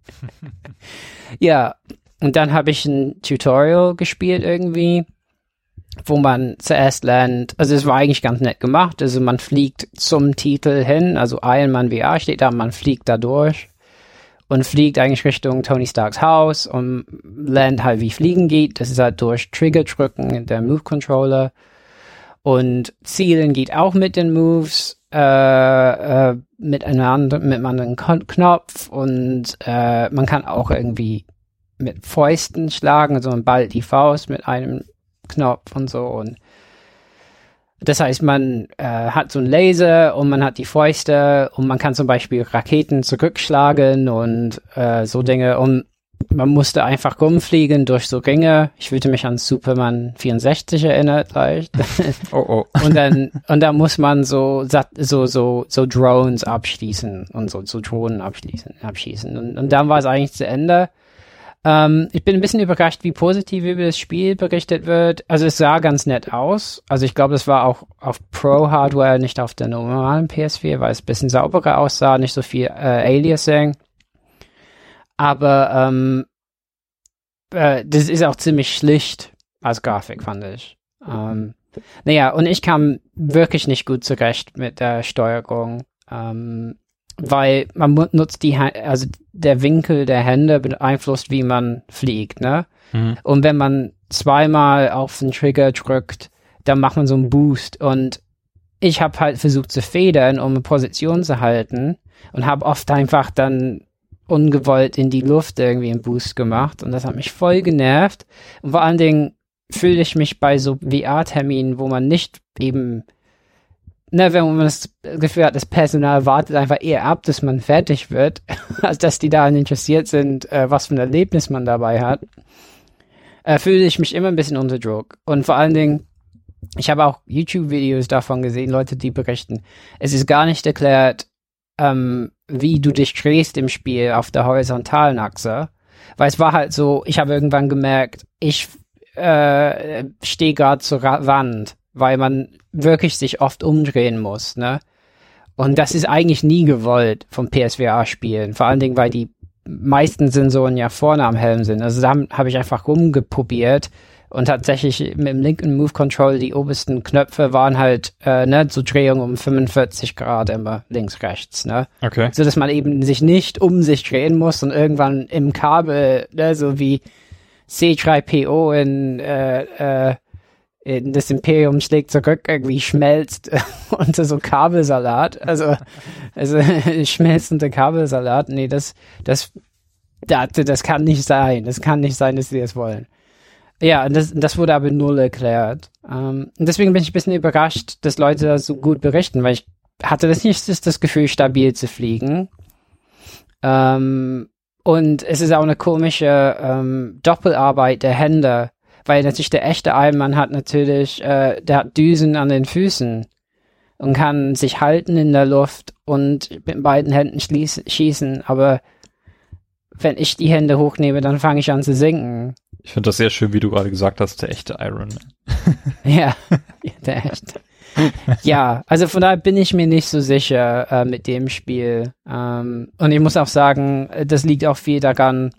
ja, und dann habe ich ein Tutorial gespielt irgendwie, wo man zuerst lernt, also es war eigentlich ganz nett gemacht, also man fliegt zum Titel hin, also Iron Man VR steht da, man fliegt da durch und fliegt eigentlich Richtung Tony Starks Haus und lernt halt, wie Fliegen geht. Das ist halt durch Trigger drücken, der Move Controller. Und Zielen geht auch mit den Moves, äh, äh, mit einem anderen Kon- Knopf und äh, man kann auch irgendwie mit Fäusten schlagen, also man ballt die Faust mit einem Knopf und so und das heißt, man äh, hat so einen Laser und man hat die Fäuste und man kann zum Beispiel Raketen zurückschlagen und äh, so Dinge und man musste einfach rumfliegen durch so Ringe. Ich fühlte mich an Superman 64 erinnert leicht. Oh, oh. und dann und da muss man so so so so Drones abschließen und so so Drohnen abschließen abschießen und, und dann war es eigentlich zu Ende. Ähm, ich bin ein bisschen überrascht, wie positiv über das Spiel berichtet wird. Also es sah ganz nett aus. Also ich glaube, das war auch auf Pro-Hardware, nicht auf der normalen PS4, weil es ein bisschen sauberer aussah, nicht so viel äh, Aliasing. Aber ähm, äh, das ist auch ziemlich schlicht als Grafik, fand ich. Ähm, naja, und ich kam wirklich nicht gut zurecht mit der Steuerung. Ähm, weil man nutzt die, also der Winkel der Hände beeinflusst, wie man fliegt, ne? Mhm. Und wenn man zweimal auf den Trigger drückt, dann macht man so einen Boost. Und ich habe halt versucht zu federn, um eine Position zu halten und habe oft einfach dann ungewollt in die Luft irgendwie einen Boost gemacht. Und das hat mich voll genervt. Und vor allen Dingen fühle ich mich bei so VR-Terminen, wo man nicht eben ne, wenn man das Gefühl hat, das Personal wartet einfach eher ab, dass man fertig wird, als dass die daran interessiert sind, äh, was für ein Erlebnis man dabei hat, äh, fühle ich mich immer ein bisschen unter Druck. Und vor allen Dingen, ich habe auch YouTube-Videos davon gesehen, Leute, die berichten, es ist gar nicht erklärt, ähm, wie du dich drehst im Spiel auf der horizontalen Achse. Weil es war halt so, ich habe irgendwann gemerkt, ich äh, stehe gerade zur Wand weil man wirklich sich oft umdrehen muss, ne? Und das ist eigentlich nie gewollt vom PSVR-Spielen. Vor allen Dingen, weil die meisten Sensoren ja vorne am Helm sind. Also da habe ich einfach rumgeprobiert und tatsächlich mit dem linken Move Control die obersten Knöpfe waren halt äh, ne so Drehung um 45 Grad immer links rechts ne okay so dass man eben sich nicht um sich drehen muss und irgendwann im Kabel ne so wie C3PO in äh, äh, in das Imperium schlägt zurück irgendwie schmelzt unter so Kabelsalat also also schmelzender Kabelsalat nee das das das, das kann nicht sein das kann nicht sein dass sie das wollen ja, das, das wurde aber null erklärt. Ähm, deswegen bin ich ein bisschen überrascht, dass Leute das so gut berichten, weil ich hatte das nicht das Gefühl, stabil zu fliegen. Ähm, und es ist auch eine komische ähm, Doppelarbeit der Hände, weil natürlich der echte Ironman hat natürlich, äh, der hat Düsen an den Füßen und kann sich halten in der Luft und mit beiden Händen schießen, aber wenn ich die Hände hochnehme, dann fange ich an zu sinken. Ich finde das sehr schön, wie du gerade gesagt hast, der echte Iron Man. ja, der echte. ja, also von daher bin ich mir nicht so sicher äh, mit dem Spiel. Ähm, und ich muss auch sagen, das liegt auch viel daran,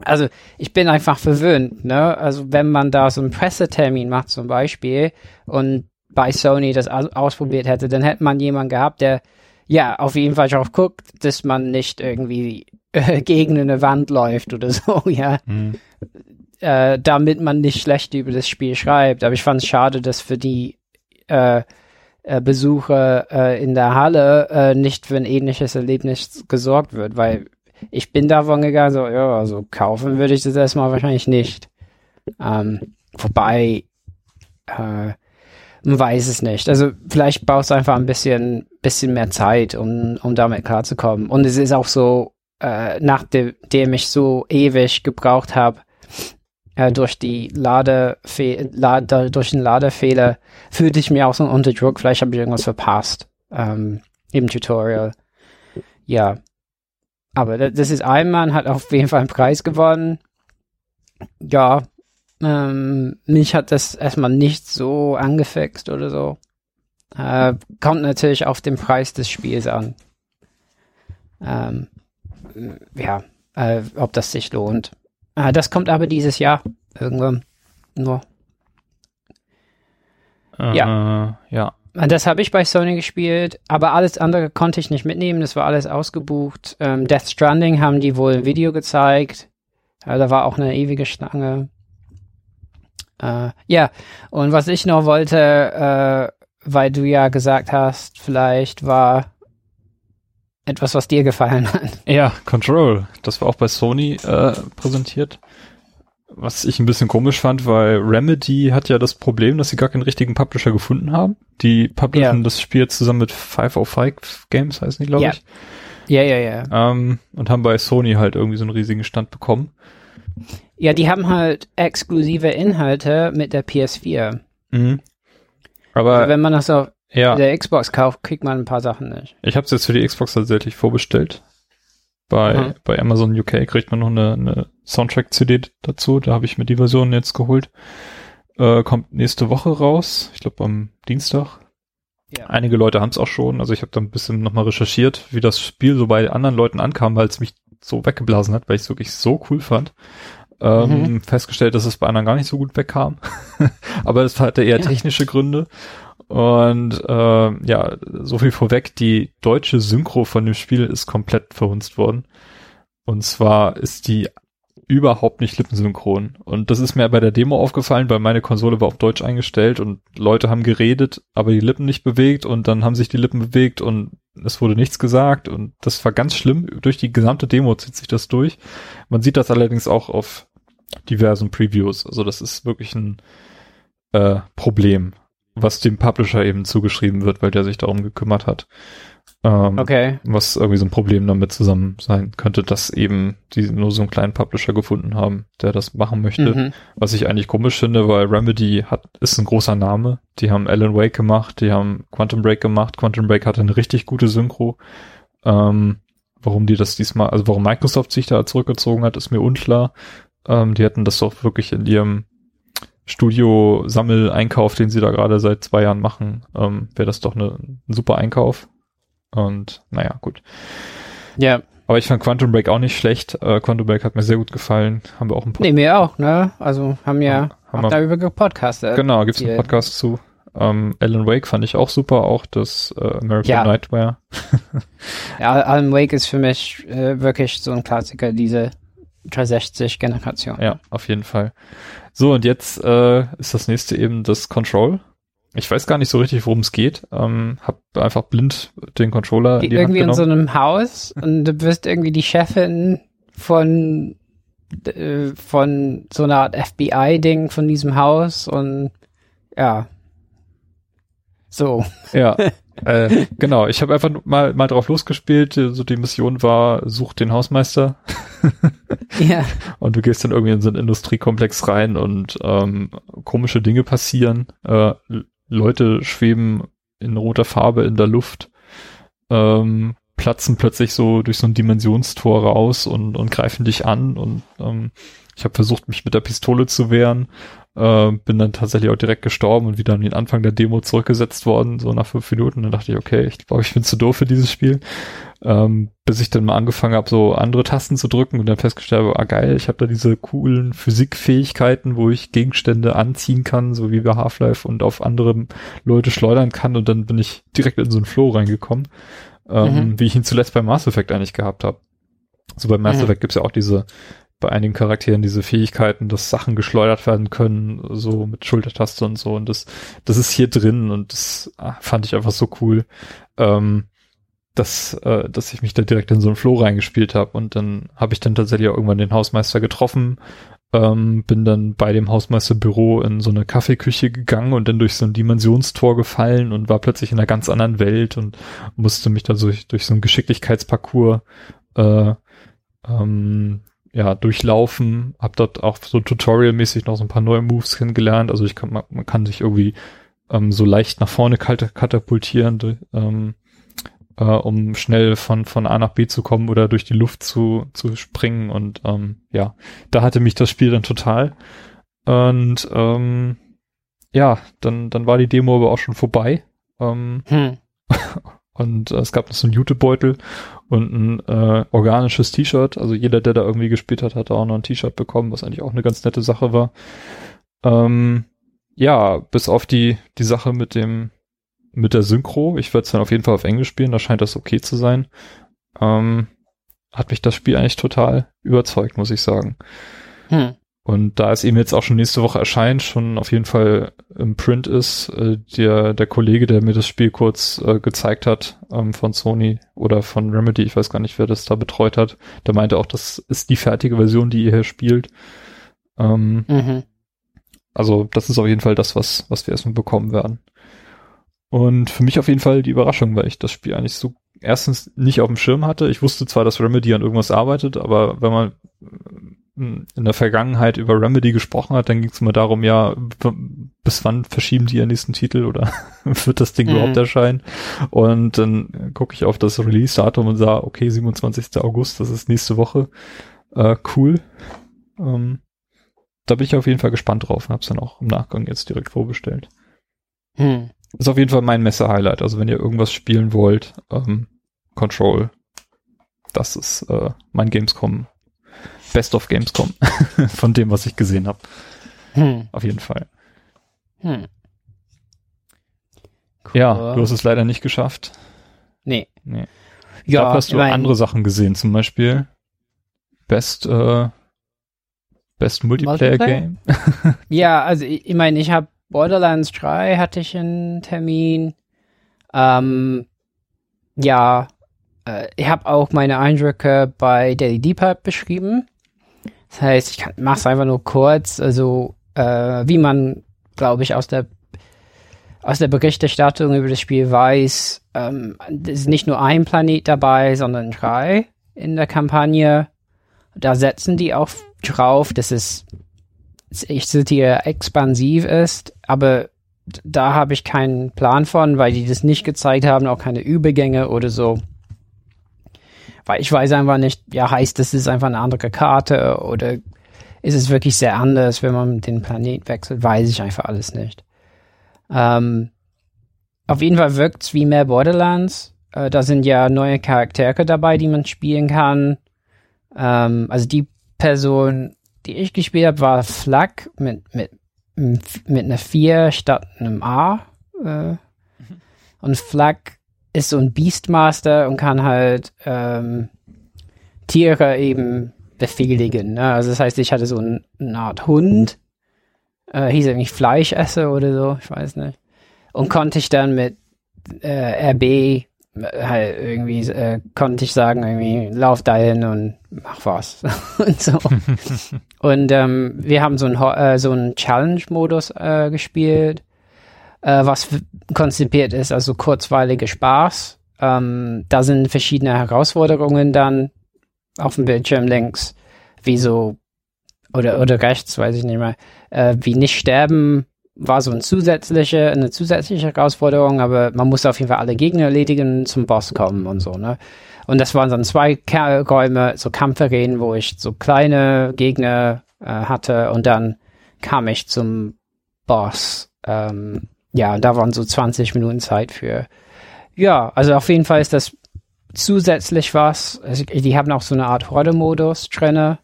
also ich bin einfach verwöhnt, ne? Also wenn man da so einen Pressetermin macht zum Beispiel und bei Sony das ausprobiert hätte, dann hätte man jemanden gehabt, der ja auf jeden Fall darauf guckt, dass man nicht irgendwie äh, gegen eine Wand läuft oder so, ja. Mhm äh, damit man nicht schlecht über das Spiel schreibt. Aber ich fand es schade, dass für die äh, äh, Besucher äh, in der Halle äh, nicht für ein ähnliches Erlebnis gesorgt wird, weil ich bin davon gegangen, so, ja, also kaufen würde ich das erstmal wahrscheinlich nicht. Ähm, wobei, äh, man weiß es nicht. Also vielleicht brauchst du einfach ein bisschen, bisschen mehr Zeit, um, um damit klarzukommen. Und es ist auch so, äh, nachdem ich so ewig gebraucht habe, äh, durch die Ladefe Lade, durch den Ladefehler fühlte ich mich auch so unter Druck. Vielleicht habe ich irgendwas verpasst ähm, im Tutorial. Ja. Aber das ist ein Mann, hat auf jeden Fall einen Preis gewonnen. Ja. Ähm, mich hat das erstmal nicht so angefixt oder so. Äh, kommt natürlich auf den Preis des Spiels an. Ähm, ja, äh, ob das sich lohnt. Ah, das kommt aber dieses Jahr irgendwann. Nur. Äh, ja. Ja. Das habe ich bei Sony gespielt, aber alles andere konnte ich nicht mitnehmen. Das war alles ausgebucht. Ähm, Death Stranding haben die wohl ein Video gezeigt. Ja, da war auch eine ewige Schlange. Äh, ja, und was ich noch wollte, äh, weil du ja gesagt hast, vielleicht war etwas, was dir gefallen hat. Ja, Control. Das war auch bei Sony äh, präsentiert. Was ich ein bisschen komisch fand, weil Remedy hat ja das Problem, dass sie gar keinen richtigen Publisher gefunden haben. Die publishen ja. das Spiel zusammen mit 505 Games, heißen die, glaube ja. ich. Ja, ja, ja. Ähm, und haben bei Sony halt irgendwie so einen riesigen Stand bekommen. Ja, die haben halt exklusive Inhalte mit der PS4. Mhm. Aber also wenn man das auf ja. der Xbox kauft, kriegt man ein paar Sachen nicht. Ich habe es jetzt für die Xbox tatsächlich vorbestellt. Bei, mhm. bei Amazon UK kriegt man noch eine, eine Soundtrack-CD dazu. Da habe ich mir die Version jetzt geholt. Äh, kommt nächste Woche raus. Ich glaube am Dienstag. Ja. Einige Leute haben es auch schon. Also ich habe da ein bisschen nochmal recherchiert, wie das Spiel so bei anderen Leuten ankam, weil es mich so weggeblasen hat, weil ich es wirklich so cool fand. Ähm, mhm. Festgestellt, dass es bei anderen gar nicht so gut wegkam. Aber es hatte eher ja. technische Gründe. Und äh, ja, so viel vorweg, die deutsche Synchro von dem Spiel ist komplett verhunzt worden. Und zwar ist die überhaupt nicht lippensynchron. Und das ist mir bei der Demo aufgefallen, weil meine Konsole war auf Deutsch eingestellt und Leute haben geredet, aber die Lippen nicht bewegt und dann haben sich die Lippen bewegt und es wurde nichts gesagt und das war ganz schlimm. Durch die gesamte Demo zieht sich das durch. Man sieht das allerdings auch auf diversen Previews. Also das ist wirklich ein äh, Problem was dem Publisher eben zugeschrieben wird, weil der sich darum gekümmert hat. Ähm, okay. Was irgendwie so ein Problem damit zusammen sein könnte, dass eben die nur so einen kleinen Publisher gefunden haben, der das machen möchte. Mhm. Was ich eigentlich komisch finde, weil Remedy hat, ist ein großer Name. Die haben Alan Wake gemacht, die haben Quantum Break gemacht. Quantum Break hatte eine richtig gute Synchro. Ähm, warum die das diesmal, also warum Microsoft sich da zurückgezogen hat, ist mir unklar. Ähm, die hätten das doch wirklich in ihrem Studio-Sammel-Einkauf, den sie da gerade seit zwei Jahren machen, ähm, wäre das doch eine, ein super Einkauf. Und naja, gut. Ja. Aber ich fand Quantum Break auch nicht schlecht. Äh, Quantum Break hat mir sehr gut gefallen. Haben wir auch ein Podcast. Nee, mir auch, ne? Also haben ja haben wir, darüber gepodcastet. Genau, gibt's einen Podcast zu. Ähm, Alan Wake fand ich auch super, auch das äh, American ja. Nightmare. ja, Alan Wake ist für mich äh, wirklich so ein Klassiker, diese 360-Generation. Ja, auf jeden Fall. So, und jetzt äh, ist das nächste eben das Control. Ich weiß gar nicht so richtig, worum es geht. Ähm, hab einfach blind den Controller die in die Irgendwie in so einem Haus und du bist irgendwie die Chefin von äh, von so einer Art FBI-Ding von diesem Haus und ja. So. Ja. äh, genau, ich habe einfach mal mal drauf losgespielt. So die Mission war, such den Hausmeister. ja. Und du gehst dann irgendwie in so einen Industriekomplex rein und ähm, komische Dinge passieren. Äh, Leute schweben in roter Farbe in der Luft, ähm, platzen plötzlich so durch so ein Dimensionstor raus und, und greifen dich an und ähm, ich habe versucht, mich mit der Pistole zu wehren, äh, bin dann tatsächlich auch direkt gestorben und wieder an den Anfang der Demo zurückgesetzt worden, so nach fünf Minuten. Dann dachte ich, okay, ich glaube, ich bin zu doof für dieses Spiel. Ähm, bis ich dann mal angefangen habe, so andere Tasten zu drücken und dann festgestellt habe, ah geil, ich habe da diese coolen Physikfähigkeiten, wo ich Gegenstände anziehen kann, so wie bei Half-Life und auf andere Leute schleudern kann und dann bin ich direkt in so einen Flow reingekommen, ähm, mhm. wie ich ihn zuletzt bei Mass Effect eigentlich gehabt habe. So bei Mass mhm. Effect gibt's ja auch diese bei einigen Charakteren diese Fähigkeiten, dass Sachen geschleudert werden können, so mit Schultertaste und so. Und das, das ist hier drin und das ah, fand ich einfach so cool, ähm, dass, äh, dass ich mich da direkt in so einen Flow reingespielt habe. Und dann habe ich dann tatsächlich auch irgendwann den Hausmeister getroffen, ähm, bin dann bei dem Hausmeisterbüro in so eine Kaffeeküche gegangen und dann durch so ein Dimensionstor gefallen und war plötzlich in einer ganz anderen Welt und musste mich da durch, durch so einen Geschicklichkeitsparcours äh, ähm, ja, durchlaufen, hab dort auch so tutorialmäßig noch so ein paar neue Moves kennengelernt. Also ich kann, man, man kann sich irgendwie ähm, so leicht nach vorne katapultieren, ähm, äh, um schnell von, von A nach B zu kommen oder durch die Luft zu, zu springen. Und ähm, ja, da hatte mich das Spiel dann total. Und ähm, ja, dann, dann war die Demo aber auch schon vorbei. Ähm, hm. Und äh, es gab noch so einen Jutebeutel und ein äh, organisches T-Shirt. Also jeder, der da irgendwie gespielt hat, hat auch noch ein T-Shirt bekommen, was eigentlich auch eine ganz nette Sache war. Ähm, ja, bis auf die, die Sache mit dem, mit der Synchro. Ich werde es dann auf jeden Fall auf Englisch spielen, da scheint das okay zu sein. Ähm, hat mich das Spiel eigentlich total überzeugt, muss ich sagen. Hm. Und da es eben jetzt auch schon nächste Woche erscheint, schon auf jeden Fall im Print ist, äh, der, der Kollege, der mir das Spiel kurz äh, gezeigt hat, ähm, von Sony oder von Remedy, ich weiß gar nicht, wer das da betreut hat, der meinte auch, das ist die fertige Version, die ihr hier spielt. Ähm, mhm. Also das ist auf jeden Fall das, was, was wir erstmal bekommen werden. Und für mich auf jeden Fall die Überraschung, weil ich das Spiel eigentlich so erstens nicht auf dem Schirm hatte. Ich wusste zwar, dass Remedy an irgendwas arbeitet, aber wenn man in der Vergangenheit über Remedy gesprochen hat, dann ging es immer darum, ja, bis wann verschieben die ihren nächsten Titel oder wird das Ding mhm. überhaupt erscheinen? Und dann gucke ich auf das Release-Datum und sah, okay, 27. August, das ist nächste Woche. Äh, cool. Ähm, da bin ich auf jeden Fall gespannt drauf und habe es dann auch im Nachgang jetzt direkt vorbestellt. Hm. Ist auf jeden Fall mein Messe-Highlight. Also wenn ihr irgendwas spielen wollt, ähm, Control, das ist äh, mein Gamescom Best of Gamescom von dem, was ich gesehen habe. Hm. Auf jeden Fall. Hm. Cool. Ja, du hast es leider nicht geschafft. Nee. nee. Ja, da hast du mein, andere Sachen gesehen, zum Beispiel Best äh, Best Multiplayer, Multiplayer? Game. ja, also ich, ich meine, ich habe Borderlands 3 hatte ich einen Termin. Ähm, ja, äh, ich habe auch meine Eindrücke bei Daily Depot beschrieben. Das heißt, ich mache es einfach nur kurz. Also, äh, wie man, glaube ich, aus der aus der Berichterstattung über das Spiel weiß, ähm, es ist nicht nur ein Planet dabei, sondern drei in der Kampagne. Da setzen die auch drauf, dass es, ich zitiere, expansiv ist, aber da habe ich keinen Plan von, weil die das nicht gezeigt haben, auch keine Übergänge oder so. Weil ich weiß einfach nicht, ja, heißt das ist einfach eine andere Karte oder ist es wirklich sehr anders, wenn man den Planet wechselt, weiß ich einfach alles nicht. Ähm, auf jeden Fall wirkt es wie mehr Borderlands. Äh, da sind ja neue Charaktere dabei, die man spielen kann. Ähm, also die Person, die ich gespielt habe, war Flak mit, mit, mit einer 4 statt einem A. Äh. Und Flak ist so ein Beastmaster und kann halt ähm, Tiere eben befehligen. Ne? Also das heißt, ich hatte so ein, eine Art Hund, äh, hieß irgendwie Fleischesser oder so, ich weiß nicht. Und konnte ich dann mit äh, RB äh, halt irgendwie, äh, konnte ich sagen, irgendwie, lauf dahin und mach was. und so. und ähm, wir haben so einen äh, so einen Challenge-Modus äh, gespielt, äh, was konzipiert ist, also kurzweilige Spaß. Ähm, da sind verschiedene Herausforderungen dann auf dem Bildschirm links, wie so, oder, oder rechts, weiß ich nicht mehr, äh, wie nicht sterben, war so eine zusätzliche, eine zusätzliche Herausforderung, aber man musste auf jeden Fall alle Gegner erledigen, zum Boss kommen und so, ne? Und das waren dann zwei Räume, so Kampfarenen, wo ich so kleine Gegner äh, hatte und dann kam ich zum Boss. Ähm, ja, da waren so 20 Minuten Zeit für. Ja, also auf jeden Fall ist das zusätzlich was. Also die haben auch so eine Art Horde-Modus drinne.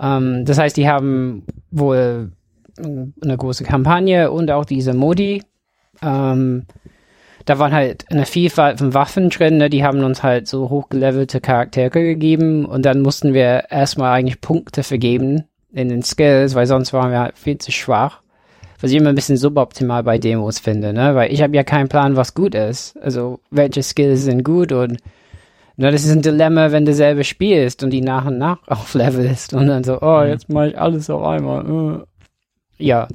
Ähm, das heißt, die haben wohl eine große Kampagne und auch diese Modi. Ähm, da waren halt eine Vielfalt von Waffen drin, ne? die haben uns halt so hochgelevelte Charaktere gegeben und dann mussten wir erstmal eigentlich Punkte vergeben in den Skills, weil sonst waren wir halt viel zu schwach. Was ich immer ein bisschen suboptimal bei Demos finde, ne? Weil ich habe ja keinen Plan, was gut ist. Also welche Skills sind gut und na, das ist ein Dilemma, wenn du selber spielst und die nach und nach auflevelst und dann so, oh, mhm. jetzt mache ich alles auf einmal. Uh. Ja.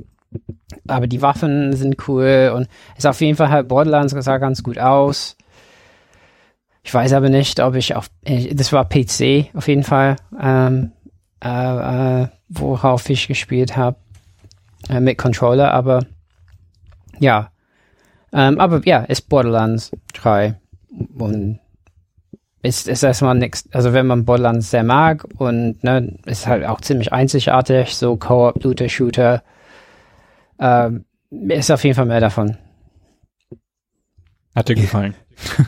Aber die Waffen sind cool und ist auf jeden Fall halt Borderlands sah ganz gut aus. Ich weiß aber nicht, ob ich auf, das war PC auf jeden Fall, ähm, äh, äh, worauf ich gespielt habe äh, mit Controller, aber ja. Ähm, aber ja, ist Borderlands 3 und ist, ist erstmal nichts, also wenn man Borderlands sehr mag und ne, ist halt auch ziemlich einzigartig, so Co-op, Looter-Shooter, ähm, ist auf jeden Fall mehr davon. Hat dir gefallen?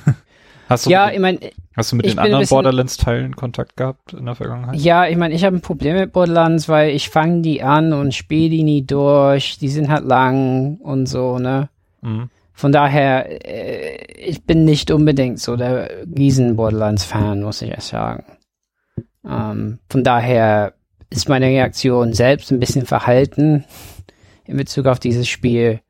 hast du ja, ich meine, hast du mit den anderen Borderlands-Teilen Kontakt gehabt in der Vergangenheit? Ja, ich meine, ich habe ein Problem mit Borderlands, weil ich fange die an und spiele die nie durch. Die sind halt lang und so, ne? Mhm. Von daher, äh, ich bin nicht unbedingt so der Riesen-Borderlands-Fan, muss ich erst sagen. Ähm, von daher ist meine Reaktion selbst ein bisschen verhalten in Bezug auf dieses Spiel.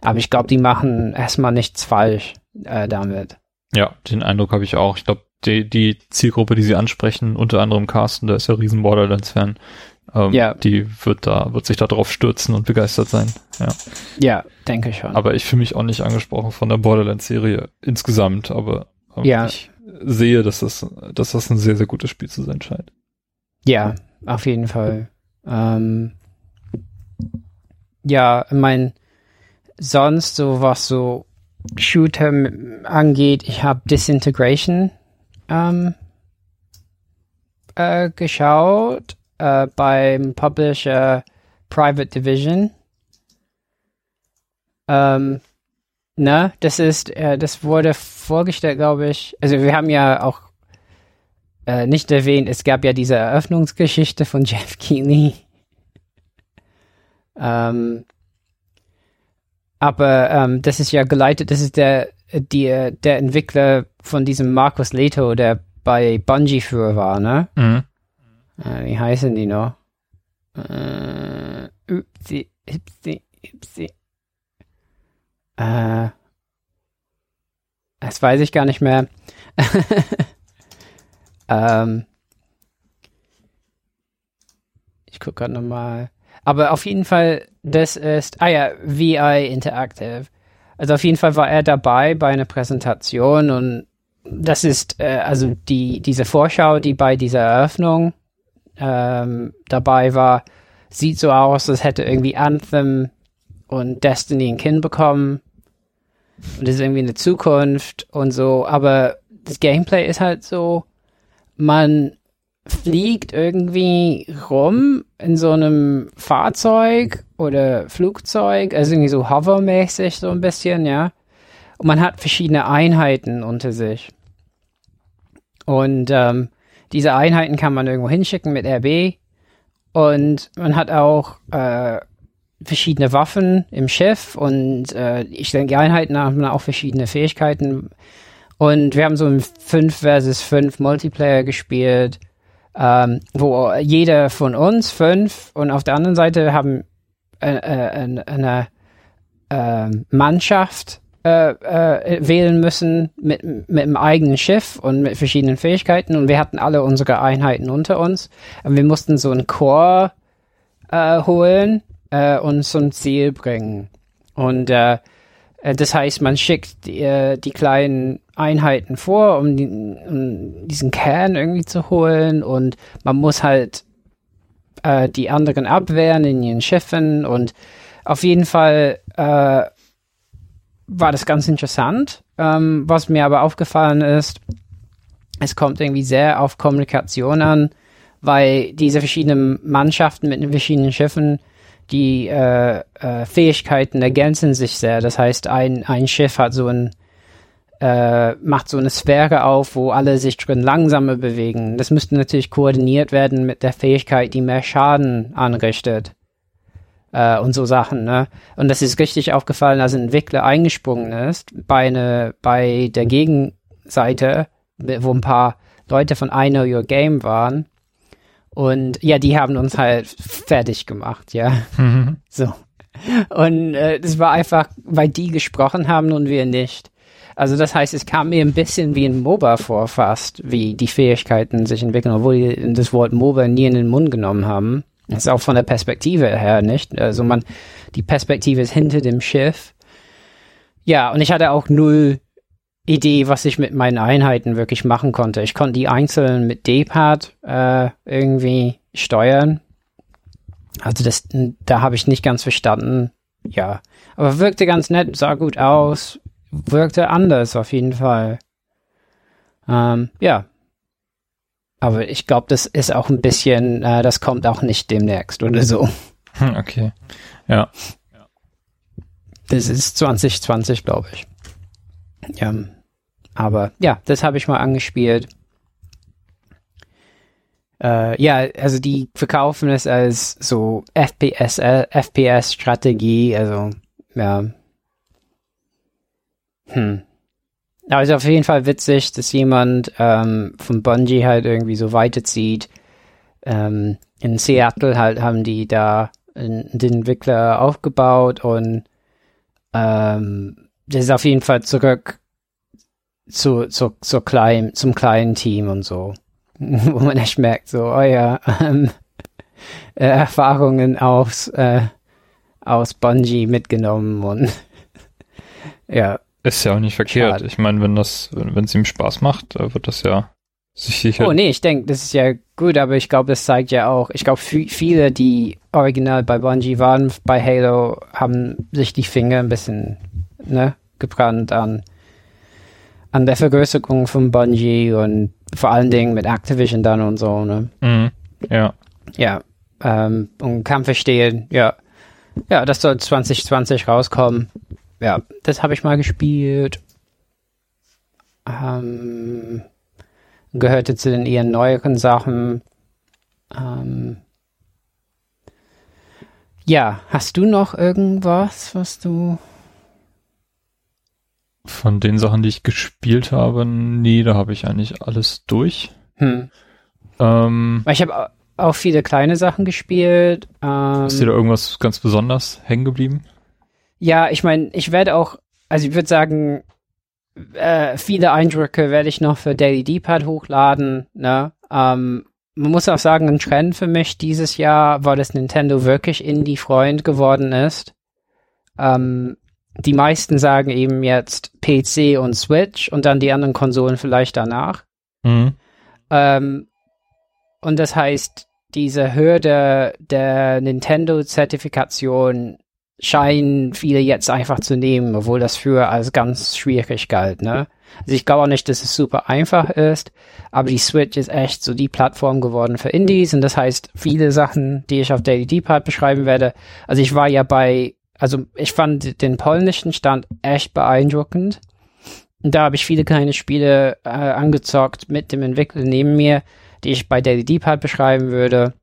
Aber ich glaube, die machen erstmal nichts falsch äh, damit. Ja, den Eindruck habe ich auch. Ich glaube, die, die Zielgruppe, die sie ansprechen, unter anderem Carsten, der ist ja riesen Borderlands-Fan, ähm, ja. Die wird da, wird sich da drauf stürzen und begeistert sein. Ja, ja denke ich schon. Aber ich fühle mich auch nicht angesprochen von der Borderlands-Serie insgesamt, aber, aber ja. ich sehe, dass das, dass das ein sehr, sehr gutes Spiel zu sein scheint. Ja, auf jeden Fall. Ähm, ja, mein sonst so was so Shooter angeht, ich habe Disintegration ähm, äh, geschaut äh, beim Publisher Private Division. Ähm, ne, das ist, äh, das wurde vorgestellt, glaube ich. Also wir haben ja auch äh, nicht erwähnt, es gab ja diese Eröffnungsgeschichte von Jeff Keighley. ähm, aber ähm, das ist ja geleitet, das ist der, die, der Entwickler von diesem Markus Leto, der bei Bungie für war, ne? Mhm. Äh, wie heißen die noch? Äh, Upsi, Upsi, Upsi. Äh, das weiß ich gar nicht mehr. ähm, ich gucke gerade nochmal. Aber auf jeden Fall, das ist, ah ja, VI Interactive. Also auf jeden Fall war er dabei bei einer Präsentation und das ist äh, also die diese Vorschau, die bei dieser Eröffnung ähm, dabei war, sieht so aus, als hätte irgendwie Anthem und Destiny ein Kind bekommen. Und das ist irgendwie eine Zukunft und so. Aber das Gameplay ist halt so, man fliegt irgendwie rum in so einem Fahrzeug oder Flugzeug, also irgendwie so hovermäßig so ein bisschen, ja. Und man hat verschiedene Einheiten unter sich. Und ähm, diese Einheiten kann man irgendwo hinschicken mit RB. Und man hat auch äh, verschiedene Waffen im Schiff und äh, ich denke, die Einheiten haben auch verschiedene Fähigkeiten. Und wir haben so ein 5 versus 5 Multiplayer gespielt, ähm, wo jeder von uns fünf und auf der anderen Seite haben äh, äh, eine, eine äh, Mannschaft äh, äh, wählen müssen mit, mit einem eigenen Schiff und mit verschiedenen Fähigkeiten und wir hatten alle unsere Einheiten unter uns. Und wir mussten so ein Chor äh, holen äh, und zum Ziel bringen. Und äh, äh, das heißt, man schickt die, äh, die kleinen Einheiten vor, um, die, um, diesen Kern irgendwie zu holen und man muss halt äh, die anderen abwehren in ihren Schiffen und auf jeden Fall äh, war das ganz interessant. Ähm, was mir aber aufgefallen ist, es kommt irgendwie sehr auf Kommunikation an, weil diese verschiedenen Mannschaften mit den verschiedenen Schiffen die äh, äh, Fähigkeiten ergänzen sich sehr. Das heißt, ein, ein Schiff hat so ein äh, macht so eine Sphäre auf, wo alle sich drin langsamer bewegen. Das müsste natürlich koordiniert werden mit der Fähigkeit, die mehr Schaden anrichtet. Äh, und so Sachen, ne? Und das ist richtig aufgefallen, als ein Entwickler eingesprungen ist bei, eine, bei der Gegenseite, wo ein paar Leute von I Know Your Game waren und ja, die haben uns halt fertig gemacht, ja. Mhm. So. Und äh, das war einfach, weil die gesprochen haben und wir nicht. Also das heißt, es kam mir ein bisschen wie ein MOBA vor fast, wie die Fähigkeiten sich entwickeln, obwohl die das Wort MOBA nie in den Mund genommen haben. Das ist auch von der Perspektive her nicht. Also man, die Perspektive ist hinter dem Schiff. Ja, und ich hatte auch null Idee, was ich mit meinen Einheiten wirklich machen konnte. Ich konnte die einzeln mit D-Pad äh, irgendwie steuern. Also das, da habe ich nicht ganz verstanden. Ja, aber wirkte ganz nett, sah gut aus, wirkte anders auf jeden Fall. Ähm, ja. Aber ich glaube, das ist auch ein bisschen, äh, das kommt auch nicht demnächst oder so. Hm, okay. Ja. Das ist 2020, glaube ich. Ja. Aber ja, das habe ich mal angespielt. Äh, ja, also die verkaufen es als so FPS, äh, FPS-Strategie, also ja. Hm. Aber es ist auf jeden Fall witzig, dass jemand ähm, von Bungie halt irgendwie so weiterzieht. Ähm, in Seattle halt haben die da den Entwickler aufgebaut und ähm, das ist auf jeden Fall zurück zu, zu, zu klein, zum kleinen Team und so. Wo man echt merkt, so, oh ja, ähm, äh, Erfahrungen aus, äh, aus Bungie mitgenommen und ja. Ist ja auch nicht verkehrt. Schade. Ich meine, wenn das, wenn es ihm Spaß macht, wird das ja sich sicher. Oh nee, ich denke, das ist ja gut, aber ich glaube, das zeigt ja auch, ich glaube, viele, die original bei Bungie waren, bei Halo, haben sich die Finger ein bisschen, ne, gebrannt an an der Vergrößerung von Bungie und vor allen Dingen mit Activision dann und so, ne? Mhm. Ja. Ja. Ähm, und kann verstehen, ja. Ja, das soll 2020 rauskommen. Ja, das habe ich mal gespielt. Ähm, gehörte zu den eher neueren Sachen. Ähm, ja, hast du noch irgendwas, was du von den Sachen, die ich gespielt habe, nee, da habe ich eigentlich alles durch. Hm. Ähm, ich habe auch viele kleine Sachen gespielt. Ähm, ist dir da irgendwas ganz besonders hängen geblieben? Ja, ich meine, ich werde auch, also ich würde sagen, äh, viele Eindrücke werde ich noch für Daily D-Pad hochladen. Ne? Ähm, man muss auch sagen, ein Trend für mich dieses Jahr war, dass Nintendo wirklich Indie-Freund geworden ist. Ähm, die meisten sagen eben jetzt PC und Switch und dann die anderen Konsolen vielleicht danach. Mhm. Ähm, und das heißt, diese Hürde der Nintendo-Zertifikation scheinen viele jetzt einfach zu nehmen, obwohl das früher als ganz schwierig galt, ne? Also ich glaube auch nicht, dass es super einfach ist, aber die Switch ist echt so die Plattform geworden für Indies und das heißt, viele Sachen, die ich auf Daily Depart beschreiben werde. Also ich war ja bei, also ich fand den polnischen Stand echt beeindruckend. Und da habe ich viele kleine Spiele äh, angezockt mit dem Entwickler neben mir, die ich bei Daily Depart beschreiben würde.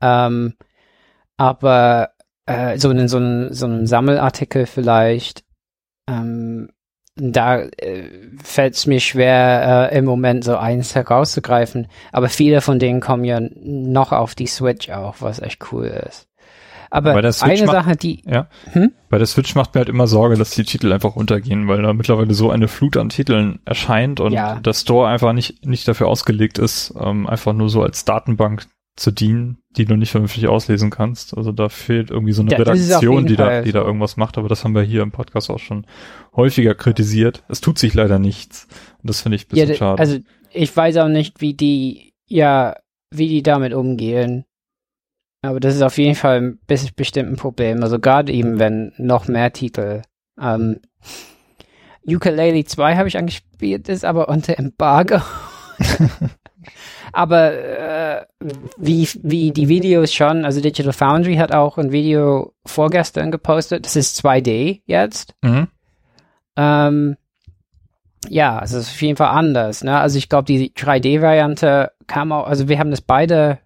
Ähm, aber äh, so in so, einem so einem Sammelartikel vielleicht. Ähm, da äh, fällt es mir schwer, äh, im Moment so eins herauszugreifen. Aber viele von denen kommen ja noch auf die Switch auch, was echt cool ist. Aber eine macht, Sache, die. Ja. Hm? Bei der Switch macht mir halt immer Sorge, dass die Titel einfach untergehen, weil da mittlerweile so eine Flut an Titeln erscheint und ja. der Store einfach nicht, nicht dafür ausgelegt ist, ähm, einfach nur so als Datenbank zu dienen, die du nicht vernünftig auslesen kannst. Also da fehlt irgendwie so eine ja, Redaktion, die da, die da irgendwas macht, aber das haben wir hier im Podcast auch schon häufiger kritisiert. Es tut sich leider nichts. Und das finde ich ein bisschen ja, schade. Also ich weiß auch nicht, wie die, ja, wie die damit umgehen. Aber das ist auf jeden Fall ein bisschen bestimmt ein Problem. Also gerade eben, wenn noch mehr Titel. Ähm, Ukulele 2 habe ich angespielt, ist aber unter Embargo. Aber äh, wie, wie die Videos schon, also Digital Foundry hat auch ein Video vorgestern gepostet. Das ist 2D jetzt. Mhm. Ähm, ja, es ist auf jeden Fall anders. Ne? Also ich glaube, die 3D-Variante kam auch, also wir haben das beide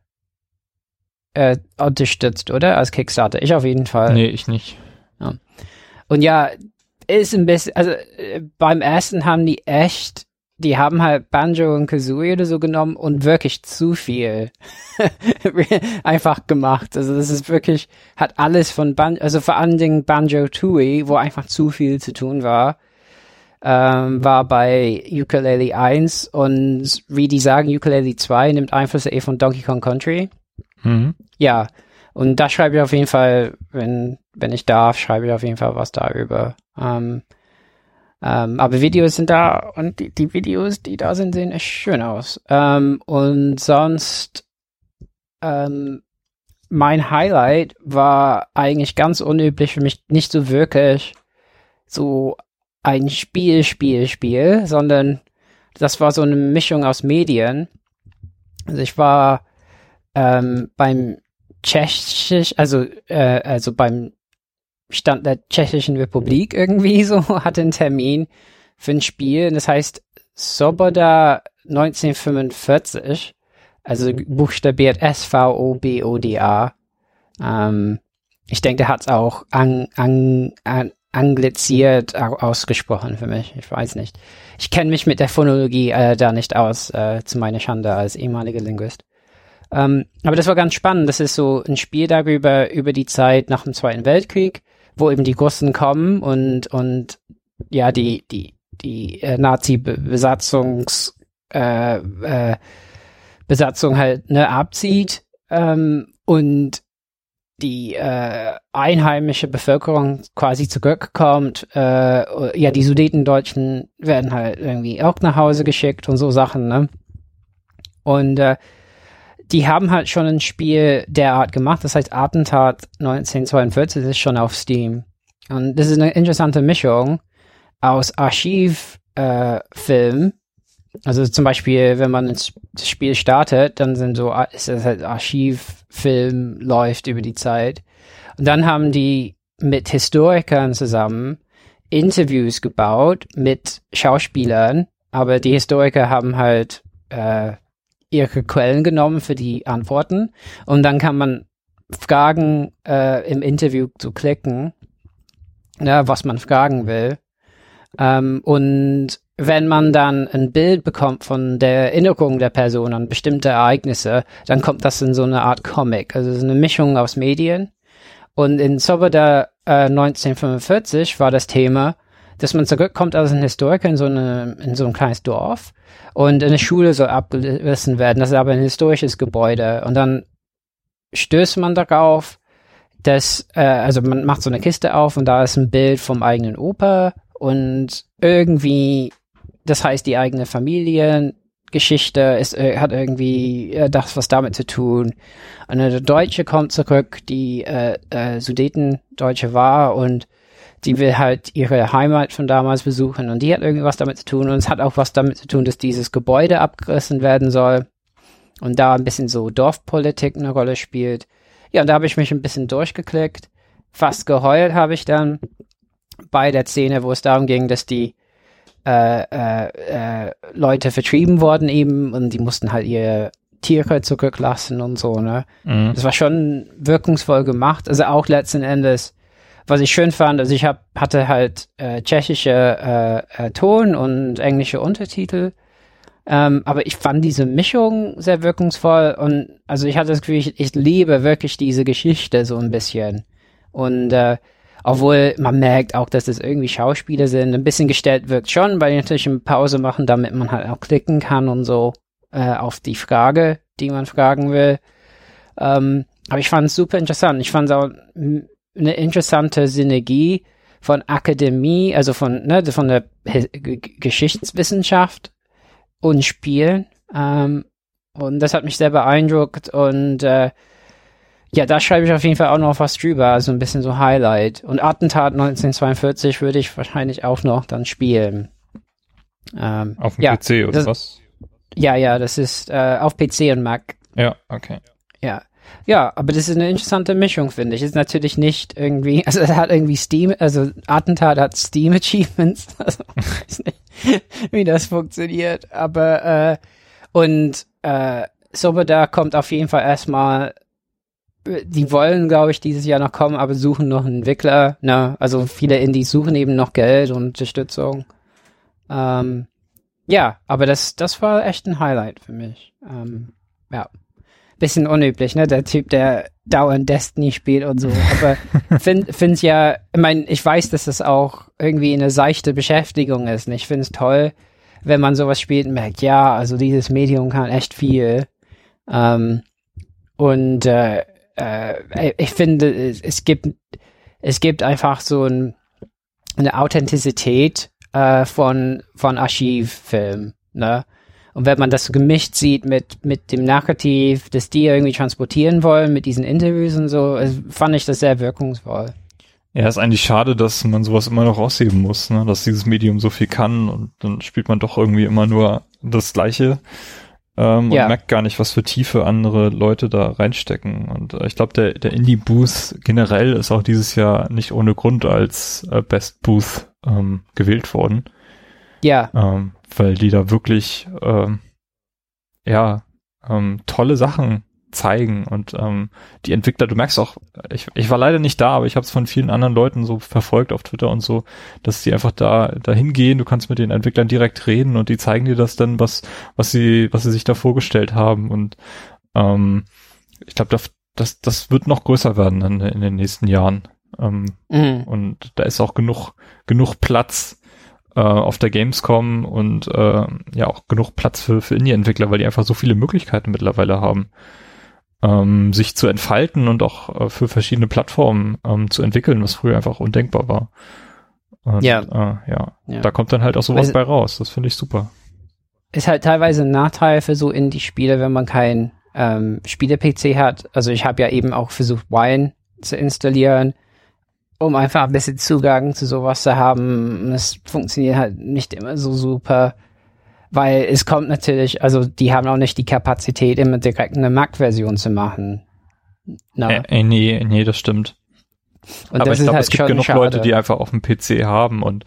äh, unterstützt, oder? Als Kickstarter. Ich auf jeden Fall. Nee, ich nicht. Ja. Und ja, ist ein bisschen, also äh, beim ersten haben die echt die haben halt Banjo und Kazooie oder so genommen und wirklich zu viel einfach gemacht. Also das ist wirklich, hat alles von Banjo, also vor allen Dingen Banjo Tooie, wo einfach zu viel zu tun war, ähm, war bei Ukulele 1 und wie die sagen, Ukulele 2 nimmt Einfluss eh von Donkey Kong Country. Mhm. Ja, und da schreibe ich auf jeden Fall, wenn, wenn ich darf, schreibe ich auf jeden Fall was darüber. Ähm, ähm, aber Videos sind da und die, die, Videos, die da sind, sehen echt schön aus. Ähm, und sonst, ähm, mein Highlight war eigentlich ganz unüblich für mich, nicht so wirklich so ein Spiel, Spiel, Spiel, sondern das war so eine Mischung aus Medien. Also ich war ähm, beim Tschechisch, also äh, also beim Stand der Tschechischen Republik irgendwie so, hatte einen Termin für ein Spiel. Das heißt Soboda 1945, also buchstabiert S-V-O-B-O-D-A. Ähm, ich denke, der hat es auch an, an, an, angliziert ausgesprochen für mich. Ich weiß nicht. Ich kenne mich mit der Phonologie äh, da nicht aus, äh, zu meiner Schande als ehemaliger Linguist. Ähm, aber das war ganz spannend. Das ist so ein Spiel darüber, über die Zeit nach dem Zweiten Weltkrieg wo eben die Russen kommen und, und ja, die, die, die äh, Nazi-Besatzungs, äh, äh, Besatzung halt ne, abzieht ähm, und die äh, einheimische Bevölkerung quasi zurückkommt. Äh, ja, die Sudetendeutschen werden halt irgendwie auch nach Hause geschickt und so Sachen, ne? Und äh, die haben halt schon ein Spiel derart gemacht, das heißt Attentat 1942 ist schon auf Steam. Und das ist eine interessante Mischung aus Archivfilm, äh, also zum Beispiel, wenn man das Spiel startet, dann sind so, ist das halt Archivfilm läuft über die Zeit. Und dann haben die mit Historikern zusammen Interviews gebaut mit Schauspielern, aber die Historiker haben halt äh, ihre Quellen genommen für die Antworten und dann kann man Fragen äh, im Interview zu klicken, ja, was man fragen will. Ähm, und wenn man dann ein Bild bekommt von der Erinnerung der Person an bestimmte Ereignisse, dann kommt das in so eine Art Comic. Also es ist eine Mischung aus Medien. Und in Soboda äh, 1945 war das Thema, dass man zurückkommt als ein Historiker in so, eine, in so ein kleines Dorf und eine Schule soll abgerissen werden. Das ist aber ein historisches Gebäude. Und dann stößt man darauf, dass, äh, also man macht so eine Kiste auf und da ist ein Bild vom eigenen Opa und irgendwie, das heißt die eigene Familiengeschichte ist, äh, hat irgendwie äh, das was damit zu tun. Eine Deutsche kommt zurück, die äh, äh, Sudetendeutsche war und die will halt ihre Heimat von damals besuchen und die hat irgendwas damit zu tun und es hat auch was damit zu tun, dass dieses Gebäude abgerissen werden soll und da ein bisschen so Dorfpolitik eine Rolle spielt. Ja, und da habe ich mich ein bisschen durchgeklickt. Fast geheult habe ich dann bei der Szene, wo es darum ging, dass die äh, äh, äh, Leute vertrieben wurden eben und die mussten halt ihre Tiere zurücklassen und so, ne? Mhm. Das war schon wirkungsvoll gemacht. Also auch letzten Endes was ich schön fand, also ich hab, hatte halt äh, tschechische äh, äh, Ton und englische Untertitel. Ähm, aber ich fand diese Mischung sehr wirkungsvoll und also ich hatte das Gefühl, ich, ich liebe wirklich diese Geschichte so ein bisschen. Und äh, obwohl man merkt auch, dass es irgendwie Schauspieler sind, ein bisschen gestellt wirkt schon, weil die natürlich eine Pause machen, damit man halt auch klicken kann und so äh, auf die Frage, die man fragen will. Ähm, aber ich fand es super interessant. Ich fand es auch eine interessante Synergie von Akademie, also von, ne, von der G Geschichtswissenschaft und Spielen. Ähm, und das hat mich sehr beeindruckt und äh, ja, da schreibe ich auf jeden Fall auch noch was drüber, also ein bisschen so Highlight. Und Attentat 1942 würde ich wahrscheinlich auch noch dann spielen. Ähm, auf dem ja, PC oder das, was? Ja, ja, das ist äh, auf PC und Mac. Ja, okay. Ja. Ja, aber das ist eine interessante Mischung, finde ich. Ist natürlich nicht irgendwie, also es hat irgendwie Steam, also Attentat hat Steam Achievements. Also weiß nicht, wie das funktioniert. Aber äh, und äh, Sobada kommt auf jeden Fall erstmal. Die wollen, glaube ich, dieses Jahr noch kommen, aber suchen noch einen Entwickler. Ne? Also viele Indies suchen eben noch Geld und Unterstützung. Ähm, ja, aber das, das war echt ein Highlight für mich. Ähm, ja bisschen unüblich, ne? Der Typ, der dauernd Destiny spielt und so. Aber finde find's ja, ich meine, ich weiß, dass das auch irgendwie eine seichte Beschäftigung ist. Und ich finde es toll, wenn man sowas spielt und merkt, ja, also dieses Medium kann echt viel. Ähm, und äh, äh, ich finde, es, es gibt es gibt einfach so ein, eine Authentizität äh, von von Archivfilm, ne? Und wenn man das so gemischt sieht mit, mit dem Narrativ, das die irgendwie transportieren wollen, mit diesen Interviews und so, fand ich das sehr wirkungsvoll. Ja, ist eigentlich schade, dass man sowas immer noch rausheben muss, ne? dass dieses Medium so viel kann und dann spielt man doch irgendwie immer nur das Gleiche ähm, ja. und merkt gar nicht, was für Tiefe andere Leute da reinstecken. Und äh, ich glaube, der, der Indie-Booth generell ist auch dieses Jahr nicht ohne Grund als äh, Best Booth ähm, gewählt worden. Ja. Ähm, weil die da wirklich, ähm, ja, ähm, tolle Sachen zeigen und ähm, die Entwickler, du merkst auch, ich, ich war leider nicht da, aber ich habe es von vielen anderen Leuten so verfolgt auf Twitter und so, dass die einfach da dahin gehen, du kannst mit den Entwicklern direkt reden und die zeigen dir das dann, was was sie was sie sich da vorgestellt haben und ähm, ich glaube, das, das das wird noch größer werden in, in den nächsten Jahren ähm, mhm. und da ist auch genug genug Platz äh, auf der Gamescom und äh, ja auch genug Platz für, für Indie-Entwickler, weil die einfach so viele Möglichkeiten mittlerweile haben, ähm, sich zu entfalten und auch äh, für verschiedene Plattformen ähm, zu entwickeln, was früher einfach undenkbar war. Und, ja. Äh, ja. ja. da kommt dann halt auch sowas also, bei raus. Das finde ich super. Ist halt teilweise ein Nachteil für so Indie-Spiele, wenn man kein ähm, Spiele-PC hat. Also ich habe ja eben auch versucht, Wine zu installieren um einfach ein bisschen Zugang zu sowas zu haben. Es funktioniert halt nicht immer so super, weil es kommt natürlich, also die haben auch nicht die Kapazität, immer direkt eine Mac-Version zu machen. No. Äh, äh, nee, nee, das stimmt. Und Aber ich glaube, halt es gibt genug schade. Leute, die einfach auf dem PC haben und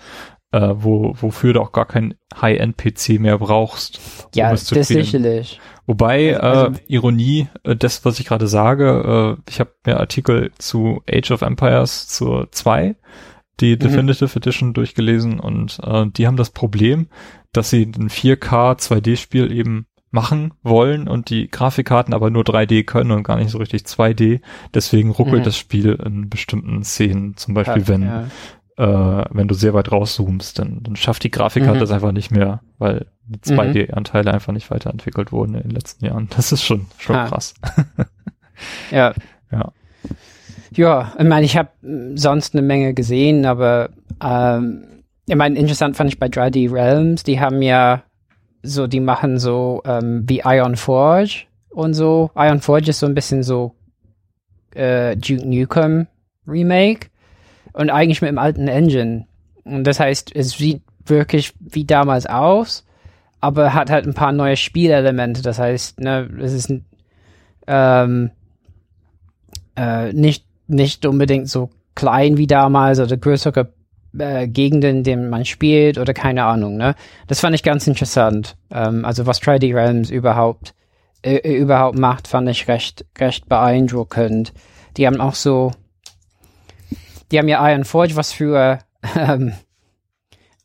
äh, wo, wofür du auch gar kein High-End-PC mehr brauchst. Um ja, das sicherlich. Wobei, also, äh, Ironie, äh, das, was ich gerade sage, äh, ich habe mir Artikel zu Age of Empires zur 2, die mhm. Definitive Edition durchgelesen und äh, die haben das Problem, dass sie ein 4K 2D-Spiel eben machen wollen und die Grafikkarten aber nur 3D können und gar nicht so richtig 2D. Deswegen ruckelt mhm. das Spiel in bestimmten Szenen. Zum Beispiel, ja, wenn ja äh, wenn du sehr weit rauszoomst, dann, dann schafft die Grafikkarte mhm. das einfach nicht mehr, weil die 2D-Anteile mhm. einfach nicht weiterentwickelt wurden in den letzten Jahren. Das ist schon, schon ah. krass. ja. Ja. Ja, ich meine, ich habe sonst eine Menge gesehen, aber ähm, ich meine, interessant fand ich bei 3D Realms, die haben ja so, die machen so ähm, wie Iron Forge und so. Iron Forge ist so ein bisschen so äh, Duke Nukem Remake und eigentlich mit dem alten Engine. Und das heißt, es sieht wirklich wie damals aus, aber hat halt ein paar neue Spielelemente. Das heißt, ne, es ist ähm, äh, nicht, nicht unbedingt so klein wie damals oder größere äh, Gegenden, in denen man spielt oder keine Ahnung. Ne? Das fand ich ganz interessant. Ähm, also was 3D Realms überhaupt äh, überhaupt macht, fand ich recht recht beeindruckend. Die haben auch so, die haben ja Iron Forge, was für ähm,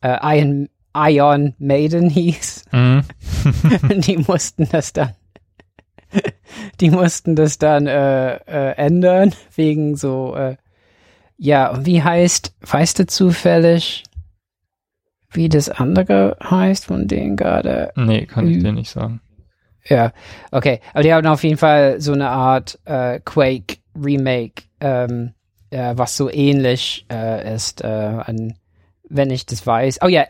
äh, Iron Ion Maiden hieß. Mhm. die mussten das dann die mussten das dann äh, äh, ändern wegen so äh, ja und wie heißt weißt du zufällig wie das andere heißt von denen gerade nee kann ich dir nicht sagen ja okay aber die haben auf jeden Fall so eine Art äh, Quake Remake ähm, äh, was so ähnlich äh, ist äh, an wenn ich das weiß oh ja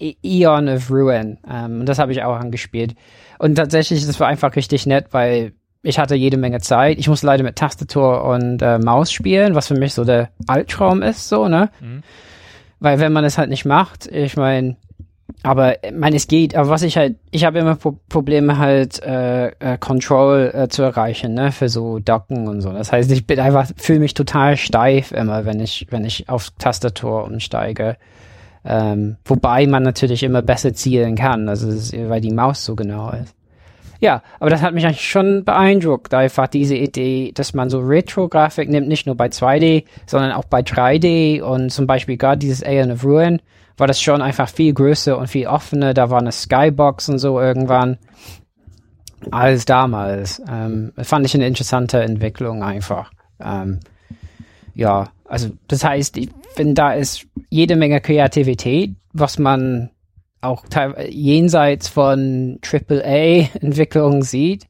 Eon of Ruin. Ähm, das habe ich auch angespielt. Und tatsächlich, das war einfach richtig nett, weil ich hatte jede Menge Zeit. Ich muss leider mit Tastatur und äh, Maus spielen, was für mich so der Albtraum ist, so, ne? Mhm. Weil wenn man es halt nicht macht, ich meine, aber meine, es geht, aber was ich halt, ich habe immer Pro Probleme halt äh, äh, Control äh, zu erreichen, ne, für so Docken und so. Das heißt, ich bin einfach, fühle mich total steif immer, wenn ich, wenn ich auf Tastatur umsteige. Ähm, wobei man natürlich immer besser zielen kann, also weil die Maus so genau ist. Ja, aber das hat mich eigentlich schon beeindruckt, einfach diese Idee, dass man so Retro-Grafik nimmt, nicht nur bei 2D, sondern auch bei 3D und zum Beispiel gerade dieses Alien of Ruin war das schon einfach viel größer und viel offener, da war eine Skybox und so irgendwann als damals. Ähm, fand ich eine interessante Entwicklung einfach. Ähm, ja, also das heißt, ich finde, da ist jede Menge Kreativität, was man auch jenseits von AAA-Entwicklungen sieht.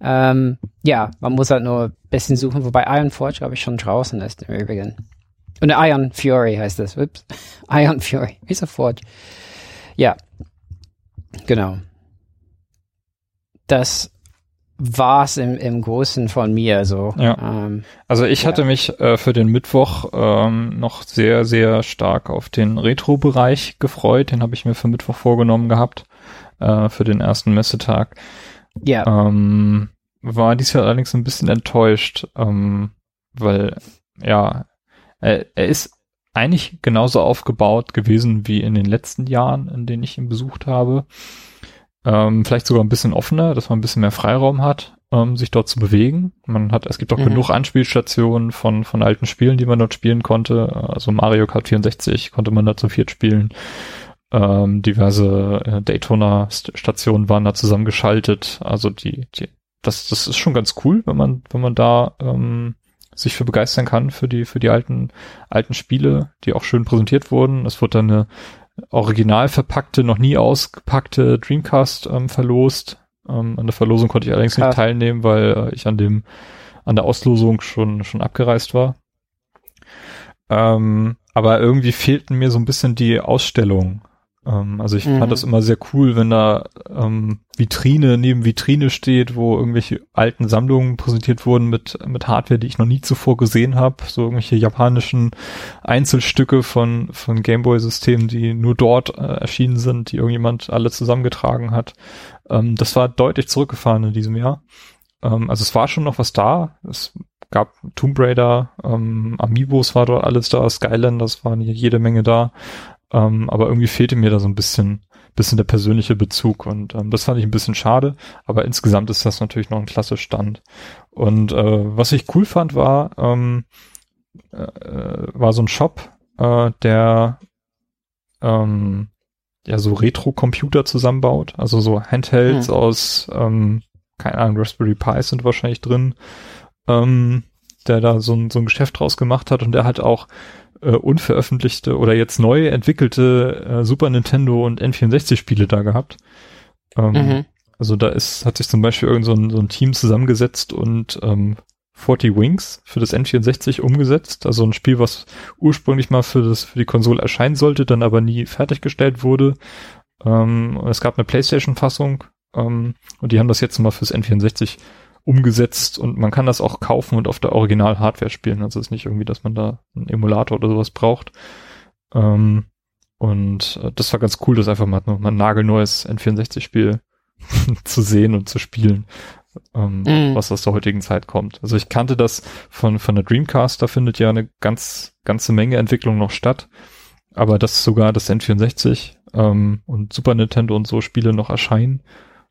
Ähm, ja, man muss halt nur ein bisschen suchen, wobei Iron Forge, glaube ich, schon draußen ist im Übrigen. Und Iron Fury heißt das. Ups. Iron Fury. Ist a Forge. Ja. Genau. Das war's im, im Großen von mir so. Ja. Ähm, also ich ja. hatte mich äh, für den Mittwoch ähm, noch sehr, sehr stark auf den Retro-Bereich gefreut. Den habe ich mir für Mittwoch vorgenommen gehabt, äh, für den ersten Messetag. Ja. Ähm, war dies Jahr allerdings ein bisschen enttäuscht, ähm, weil, ja, er, er ist eigentlich genauso aufgebaut gewesen wie in den letzten Jahren, in denen ich ihn besucht habe. Ähm, vielleicht sogar ein bisschen offener, dass man ein bisschen mehr Freiraum hat, ähm, sich dort zu bewegen. Man hat, es gibt auch mhm. genug Anspielstationen von, von alten Spielen, die man dort spielen konnte. Also Mario Kart 64 konnte man da zu viert spielen. Ähm, diverse äh, Daytona-Stationen waren da zusammengeschaltet. Also die, die, das, das ist schon ganz cool, wenn man, wenn man da ähm, sich für begeistern kann für die, für die alten, alten Spiele, die auch schön präsentiert wurden. Es wurde dann eine original verpackte, noch nie ausgepackte Dreamcast ähm, verlost. Ähm, an der Verlosung konnte ich allerdings nicht teilnehmen, weil äh, ich an dem an der Auslosung schon schon abgereist war. Ähm, aber irgendwie fehlten mir so ein bisschen die Ausstellung. Ähm, also ich mhm. fand das immer sehr cool, wenn da ähm, Vitrine neben Vitrine steht, wo irgendwelche alten Sammlungen präsentiert wurden mit, mit Hardware, die ich noch nie zuvor gesehen habe. So irgendwelche japanischen Einzelstücke von, von Gameboy-Systemen, die nur dort äh, erschienen sind, die irgendjemand alle zusammengetragen hat. Ähm, das war deutlich zurückgefahren in diesem Jahr. Ähm, also es war schon noch was da. Es gab Tomb Raider, ähm, Amiibos war dort alles da, Skylanders waren jede Menge da. Ähm, aber irgendwie fehlte mir da so ein bisschen, bisschen der persönliche Bezug und ähm, das fand ich ein bisschen schade. Aber insgesamt ist das natürlich noch ein klasse Stand. Und äh, was ich cool fand, war, ähm, äh, war so ein Shop, äh, der ähm, ja so Retro-Computer zusammenbaut, also so Handhelds hm. aus, ähm, keine Ahnung, Raspberry Pi sind wahrscheinlich drin, ähm, der da so ein, so ein Geschäft draus gemacht hat und der hat auch äh, unveröffentlichte oder jetzt neu entwickelte äh, Super Nintendo und N64 Spiele da gehabt. Ähm, mhm. Also da ist, hat sich zum Beispiel irgend so ein, so ein Team zusammengesetzt und ähm, 40 Wings für das N64 umgesetzt. Also ein Spiel, was ursprünglich mal für das, für die Konsole erscheinen sollte, dann aber nie fertiggestellt wurde. Ähm, es gab eine Playstation-Fassung ähm, und die haben das jetzt mal fürs N64 umgesetzt und man kann das auch kaufen und auf der Original-Hardware spielen. Also es ist nicht irgendwie, dass man da einen Emulator oder sowas braucht. Ähm, und äh, das war ganz cool, das einfach mal, mal ein nagelneues N64-Spiel zu sehen und zu spielen, ähm, mm. was aus der heutigen Zeit kommt. Also ich kannte das von, von der Dreamcast, da findet ja eine ganz, ganze Menge Entwicklung noch statt. Aber dass sogar das N64 ähm, und Super Nintendo und so Spiele noch erscheinen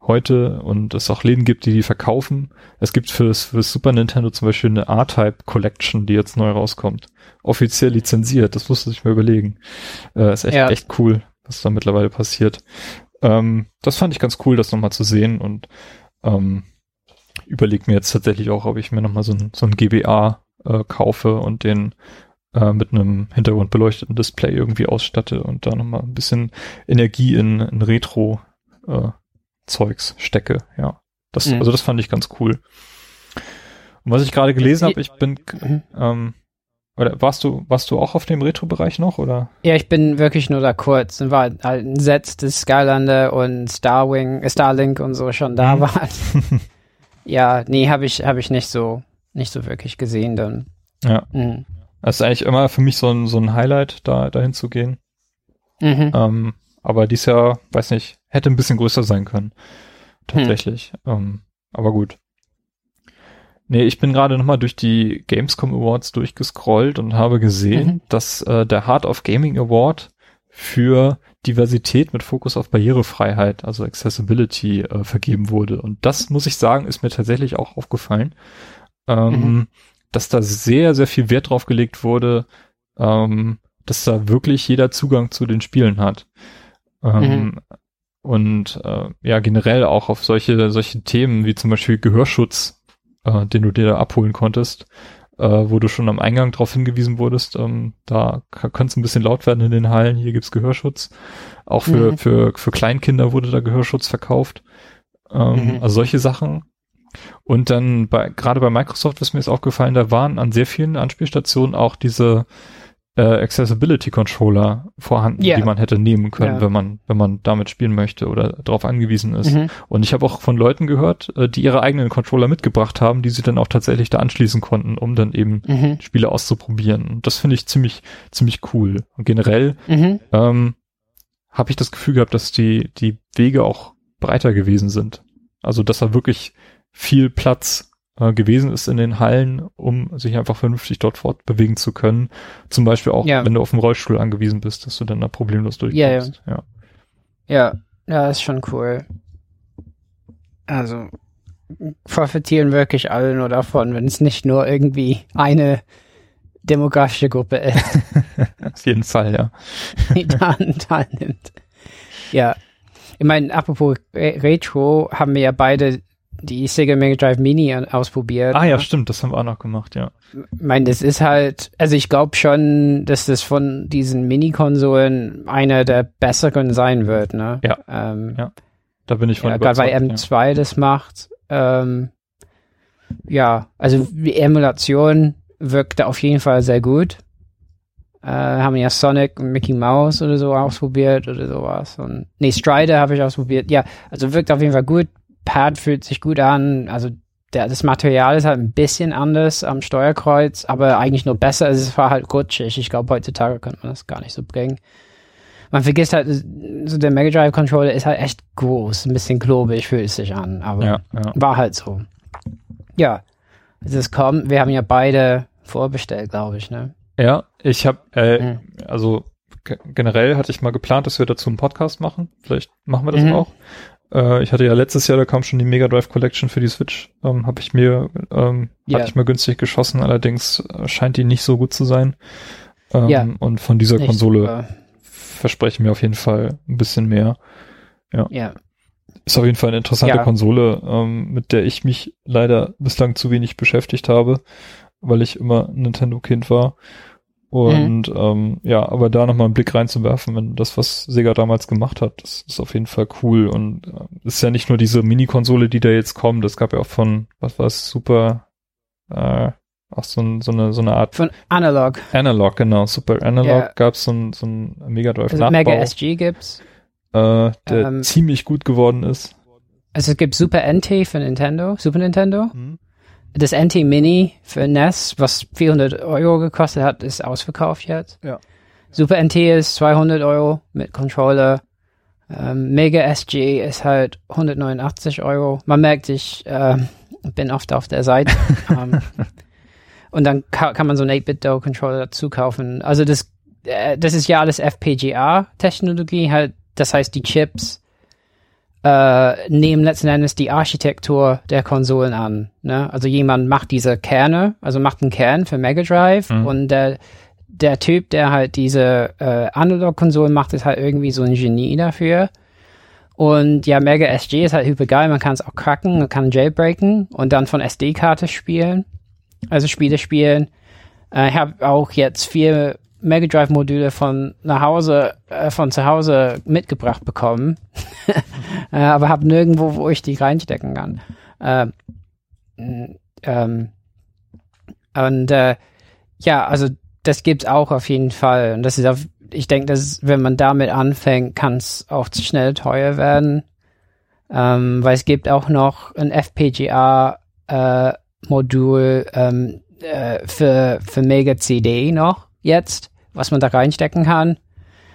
heute und es auch Läden gibt, die die verkaufen. Es gibt für das, für das Super Nintendo zum Beispiel eine R-Type Collection, die jetzt neu rauskommt. Offiziell lizenziert, das musste ich mir überlegen. Äh, ist echt, ja. echt cool, was da mittlerweile passiert. Ähm, das fand ich ganz cool, das nochmal zu sehen und ähm, überlege mir jetzt tatsächlich auch, ob ich mir nochmal so ein, so ein GBA äh, kaufe und den äh, mit einem hintergrundbeleuchteten Display irgendwie ausstatte und da nochmal ein bisschen Energie in, in Retro äh, Zeugs stecke, ja. Das, mhm. also das fand ich ganz cool. Und was ich gerade gelesen habe, ich bin, mhm. ähm, oder warst du, warst du auch auf dem Retro-Bereich noch, oder? Ja, ich bin wirklich nur da kurz und war halt ein Set des Skylander und Starwing, Starlink und so schon da mhm. war. ja, nee, habe ich, habe ich nicht so, nicht so wirklich gesehen dann. Ja. Mhm. Das ist eigentlich immer für mich so ein, so ein Highlight, da dahin zu gehen. Mhm. Ähm, aber dies Jahr, weiß nicht, hätte ein bisschen größer sein können. Tatsächlich. Hm. Ähm, aber gut. Nee, ich bin gerade nochmal durch die Gamescom Awards durchgescrollt und habe gesehen, mhm. dass äh, der Heart of Gaming Award für Diversität mit Fokus auf Barrierefreiheit, also Accessibility, äh, vergeben wurde. Und das muss ich sagen, ist mir tatsächlich auch aufgefallen. Ähm, mhm dass da sehr, sehr viel Wert drauf gelegt wurde, ähm, dass da wirklich jeder Zugang zu den Spielen hat. Ähm, mhm. Und äh, ja, generell auch auf solche, solche Themen wie zum Beispiel Gehörschutz, äh, den du dir da abholen konntest, äh, wo du schon am Eingang darauf hingewiesen wurdest, ähm, da könnte es ein bisschen laut werden in den Hallen, hier gibt's Gehörschutz. Auch für, mhm. für, für Kleinkinder wurde da Gehörschutz verkauft. Ähm, mhm. Also solche Sachen und dann bei, gerade bei Microsoft ist mir jetzt aufgefallen, da waren an sehr vielen Anspielstationen auch diese äh, Accessibility Controller vorhanden, yeah. die man hätte nehmen können, ja. wenn man, wenn man damit spielen möchte oder darauf angewiesen ist. Mhm. Und ich habe auch von Leuten gehört, äh, die ihre eigenen Controller mitgebracht haben, die sie dann auch tatsächlich da anschließen konnten, um dann eben mhm. Spiele auszuprobieren. Und das finde ich ziemlich, ziemlich cool. Und generell mhm. ähm, habe ich das Gefühl gehabt, dass die, die Wege auch breiter gewesen sind. Also, dass er wirklich viel Platz äh, gewesen ist in den Hallen, um sich einfach vernünftig dort fortbewegen zu können. Zum Beispiel auch, ja. wenn du auf dem Rollstuhl angewiesen bist, dass du dann da problemlos durchkommst. Ja, ja. ja. Ja, ist schon cool. Also profitieren wirklich alle nur davon, wenn es nicht nur irgendwie eine demografische Gruppe ist. Auf jeden Fall, ja. Die daran teilnimmt. Ja. Ich meine, apropos Retro, haben wir ja beide die Sega Mega Drive Mini ausprobiert. Ah ja, stimmt, das haben wir auch noch gemacht, ja. Ich meine, das ist halt, also ich glaube schon, dass das von diesen Mini-Konsolen einer der besseren sein wird, ne? Ja. Ähm, ja. Da bin ich von ja, Gerade weil M2 ja. das macht. Ähm, ja, also die Emulation wirkte auf jeden Fall sehr gut. Äh, haben ja Sonic und Mickey Mouse oder so ausprobiert oder sowas. Und, nee, Strider habe ich ausprobiert. Ja, also wirkt auf jeden Fall gut. Pad fühlt sich gut an. Also der, das Material ist halt ein bisschen anders am Steuerkreuz, aber eigentlich nur besser. Also es war halt rutschig. Ich glaube, heutzutage könnte man das gar nicht so bringen. Man vergisst halt, so der Mega Drive Controller ist halt echt groß, ein bisschen klobig fühlt es sich an, aber ja, ja. war halt so. Ja, es kommt, wir haben ja beide vorbestellt, glaube ich, ne? Ja, ich habe, äh, mhm. also generell hatte ich mal geplant, dass wir dazu einen Podcast machen. Vielleicht machen wir das mhm. auch. Äh, ich hatte ja letztes Jahr, da kam schon die Mega Drive Collection für die Switch, ähm, habe ich mir, ähm, yeah. hatte ich mir günstig geschossen, allerdings äh, scheint die nicht so gut zu sein. Ähm, ja. Und von dieser nicht Konsole super. verspreche ich mir auf jeden Fall ein bisschen mehr. Ja. ja. Ist auf jeden Fall eine interessante ja. Konsole, ähm, mit der ich mich leider bislang zu wenig beschäftigt habe, weil ich immer Nintendo-Kind war. Und mhm. ähm, ja, aber da nochmal einen Blick reinzuwerfen, wenn das, was Sega damals gemacht hat, das ist auf jeden Fall cool. Und äh, ist ja nicht nur diese Mini-Konsole, die da jetzt kommt, das gab ja auch von, was war es, Super, äh, auch so, ein, so, eine, so eine Art. Von Analog. Analog, genau. Super Analog yeah. gab es so ein, so ein Mega Drive also Mega SG gibt's. Äh, der ähm, ziemlich gut geworden ist. also es gibt Super NT für Nintendo, Super Nintendo. Mhm. Das NT Mini für NES, was 400 Euro gekostet hat, ist ausverkauft jetzt. Ja. Super NT ist 200 Euro mit Controller. Ähm, Mega SG ist halt 189 Euro. Man merkt, ich äh, bin oft auf der Seite. ähm, und dann ka kann man so einen 8-Bit-Do-Controller dazu kaufen. Also das, äh, das ist ja alles FPGA-Technologie, halt, das heißt, die Chips äh, nehmen letzten Endes die Architektur der Konsolen an. Ne? Also jemand macht diese Kerne, also macht einen Kern für Mega Drive mhm. und der, der Typ, der halt diese äh, Analog-Konsolen macht, ist halt irgendwie so ein Genie dafür. Und ja, Mega SG ist halt hyper geil, man kann es auch cracken, man kann jailbreaken und dann von SD-Karte spielen, also Spiele spielen. Äh, ich habe auch jetzt vier Mega Drive Module von nach Hause, äh, von zu Hause mitgebracht bekommen, äh, aber habe nirgendwo, wo ich die reinstecken kann. Äh, ähm, und äh, ja, also das gibt's auch auf jeden Fall. Und das ist auf, ich denke, dass wenn man damit anfängt, kann es auch schnell teuer werden. Ähm, weil es gibt auch noch ein FPGA äh, Modul ähm, äh, für, für Mega CD noch jetzt was man da reinstecken kann.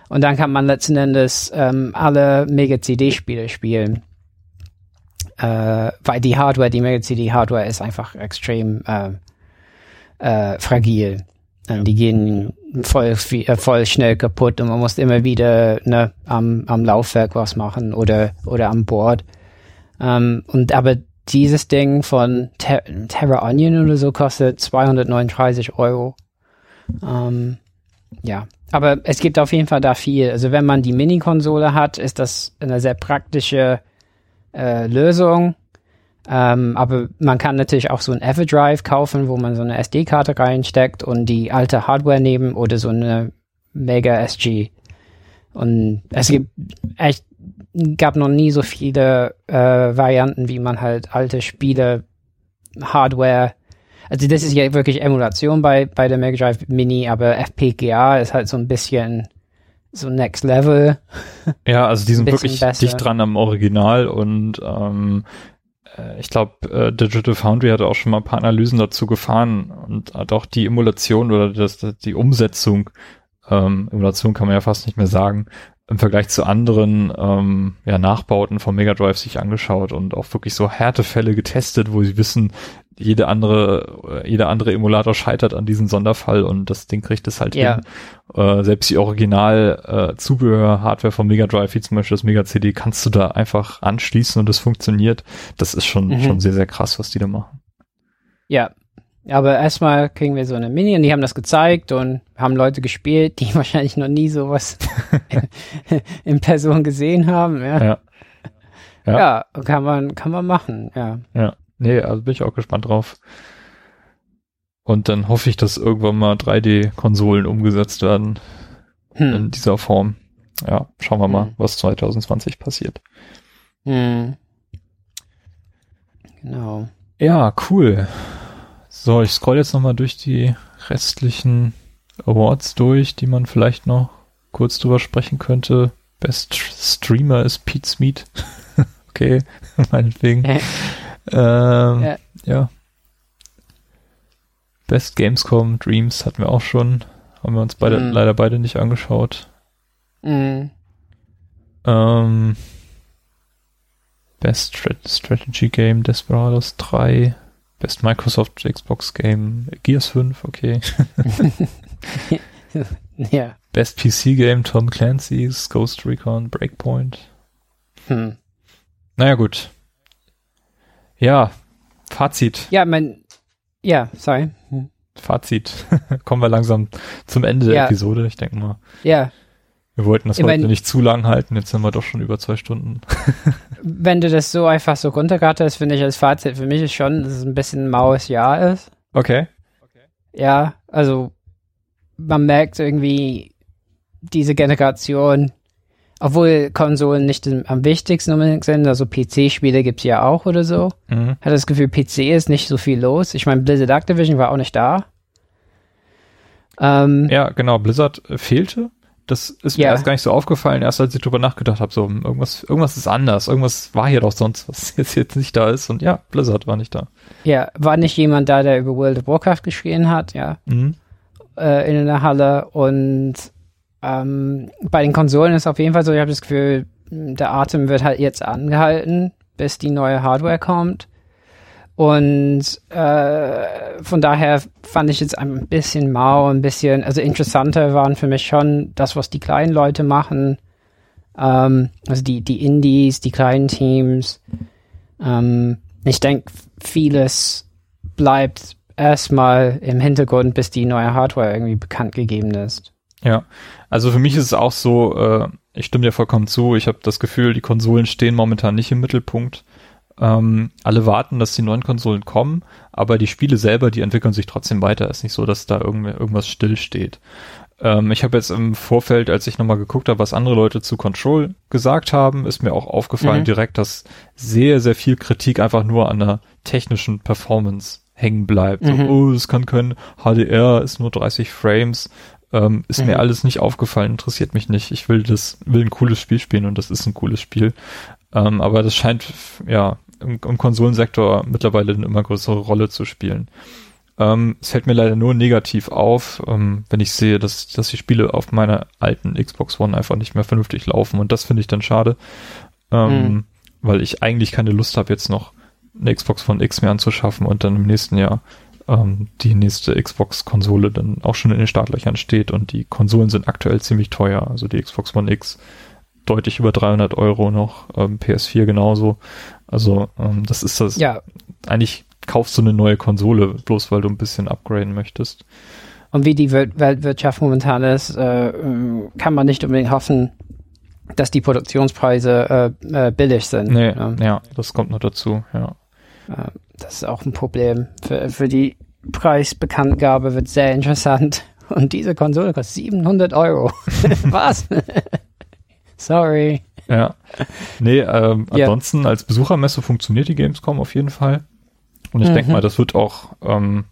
Und dann kann man letzten Endes ähm, alle Mega-CD-Spiele spielen. Äh, weil die Hardware, die Mega-CD-Hardware ist einfach extrem äh, äh, fragil. Ja. Die gehen voll, äh, voll schnell kaputt und man muss immer wieder ne, am, am Laufwerk was machen oder, oder am Board. Ähm, und aber dieses Ding von Ter Terra Onion oder so kostet 239 Euro. Ähm, ja, aber es gibt auf jeden Fall da viel. Also wenn man die Mini-Konsole hat, ist das eine sehr praktische äh, Lösung. Ähm, aber man kann natürlich auch so ein Everdrive kaufen, wo man so eine SD-Karte reinsteckt und die alte Hardware nehmen oder so eine Mega SG. Und es gibt echt, gab noch nie so viele äh, Varianten, wie man halt alte Spiele Hardware also das ist ja wirklich Emulation bei, bei der Mega Drive Mini, aber FPGA ist halt so ein bisschen so Next Level. Ja, also die sind wirklich besser. dicht dran am Original und ähm, äh, ich glaube, äh, Digital Foundry hat auch schon mal ein paar Analysen dazu gefahren und hat auch die Emulation oder das, die Umsetzung, ähm, Emulation kann man ja fast nicht mehr sagen, im Vergleich zu anderen ähm, ja, Nachbauten von Mega Drive sich angeschaut und auch wirklich so Härtefälle getestet, wo sie wissen, jede andere, jeder andere Emulator scheitert an diesem Sonderfall und das Ding kriegt es halt ja. hin. Äh, selbst die Original äh, von Mega Drive, wie zum Beispiel das Mega CD, kannst du da einfach anschließen und das funktioniert. Das ist schon, mhm. schon sehr, sehr krass, was die da machen. Ja. Aber erstmal kriegen wir so eine Mini und die haben das gezeigt und haben Leute gespielt, die wahrscheinlich noch nie sowas in Person gesehen haben. Ja. ja. Ja. ja, kann man, kann man machen, ja. Ja. Nee, also bin ich auch gespannt drauf. Und dann hoffe ich, dass irgendwann mal 3D-Konsolen umgesetzt werden hm. in dieser Form. Ja, schauen wir mal, hm. was 2020 passiert. Hm. Genau. Ja, cool. So, ich scroll jetzt nochmal durch die restlichen Awards durch, die man vielleicht noch kurz drüber sprechen könnte. Best Streamer ist Pete Smith. okay, meinetwegen. Ähm, ja. ja. Best Gamescom Dreams hatten wir auch schon. Haben wir uns beide mm. leider beide nicht angeschaut. Mm. Ähm, Best Strat Strategy Game Desperados 3. Best Microsoft Xbox Game Gears 5, okay. ja. Best PC Game Tom Clancy's Ghost Recon Breakpoint. Hm. Naja, gut. Ja, Fazit. Ja, mein, ja, sorry. Hm. Fazit. Kommen wir langsam zum Ende der ja. Episode, ich denke mal. Ja. Wir wollten das ich heute nicht zu lang halten, jetzt sind wir doch schon über zwei Stunden. wenn du das so einfach so runtergatterst, finde ich als Fazit für mich ist schon, dass es ein bisschen ein maues Jahr ist. Okay. Ja, also man merkt irgendwie diese Generation obwohl Konsolen nicht am wichtigsten unbedingt sind, also PC-Spiele gibt's ja auch oder so. Mhm. Hat das Gefühl, PC ist nicht so viel los. Ich meine, Blizzard Activision war auch nicht da. Ähm, ja, genau, Blizzard fehlte. Das ist mir ja. erst gar nicht so aufgefallen, erst als ich drüber nachgedacht habe, so irgendwas, irgendwas ist anders, irgendwas war hier doch sonst, was jetzt, jetzt nicht da ist. Und ja, Blizzard war nicht da. Ja, war nicht jemand da, der über World of Warcraft geschrien hat, ja. Mhm. Äh, in der Halle. Und ähm, bei den Konsolen ist auf jeden Fall so, ich habe das Gefühl, der Atem wird halt jetzt angehalten, bis die neue Hardware kommt. Und äh, von daher fand ich jetzt ein bisschen mau, ein bisschen, also interessanter waren für mich schon das, was die kleinen Leute machen. Ähm, also die, die Indies, die kleinen Teams. Ähm, ich denke, vieles bleibt erstmal im Hintergrund, bis die neue Hardware irgendwie bekannt gegeben ist. Ja, also für mich ist es auch so, äh, ich stimme dir vollkommen zu, ich habe das Gefühl, die Konsolen stehen momentan nicht im Mittelpunkt. Ähm, alle warten, dass die neuen Konsolen kommen, aber die Spiele selber, die entwickeln sich trotzdem weiter. Es ist nicht so, dass da irgendwas stillsteht. Ähm, ich habe jetzt im Vorfeld, als ich nochmal geguckt habe, was andere Leute zu Control gesagt haben, ist mir auch aufgefallen mhm. direkt, dass sehr, sehr viel Kritik einfach nur an der technischen Performance hängen bleibt. Mhm. So, oh, es kann kein HDR, ist nur 30 Frames. Ähm, ist mhm. mir alles nicht aufgefallen, interessiert mich nicht. Ich will das, will ein cooles Spiel spielen und das ist ein cooles Spiel. Ähm, aber das scheint ja im, im Konsolensektor mittlerweile eine immer größere Rolle zu spielen. Ähm, es fällt mir leider nur negativ auf, ähm, wenn ich sehe, dass, dass die Spiele auf meiner alten Xbox One einfach nicht mehr vernünftig laufen. Und das finde ich dann schade, ähm, mhm. weil ich eigentlich keine Lust habe, jetzt noch eine Xbox One X mehr anzuschaffen und dann im nächsten Jahr ähm, die nächste Xbox-Konsole dann auch schon in den Startlöchern steht. Und die Konsolen sind aktuell ziemlich teuer. Also die Xbox One X deutlich über 300 Euro noch, ähm, PS4 genauso. Also ähm, das ist das. Ja. Eigentlich kaufst du eine neue Konsole, bloß weil du ein bisschen upgraden möchtest. Und wie die Weltwirtschaft momentan ist, äh, kann man nicht unbedingt hoffen, dass die Produktionspreise äh, äh, billig sind. Nee, ja. ja, das kommt noch dazu, ja. Äh, das ist auch ein Problem. Für, für die Preisbekanntgabe wird sehr interessant. Und diese Konsole kostet 700 Euro. Was? Sorry. Ja. Nee, ähm, ja. ansonsten als Besuchermesse funktioniert die Gamescom auf jeden Fall. Und ich mhm. denke mal, das wird auch ähm,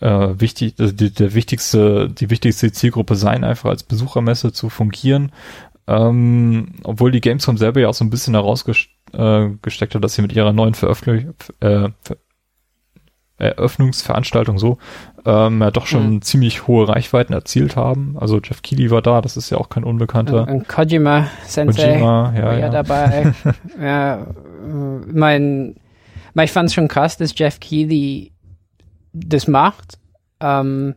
äh, wichtig, also die, der wichtigste, die wichtigste Zielgruppe sein, einfach als Besuchermesse zu fungieren. Ähm, obwohl die Gamescom selber ja auch so ein bisschen herausgesteckt äh, hat, dass sie mit ihrer neuen Veröffentlich äh, Ver Eröffnungsveranstaltung so ähm, ja doch schon mhm. ziemlich hohe Reichweiten erzielt haben. Also Jeff Keighley war da, das ist ja auch kein Unbekannter. Und Kojima Sensei Kojima, ja, war ja, dabei. ja, mein, mein, ich fand es schon krass, dass Jeff Keighley das macht. Ähm,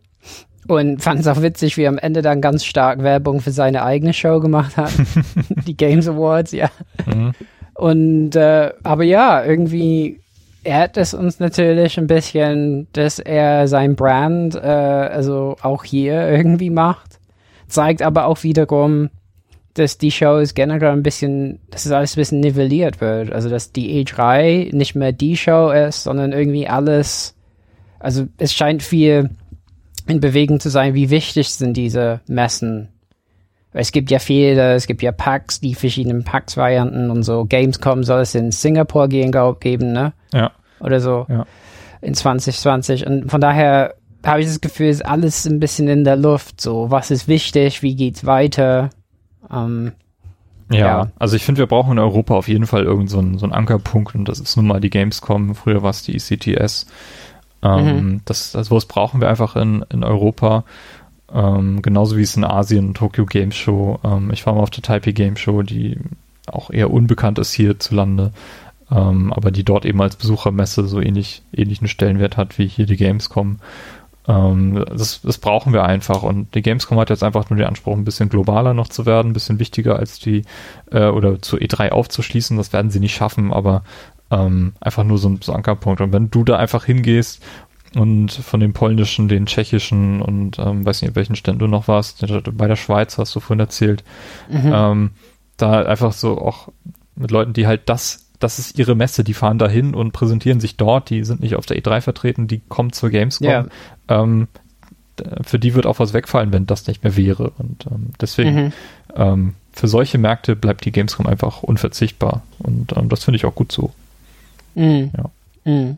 und fand es auch witzig, wie er am Ende dann ganz stark Werbung für seine eigene Show gemacht hat. Die Games Awards, ja. Mhm. Und äh, aber ja, irgendwie ehrt es uns natürlich ein bisschen, dass er sein Brand, äh, also auch hier irgendwie macht. Zeigt aber auch wiederum, dass die Shows generell ein bisschen, dass es alles ein bisschen nivelliert wird. Also, dass die E3 nicht mehr die Show ist, sondern irgendwie alles, also es scheint viel in Bewegung zu sein, wie wichtig sind diese Messen. Es gibt ja viele, es gibt ja Packs, die verschiedenen Packs-Varianten und so. Gamescom soll es in Singapur gehen, glaub, geben, ne? Ja. Oder so. Ja. In 2020. Und von daher habe ich das Gefühl, ist alles ein bisschen in der Luft. So, was ist wichtig? Wie geht's weiter? Ähm, ja, ja, also ich finde, wir brauchen in Europa auf jeden Fall irgendeinen so, so einen Ankerpunkt und das ist nun mal die Gamescom. Früher war es die ECTS. Ähm, mhm. das, das, was brauchen wir einfach in, in Europa. Ähm, genauso wie es in Asien, Tokyo Game Show. Ähm, ich war mal auf der Taipei Game Show, die auch eher unbekannt ist hierzulande, ähm, aber die dort eben als Besuchermesse so ähnlich, ähnlichen Stellenwert hat wie hier die Gamescom. Ähm, das, das brauchen wir einfach und die Gamescom hat jetzt einfach nur den Anspruch, ein bisschen globaler noch zu werden, ein bisschen wichtiger als die äh, oder zu E3 aufzuschließen. Das werden sie nicht schaffen, aber ähm, einfach nur so ein so Ankerpunkt. Und wenn du da einfach hingehst und von den polnischen, den tschechischen und ähm, weiß nicht, welchen Ständen du noch warst, bei der Schweiz hast du vorhin erzählt, mhm. ähm, da einfach so auch mit Leuten, die halt das, das ist ihre Messe, die fahren dahin und präsentieren sich dort, die sind nicht auf der E3 vertreten, die kommen zur Gamescom. Yeah. Ähm, für die wird auch was wegfallen, wenn das nicht mehr wäre. Und ähm, deswegen, mhm. ähm, für solche Märkte bleibt die Gamescom einfach unverzichtbar. Und ähm, das finde ich auch gut so. Mhm. Ja. Mhm.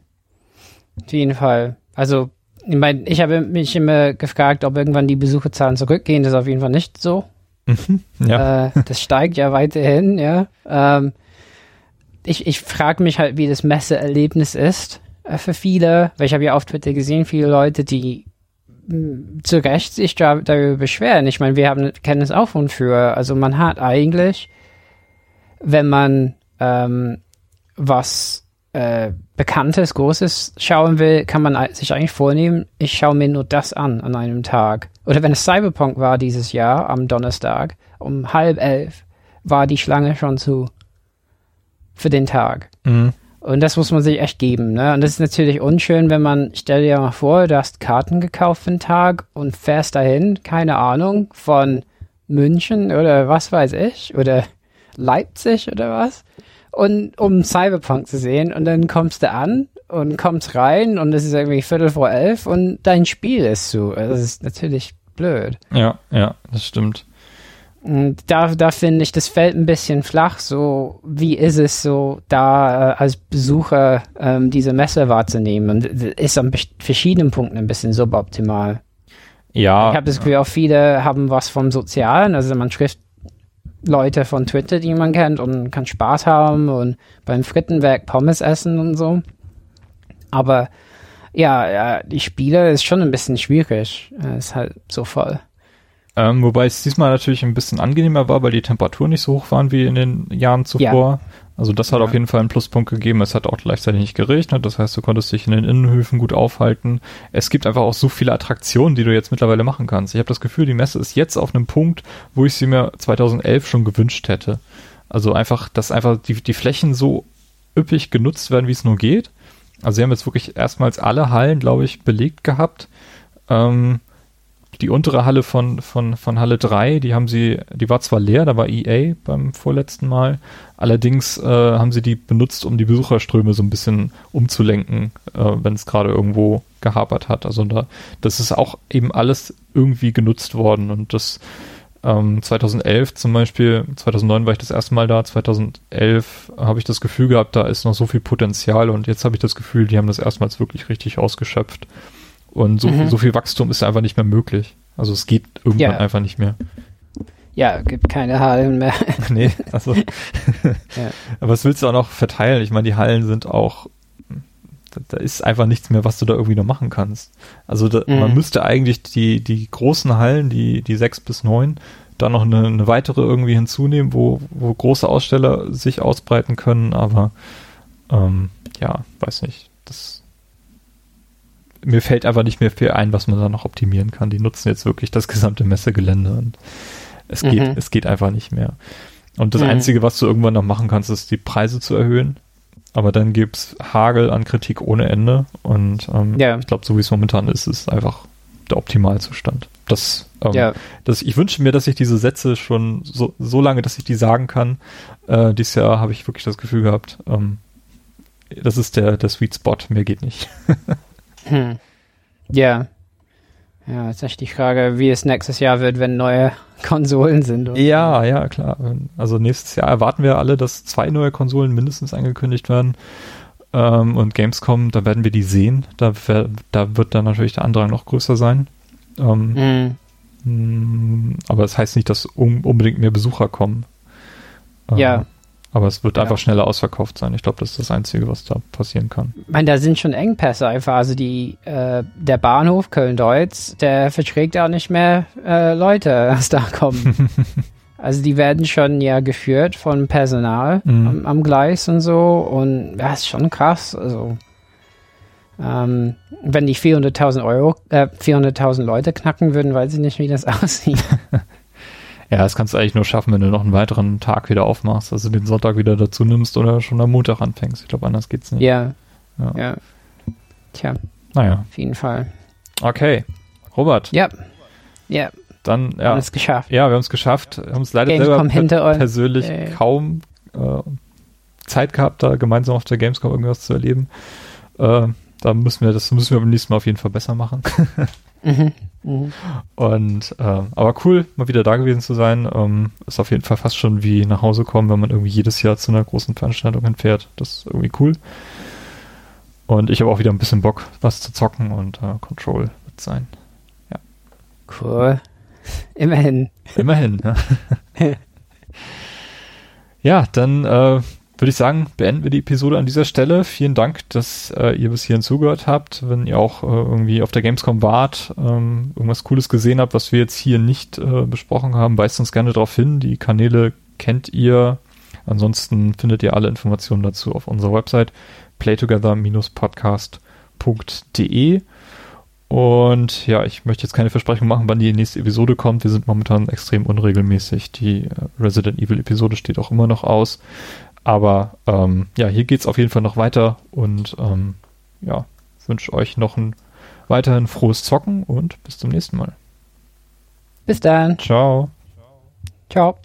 Auf jeden Fall. Also, ich meine, ich habe mich immer gefragt, ob irgendwann die Besucherzahlen zurückgehen. Das ist auf jeden Fall nicht so. Mhm, ja. Äh, das steigt ja weiterhin, ja. Ähm, ich ich frage mich halt, wie das Messeerlebnis ist äh, für viele, weil ich habe ja auf Twitter gesehen, viele Leute, die mh, hm, zu Recht sich da, darüber beschweren. Ich meine, wir haben kennen es auch von früher. Also man hat eigentlich, wenn man ähm, was äh, Bekanntes, Großes schauen will, kann man sich eigentlich vornehmen, ich schaue mir nur das an an einem Tag. Oder wenn es Cyberpunk war dieses Jahr am Donnerstag um halb elf, war die Schlange schon zu für den Tag. Mhm. Und das muss man sich echt geben. Ne? Und das ist natürlich unschön, wenn man, stell dir mal vor, du hast Karten gekauft für den Tag und fährst dahin, keine Ahnung, von München oder was weiß ich, oder Leipzig oder was und um Cyberpunk zu sehen und dann kommst du an und kommst rein und es ist irgendwie Viertel vor elf und dein Spiel ist zu. Also das ist natürlich blöd. Ja, ja, das stimmt. Und da, da finde ich, das fällt ein bisschen flach. So, wie ist es so, da äh, als Besucher ähm, diese Messe wahrzunehmen? Und ist an verschiedenen Punkten ein bisschen suboptimal. Ja. Ich habe das Gefühl, auch viele haben was vom Sozialen. Also man trifft Leute von Twitter, die man kennt und kann Spaß haben und beim Frittenwerk Pommes essen und so. Aber ja, ja, die Spiele ist schon ein bisschen schwierig. Ist halt so voll. Ähm, wobei es diesmal natürlich ein bisschen angenehmer war, weil die Temperaturen nicht so hoch waren wie in den Jahren zuvor. Ja. Also das hat ja. auf jeden Fall einen Pluspunkt gegeben. Es hat auch gleichzeitig nicht geregnet. Das heißt, du konntest dich in den Innenhöfen gut aufhalten. Es gibt einfach auch so viele Attraktionen, die du jetzt mittlerweile machen kannst. Ich habe das Gefühl, die Messe ist jetzt auf einem Punkt, wo ich sie mir 2011 schon gewünscht hätte. Also einfach, dass einfach die, die Flächen so üppig genutzt werden, wie es nur geht. Also sie haben jetzt wirklich erstmals alle Hallen, glaube ich, belegt gehabt. Ähm, die untere Halle von, von, von Halle 3, die haben sie, die war zwar leer, da war EA beim vorletzten Mal, allerdings äh, haben sie die benutzt, um die Besucherströme so ein bisschen umzulenken, äh, wenn es gerade irgendwo gehapert hat. Also da, das ist auch eben alles irgendwie genutzt worden und das ähm, 2011 zum Beispiel, 2009 war ich das erste Mal da, 2011 habe ich das Gefühl gehabt, da ist noch so viel Potenzial und jetzt habe ich das Gefühl, die haben das erstmals wirklich richtig ausgeschöpft. Und so, mhm. so viel Wachstum ist einfach nicht mehr möglich. Also es geht irgendwann ja. einfach nicht mehr. Ja, gibt keine Hallen mehr. nee, also. ja. Aber was willst du auch noch verteilen? Ich meine, die Hallen sind auch, da, da, ist einfach nichts mehr, was du da irgendwie noch machen kannst. Also da, mhm. man müsste eigentlich die, die großen Hallen, die, die sechs bis neun, da noch eine, eine weitere irgendwie hinzunehmen, wo, wo große Aussteller sich ausbreiten können, aber ähm, ja, weiß nicht. Das mir fällt einfach nicht mehr viel ein, was man da noch optimieren kann. Die nutzen jetzt wirklich das gesamte Messegelände und es geht, mhm. es geht einfach nicht mehr. Und das mhm. Einzige, was du irgendwann noch machen kannst, ist die Preise zu erhöhen. Aber dann gibt's Hagel an Kritik ohne Ende. Und ähm, ja. ich glaube, so wie es momentan ist, ist einfach der Optimalzustand. Das, ähm, ja. das, ich wünsche mir, dass ich diese Sätze schon so, so lange, dass ich die sagen kann. Äh, dieses Jahr habe ich wirklich das Gefühl gehabt, ähm, das ist der, der Sweet Spot, mehr geht nicht. Hm. Ja. Ja, ist echt die Frage, wie es nächstes Jahr wird, wenn neue Konsolen sind. Ja, ja, klar. Also nächstes Jahr erwarten wir alle, dass zwei neue Konsolen mindestens angekündigt werden. Ähm, und Gamescom, da werden wir die sehen. Da, da wird dann natürlich der Andrang noch größer sein. Ähm, mhm. Aber das heißt nicht, dass un unbedingt mehr Besucher kommen. Ähm, ja. Aber es wird ja. einfach schneller ausverkauft sein. Ich glaube, das ist das Einzige, was da passieren kann. Ich meine, da sind schon Engpässe einfach. Also die, äh, der Bahnhof Köln-Deutz, der verträgt auch nicht mehr äh, Leute, was da kommen. also die werden schon ja geführt von Personal mhm. am, am, Gleis und so. Und ja, ist schon krass. Also ähm, wenn die 400.000 Euro, äh, 400.000 Leute knacken würden, weiß ich nicht, wie das aussieht. Ja, das kannst du eigentlich nur schaffen, wenn du noch einen weiteren Tag wieder aufmachst, also den Sonntag wieder dazu nimmst oder schon am Montag anfängst. Ich glaube, anders geht's nicht. Ja. Ja. ja. Tja. Naja. Auf jeden Fall. Okay. Robert. Ja. Ja. Dann, ja. Wir haben es geschafft. Ja, wir haben es geschafft. Wir haben es leider Gamescom selber per persönlich äh. kaum äh, Zeit gehabt, da gemeinsam auf der Gamescom irgendwas zu erleben. Äh, da müssen wir, das müssen wir beim nächsten Mal auf jeden Fall besser machen. mhm. Mhm. Und äh, aber cool, mal wieder da gewesen zu sein. Ähm, ist auf jeden Fall fast schon wie nach Hause kommen, wenn man irgendwie jedes Jahr zu einer großen Veranstaltung entfährt. Das ist irgendwie cool. Und ich habe auch wieder ein bisschen Bock, was zu zocken und äh, Control wird sein. Ja. Cool. Immerhin. Immerhin. Ja, ja dann äh, würde ich sagen, beenden wir die Episode an dieser Stelle. Vielen Dank, dass äh, ihr bis hierhin zugehört habt. Wenn ihr auch äh, irgendwie auf der Gamescom wart, ähm, irgendwas Cooles gesehen habt, was wir jetzt hier nicht äh, besprochen haben, weist uns gerne darauf hin. Die Kanäle kennt ihr. Ansonsten findet ihr alle Informationen dazu auf unserer Website playtogether-podcast.de. Und ja, ich möchte jetzt keine Versprechung machen, wann die nächste Episode kommt. Wir sind momentan extrem unregelmäßig. Die äh, Resident Evil Episode steht auch immer noch aus. Aber ähm, ja, hier geht es auf jeden Fall noch weiter und ähm, ja, wünsche euch noch ein weiterhin frohes Zocken und bis zum nächsten Mal. Bis dann. Ciao. Ciao.